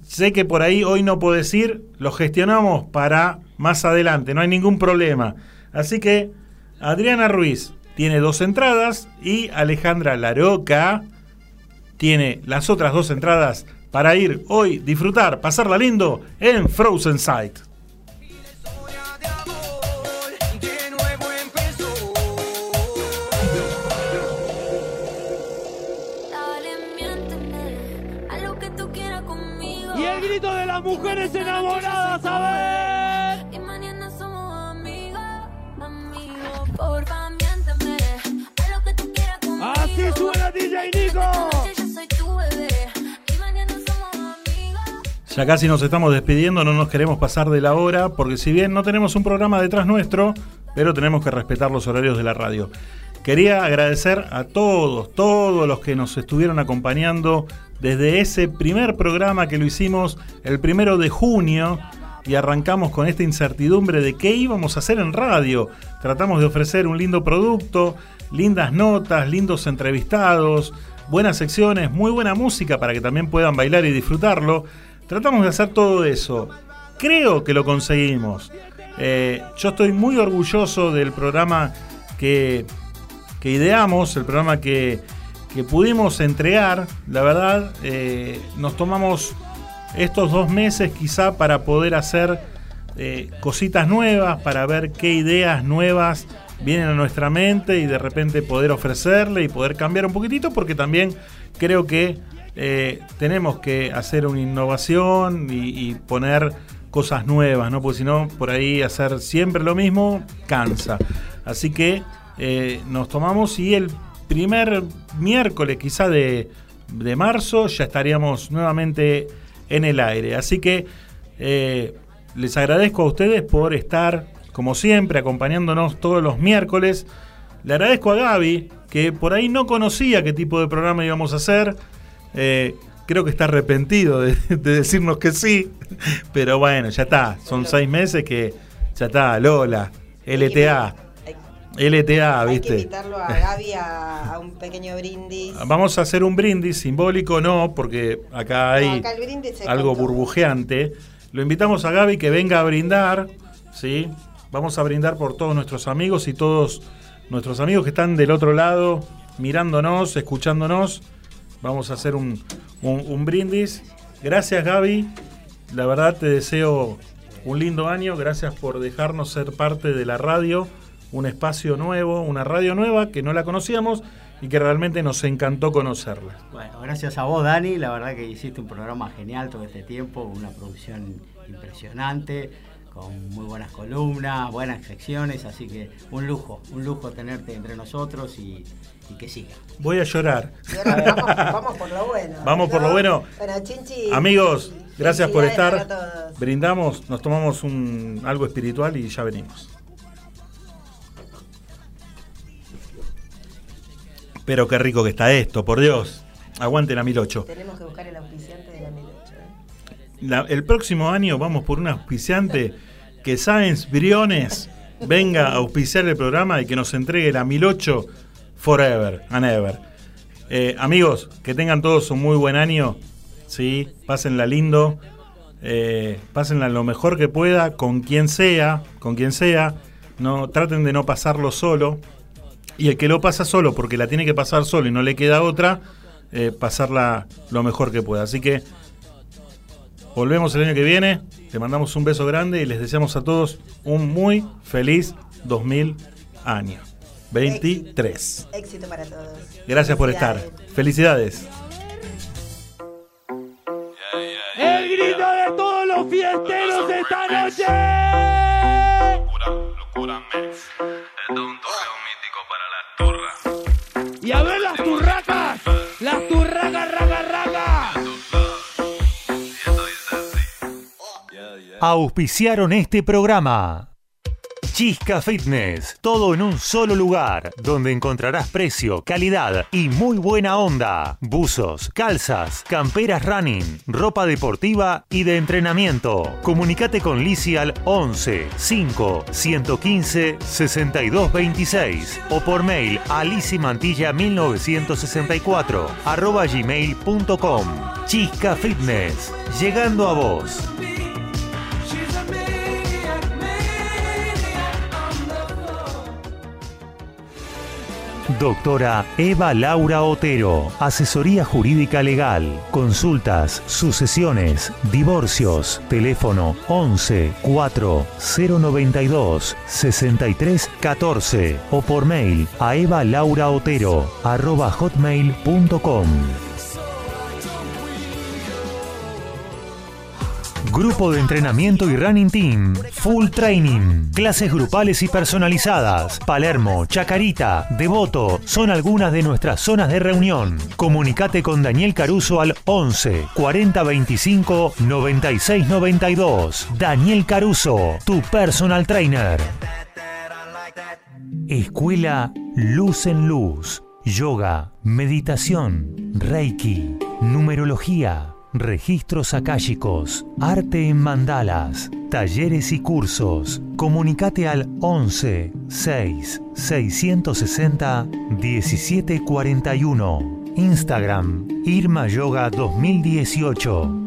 sé que por ahí hoy no puedes ir, lo gestionamos para más adelante, no hay ningún problema. Así que Adriana Ruiz tiene dos entradas y Alejandra Laroca tiene las otras dos entradas para ir hoy, disfrutar, pasarla lindo en Frozen Sight. Y el grito de las mujeres enamoradas, a ver. Ya casi nos estamos despidiendo, no nos queremos pasar de la hora, porque si bien no tenemos un programa detrás nuestro, pero tenemos que respetar los horarios de la radio. Quería agradecer a todos, todos los que nos estuvieron acompañando desde ese primer programa que lo hicimos el primero de junio y arrancamos con esta incertidumbre de qué íbamos a hacer en radio. Tratamos de ofrecer un lindo producto, lindas notas, lindos entrevistados, buenas secciones, muy buena música para que también puedan bailar y disfrutarlo. Tratamos de hacer todo eso. Creo que lo conseguimos. Eh, yo estoy muy orgulloso del programa que, que ideamos, el programa que, que pudimos entregar. La verdad, eh, nos tomamos estos dos meses quizá para poder hacer eh, cositas nuevas, para ver qué ideas nuevas vienen a nuestra mente y de repente poder ofrecerle y poder cambiar un poquitito, porque también creo que eh, tenemos que hacer una innovación y, poner cosas nuevas, ¿no? Porque si no, por ahí hacer siempre lo mismo cansa. Así que eh, nos tomamos y el primer miércoles quizá de, de marzo ya estaríamos nuevamente en el aire. Así que eh, les agradezco a ustedes por estar, como siempre, acompañándonos todos los miércoles. Le agradezco a Gaby, que por ahí no conocía qué tipo de programa íbamos a hacer. Eh, creo que está arrepentido de, de decirnos que sí. Pero bueno, ya está. Son seis meses que ya está. Lola, LTA. LTA, Hay que ¿viste? invitarlo a Gaby a, a un pequeño brindis. Vamos a hacer un brindis simbólico, no, porque acá hay No, acá algo burbujeante. Lo invitamos a Gaby que venga a brindar, ¿sí? Vamos a brindar por todos nuestros amigos y todos nuestros amigos que están del otro lado, mirándonos, escuchándonos. Vamos a hacer un, un- un brindis. Gracias Gaby, la verdad te deseo un lindo año, gracias por dejarnos ser parte de la radio, un espacio nuevo, una radio nueva que no la conocíamos y que realmente nos encantó conocerla. Bueno, gracias a vos, Dani. La verdad que hiciste un programa genial todo este tiempo, una producción impresionante, con muy buenas columnas, buenas secciones, así que un lujo, un lujo tenerte entre nosotros y, y que siga. Voy a llorar. Ahora vamos, vamos por lo bueno. Vamos por lo bueno. Bueno, Chinchi. Amigos, gracias por estar. Brindamos, nos tomamos un, algo espiritual y ya venimos. Pero qué rico que está esto, por Dios. Aguante la 1008. Tenemos que buscar el auspiciante de la 1008. ¿eh? La- el próximo año vamos por un auspiciante que Sáenz Briones venga a auspiciar el programa y que nos entregue la 1008 Forever and Ever. Eh, amigos, que tengan todos un muy buen año. ¿sí? Pásenla lindo. eh, pásenla lo mejor que pueda, con quien sea, con quien sea. No, traten de no pasarlo solo. Y el que lo pasa solo, porque la tiene que pasar solo y no le queda otra, eh, pasarla lo mejor que pueda. Así que Volvemos el año que viene. Te mandamos un beso grande y les deseamos a todos un muy feliz 2000 año. 23. Éxito para todos. Gracias por estar. Felicidades. El grito de todos los fiesteros esta noche. Y a ver las turracas. Las turracas, raga, raga. Auspiciaron este programa. Chisca Fitness, todo en un solo lugar, donde encontrarás precio, calidad y muy buena onda. Buzos, calzas, camperas running, ropa deportiva y de entrenamiento. Comunicate con Lisi al 11 5 115 62 26 o por mail a lisimantilla 1964 arroba gmail.com. Chisca Fitness, llegando a vos. Doctora Eva Laura Otero, asesoría jurídica legal, consultas, sucesiones, divorcios, teléfono 11 4 092 63 14 o por mail a evalauraotero arroba hotmail.com. Grupo de entrenamiento y running team. Full training. Clases grupales y personalizadas. Palermo, Chacarita, Devoto son algunas de nuestras zonas de reunión. Comunicate con Daniel Caruso al 11 40 25 96 92. Daniel Caruso, tu personal trainer. Escuela Luz en Luz. Yoga, meditación, Reiki, numerología, registros akáshicos, arte en mandalas, talleres y cursos. Comunicate al 11 6 660 1741. Instagram Irma Yoga 2018.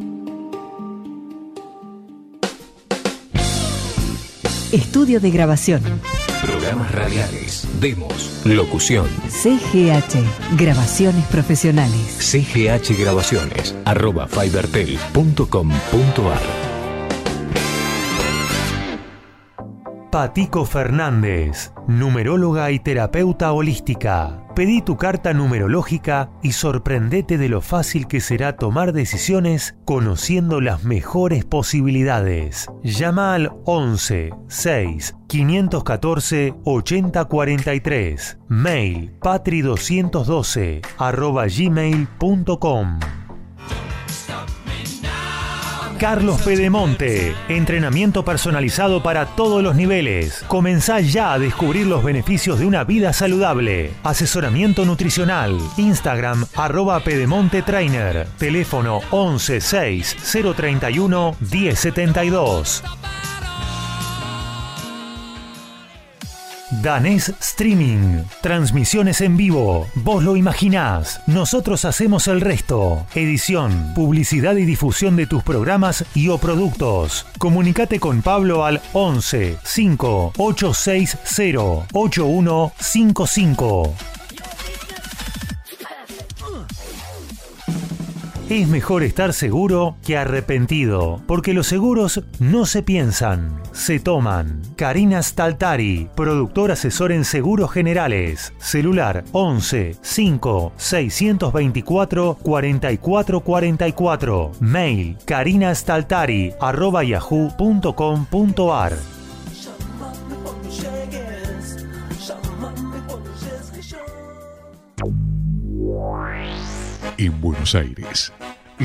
Estudio de grabación. Programas radiales, demos, locución. CGH. Grabaciones profesionales. CGH Grabaciones, arroba fibertel.com.ar. Patico Fernández, numeróloga y terapeuta holística. Pedí tu carta numerológica y sorprendete de lo fácil que será tomar decisiones conociendo las mejores posibilidades. Llama al 11 6 514 8043. Mail patri212 arroba gmail.com. Carlos Pedemonte. Entrenamiento personalizado para todos los niveles. Comenzá ya a descubrir los beneficios de una vida saludable. Asesoramiento nutricional. Instagram arroba Pedemonte Trainer. Teléfono 11 6 031 1072. Danés Streaming. Transmisiones en vivo. Vos lo imaginás. Nosotros hacemos el resto. Edición, publicidad y difusión de tus programas y o productos. Comunicate con Pablo al 11 5 860 8155. Es mejor estar seguro que arrepentido, porque los seguros no se piensan, se toman. Karina Staltari, productor asesor en seguros generales. Celular 11 5 624 4444. Mail karinastaltari arroba yahoo.com.ar. En Buenos Aires,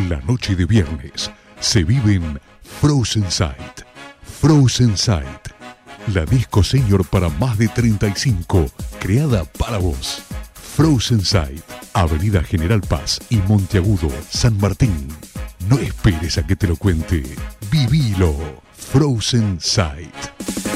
la noche de viernes se vive en Frozen Sight. Frozen Sight, la disco senior para más de 35, creada para vos. Frozen Sight, Avenida General Paz y Monteagudo, San Martín. No esperes a que te lo cuente. Vivilo. Frozen Sight.